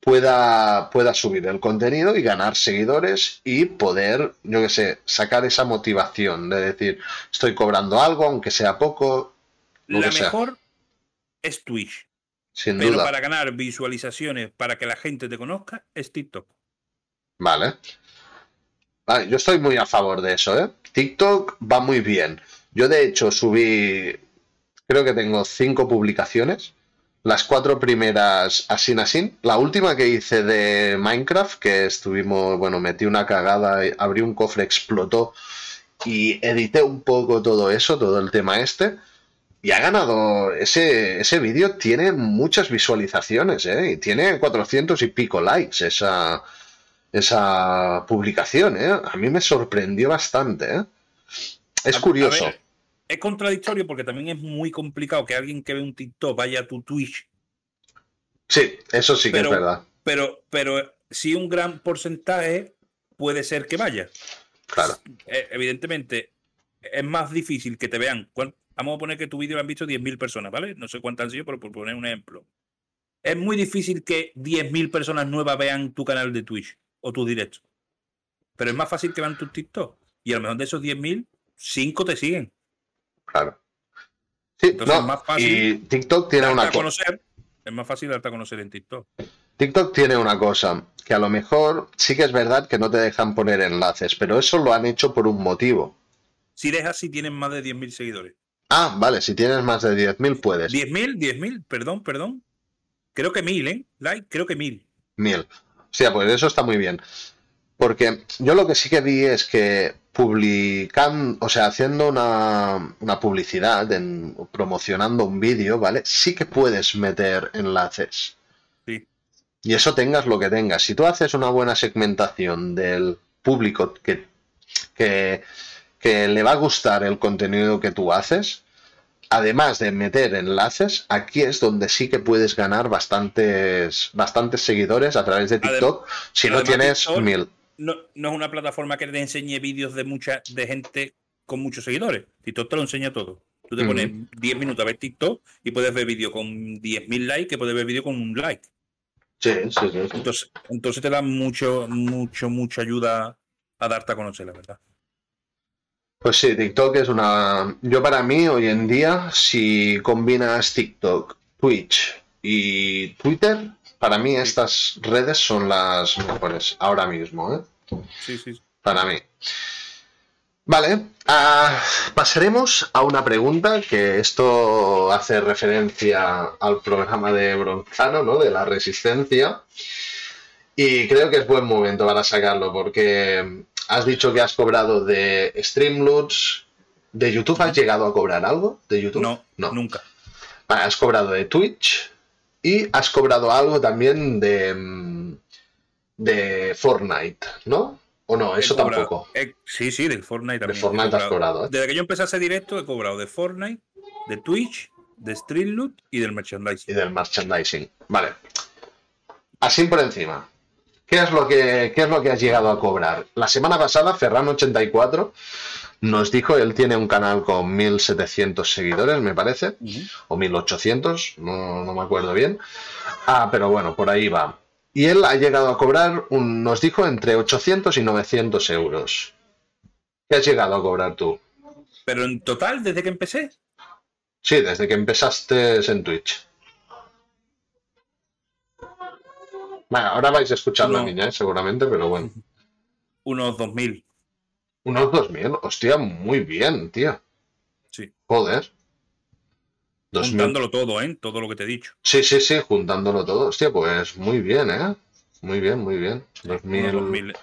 pueda, pueda subir el contenido y ganar seguidores y poder, yo qué sé, sacar esa motivación de decir, estoy cobrando algo, aunque sea poco. La mejor es Twitch. Sin Pero duda. para ganar visualizaciones, para que la gente te conozca, es TikTok. Vale. Vale, yo estoy muy a favor de eso, ¿eh? TikTok va muy bien. Yo de hecho subí creo que tengo cinco publicaciones. Las cuatro primeras así así. La última que hice de Minecraft, que estuvimos, bueno, metí una cagada, abrí un cofre, explotó y edité un poco todo eso, todo el tema este. Y ha ganado, ese, ese vídeo tiene muchas visualizaciones, ¿eh? Y tiene 400 y pico likes esa, esa publicación, ¿eh? A mí me sorprendió bastante, ¿eh? Es curioso es contradictorio porque también es muy complicado que alguien que ve un TikTok vaya a tu Twitch. Sí, eso sí que es verdad. Pero, pero sí un gran porcentaje puede ser que vaya. Claro. Eh, evidentemente, es más difícil que te vean. Vamos a poner que tu vídeo lo han visto 10.000 personas, ¿vale? No sé cuántas han sido, pero por poner un ejemplo. Es muy difícil que 10.000 personas nuevas vean tu canal de Twitch o tu directo. Pero es más fácil que vean tu TikTok. Y a lo mejor de esos 10.000 cinco te siguen. Claro. Sí, Entonces no, es más fácil y TikTok tiene una a cosa. conocer, es más fácil darte a conocer en TikTok. TikTok tiene una cosa, que a lo mejor sí que es verdad que no te dejan poner enlaces, pero eso lo han hecho por un motivo. Si dejas si tienen más de 10.000 seguidores. Ah, vale, si tienes más de 10.000 puedes. 10.000, 10.000, perdón, perdón. Creo que 1.000, ¿eh? Like, creo que 1.000. Mil. O sea, pues eso está muy bien. Porque yo lo que sí que vi es que publicando, o sea, haciendo una, una publicidad, en, promocionando un vídeo, ¿vale? Sí que puedes meter enlaces. Sí. Y eso tengas lo que tengas. Si tú haces una buena segmentación del público que, que, que le va a gustar el contenido que tú haces, además de meter enlaces, aquí es donde sí que puedes ganar bastantes, bastantes seguidores a través de TikTok. Si no tienes TikTok- mil. No, no es una plataforma que te enseñe vídeos de mucha de gente con muchos seguidores. TikTok te lo enseña todo. Tú te pones 10 minutos a ver TikTok y puedes ver vídeo con 10.000 likes que puedes ver vídeo con un like. Sí, sí, sí. sí. Entonces, entonces te da mucho, mucho, mucha ayuda a darte a conocer, la verdad. Pues sí, TikTok es una... Yo para mí, hoy en día, si combinas TikTok, Twitch y Twitter, para mí estas redes son las mejores ahora mismo, ¿eh? Sí, sí. Para mí. Vale, ah, pasaremos a una pregunta que esto hace referencia al programa de Broncano, ¿no? De la resistencia. Y creo que es buen momento para sacarlo porque has dicho que has cobrado de Streamloots. ¿De YouTube has llegado a cobrar algo? ¿De YouTube? No, no. nunca. Vale, has cobrado de Twitch y has cobrado algo también de, mm, de Fortnite, ¿no? ¿O no? Eso cobrado- tampoco. he- sí, sí, del Fortnite De también. Fortnite He has cobrado, ¿eh? Desde que yo empecé a hacer directo he cobrado de Fortnite, de Twitch, de Streamloot y del y merchandising. del merchandising. Vale. Así por encima. ¿Qué es lo que, qué es lo que has llegado a cobrar? La semana pasada, Ferran84 nos dijo, él tiene un canal con 1700 seguidores, me parece, Ujú. o 1800, no, no me acuerdo bien. Ah, pero bueno, por ahí va. Y él ha llegado a cobrar, un, nos dijo, entre 800 y 900 euros. ¿Qué has llegado a cobrar tú? Pero en total, desde que empecé, Sí, desde que empezaste en Twitch. Bueno, ahora vais a escuchar la No. niña, ¿eh? seguramente, pero bueno. [laughs] unos 2.000. Unos 2000, hostia, muy bien, tío. Sí. Joder. 2000. Juntándolo todo, ¿eh? Todo lo que te he dicho. Sí, sí, sí, juntándolo todo. Hostia, pues muy bien, ¿eh? Muy bien, muy bien. Unos 2000, 2.000.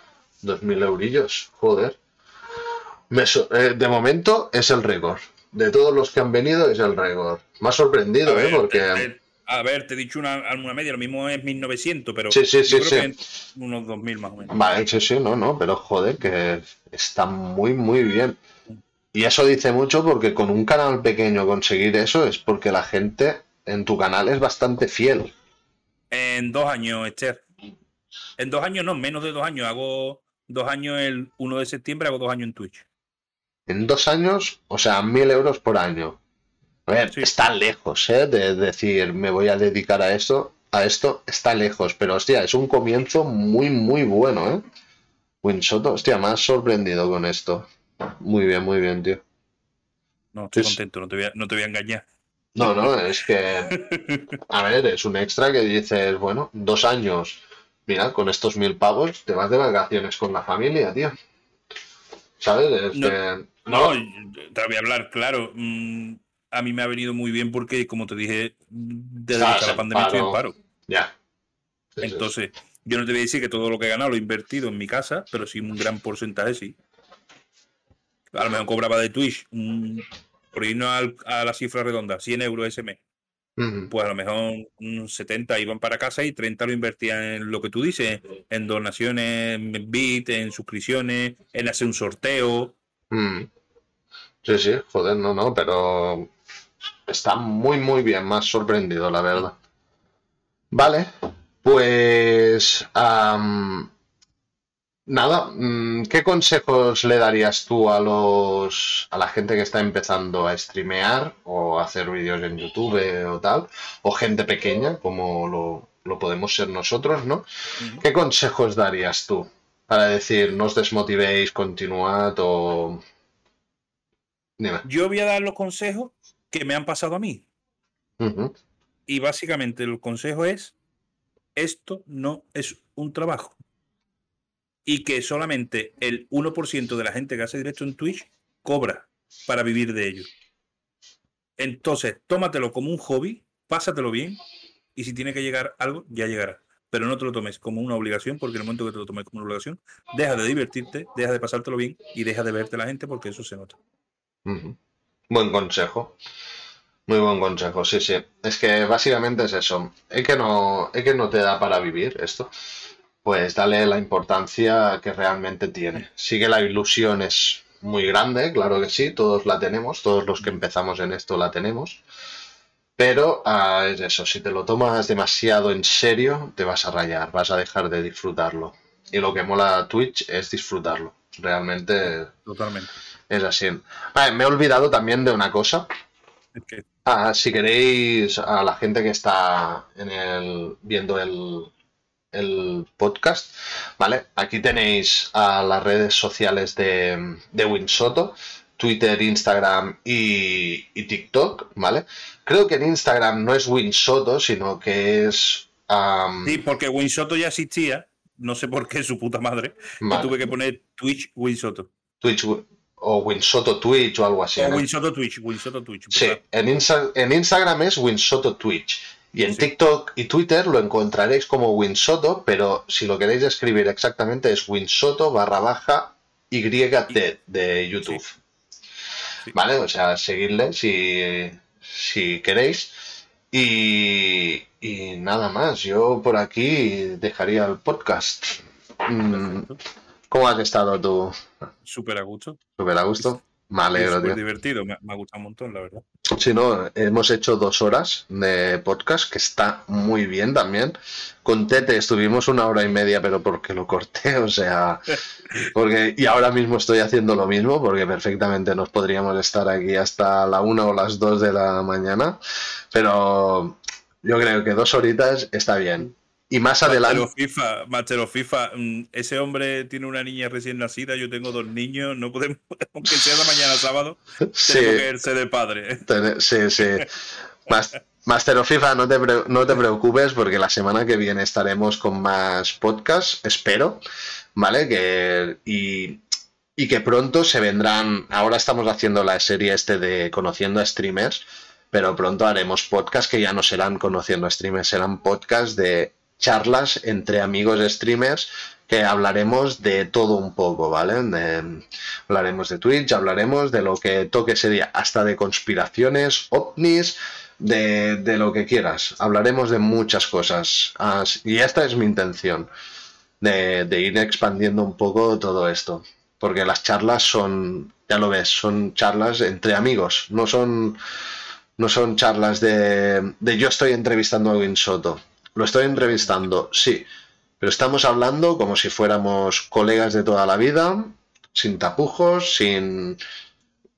2000 eurillos, joder. Me so- eh, de momento es el récord. De todos los que han venido es el récord. Me ha sorprendido, ¿eh? Porque... te- a ver, te he dicho una, una media, lo mismo es 1.900, pero Sí, sí, sí, yo creo que unos 2.000 más o menos. Vale, sí, sí, no, no, pero joder, que está muy, muy bien. Y eso dice mucho porque con un canal pequeño conseguir eso es porque la gente en tu canal es bastante fiel. En dos años, Esther. En dos años, no, menos de dos años. Hago dos años el 1 de septiembre, hago dos años en Twitch. En dos años, o sea, mil euros por año. A ver, Sí. está lejos, ¿eh? De decir, me voy a dedicar a esto, a esto, está lejos, pero hostia, es un comienzo muy, muy bueno, ¿eh? Winsoto, hostia, me has sorprendido con esto. Muy bien, muy bien, tío. No, estoy contento, no te voy a, no te voy a engañar. No, no, es que, [laughs] a ver, es un extra que dices, bueno, dos años, mira, con estos mil pavos te vas de vacaciones con la familia, tío. ¿Sabes? Es No, que, No, te voy a hablar, claro. mm, a mí me ha venido muy bien porque, como te dije, desde que la en pandemia estoy en paro. ya. Sí, sí, sí. Entonces, yo no te voy a decir que todo lo que he ganado lo he invertido en mi casa, pero sí un gran porcentaje sí. A lo mejor cobraba de Twitch, un- por irnos al- a la cifra redonda, 100 euros ese mes. Pues a lo mejor un 70 iban para casa y 30 lo invertían en lo que tú dices, en donaciones, en bit, en suscripciones, en hacer un sorteo. Sí, sí, joder, no, no, pero está muy, muy bien, más sorprendido, la verdad. Vale, pues nada, mm, ¿qué consejos le darías tú a los a la gente que está empezando a streamear o a hacer vídeos en YouTube o tal, o gente pequeña como lo, lo podemos ser nosotros, ¿no? ¿Qué consejos darías tú para decir no os desmotivéis, continuad o Dime. Yo voy a dar los consejos que me han pasado a mí. Y básicamente el consejo es, esto no es un trabajo. Y que solamente el 1% de la gente que hace directo en Twitch cobra para vivir de ello. Entonces, tómatelo como un hobby, pásatelo bien, y si tiene que llegar algo, ya llegará. Pero no te lo tomes como una obligación, porque en el momento que te lo tomes como una obligación, deja de divertirte, deja de pasártelo bien y deja de verte la gente porque eso se nota. Buen consejo. Muy buen consejo, sí, sí. Es que básicamente es eso. Es que no, es que no te da para vivir esto. Pues dale la importancia que realmente tiene. Sí que la ilusión es muy grande, claro que sí, todos la tenemos, todos los que empezamos en esto la tenemos. Pero ah, es eso, si te lo tomas demasiado en serio, te vas a rayar, vas a dejar de disfrutarlo. Y lo que mola Twitch es disfrutarlo. Realmente Totalmente. Es así. Vale, me he olvidado también de una cosa. Ah, si queréis, a la gente que está en el, viendo el, el podcast, ¿vale? Aquí tenéis a las redes sociales de, de Winsoto, Twitter, Instagram y, y TikTok, ¿vale? Creo que en Instagram no es Winsoto, sino que es... Sí, porque Winsoto ya existía, no sé por qué su puta madre, vale, tuve que poner Twitch Winsoto. Twitch o Winsoto Twitch o algo así, O ¿no? Winsoto Twitch, Winsoto Twitch. Sí, ¿verdad? en, Insta- en Instagram es Winsoto Twitch. Y en Sí. TikTok y Twitter lo encontraréis como Winsoto, pero si lo queréis escribir exactamente es Winsoto barra baja YT de YouTube. Sí. ¿Vale? O sea, seguidle si, si queréis. Y, y nada más, yo por aquí dejaría el podcast. Mm, Perfecto. ¿Cómo has estado tú? Súper a gusto. ¿Súper a gusto? Me alegro, tío. divertido. Me, me ha gustado un montón, la verdad. Sí, no, hemos hecho dos horas de podcast, que está muy bien también. Con Tete estuvimos una hora y media, pero porque lo corté, [laughs] o sea, porque, y ahora mismo estoy haciendo lo mismo, porque perfectamente nos podríamos estar aquí hasta la una o las dos de la mañana, pero yo creo que dos horitas está bien. Y más adelante, FIFA, FIFA, mm, ese hombre tiene una niña recién nacida, yo tengo dos niños, no podemos, [laughs] aunque sea mañana sábado, sí, tenemos que irse de padre. Sí, sí. Mas- Master of FIFA, no te, no te preocupes porque la semana que viene estaremos con más podcasts, espero, ¿vale? Que, y, y que pronto se vendrán, ahora estamos haciendo la serie este de conociendo a streamers, pero pronto haremos podcasts que ya no serán conociendo a streamers, serán podcasts de charlas entre amigos streamers que hablaremos de todo un poco, ¿vale? Hablaremos de Twitch, hablaremos de lo que toque ese día, hasta de conspiraciones, ovnis, de, lo que quieras. Hablaremos de muchas cosas. As- y esta es mi intención, de, de ir expandiendo un poco todo esto. Porque las charlas son, ya lo ves, son charlas entre amigos, no son, no son charlas de, de yo estoy entrevistando a Win Soto. Lo estoy entrevistando, sí, pero estamos hablando como si fuéramos colegas de toda la vida, sin tapujos, sin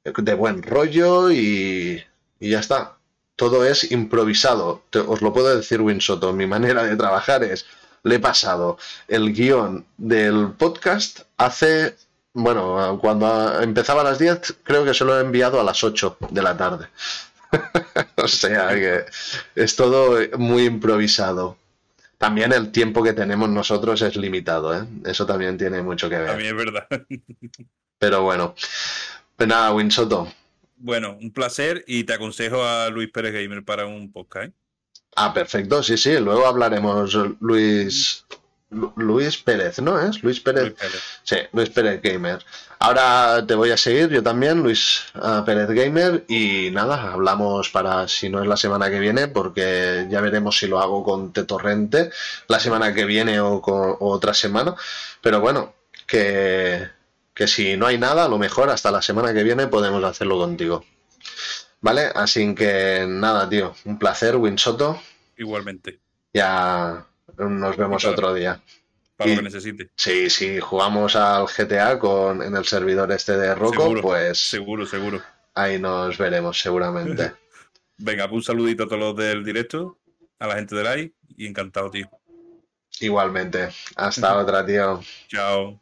de buen rollo y, y ya está. Todo es improvisado. Te- os lo puedo decir, Winsoto. Mi manera de trabajar es, le he pasado el guion del podcast hace, bueno, cuando empezaba a las 10, creo que se lo he enviado a las 8 de la tarde. [laughs] o sea que es todo muy improvisado. También el tiempo que tenemos nosotros es limitado, ¿eh? Eso también tiene mucho que ver. También es verdad. [laughs] Pero bueno, pues nada, Winsoto. Bueno, un placer y te aconsejo a Luis Pérez Gamer para un podcast. ¿eh? Ah, perfecto, sí, sí. Luego hablaremos Luis Lu- Luis Pérez, ¿no es? Luis Pérez. Luis Pérez. Sí, Luis Pérez Gamer. Ahora te voy a seguir yo también, Luis ah, Pérez Gamer, y nada, hablamos para si no es la semana que viene, porque ya veremos si lo hago con Tetorrente la semana que viene o, con, o otra semana. Pero bueno, que, que si no hay nada, a lo mejor hasta la semana que viene podemos hacerlo contigo. ¿Vale? Así que nada, tío, un placer, Winsoto. Igualmente, Ya nos vemos para- otro día. para Y- lo que necesite. Sí, si jugamos al GTA con, en el servidor este de Rocco, Seguro, pues Seguro, seguro. ahí nos veremos seguramente. [laughs] Venga, pues un saludito a todos los del directo, a la gente del live y encantado, tío. Igualmente. Hasta [laughs] otra, tío. Chao.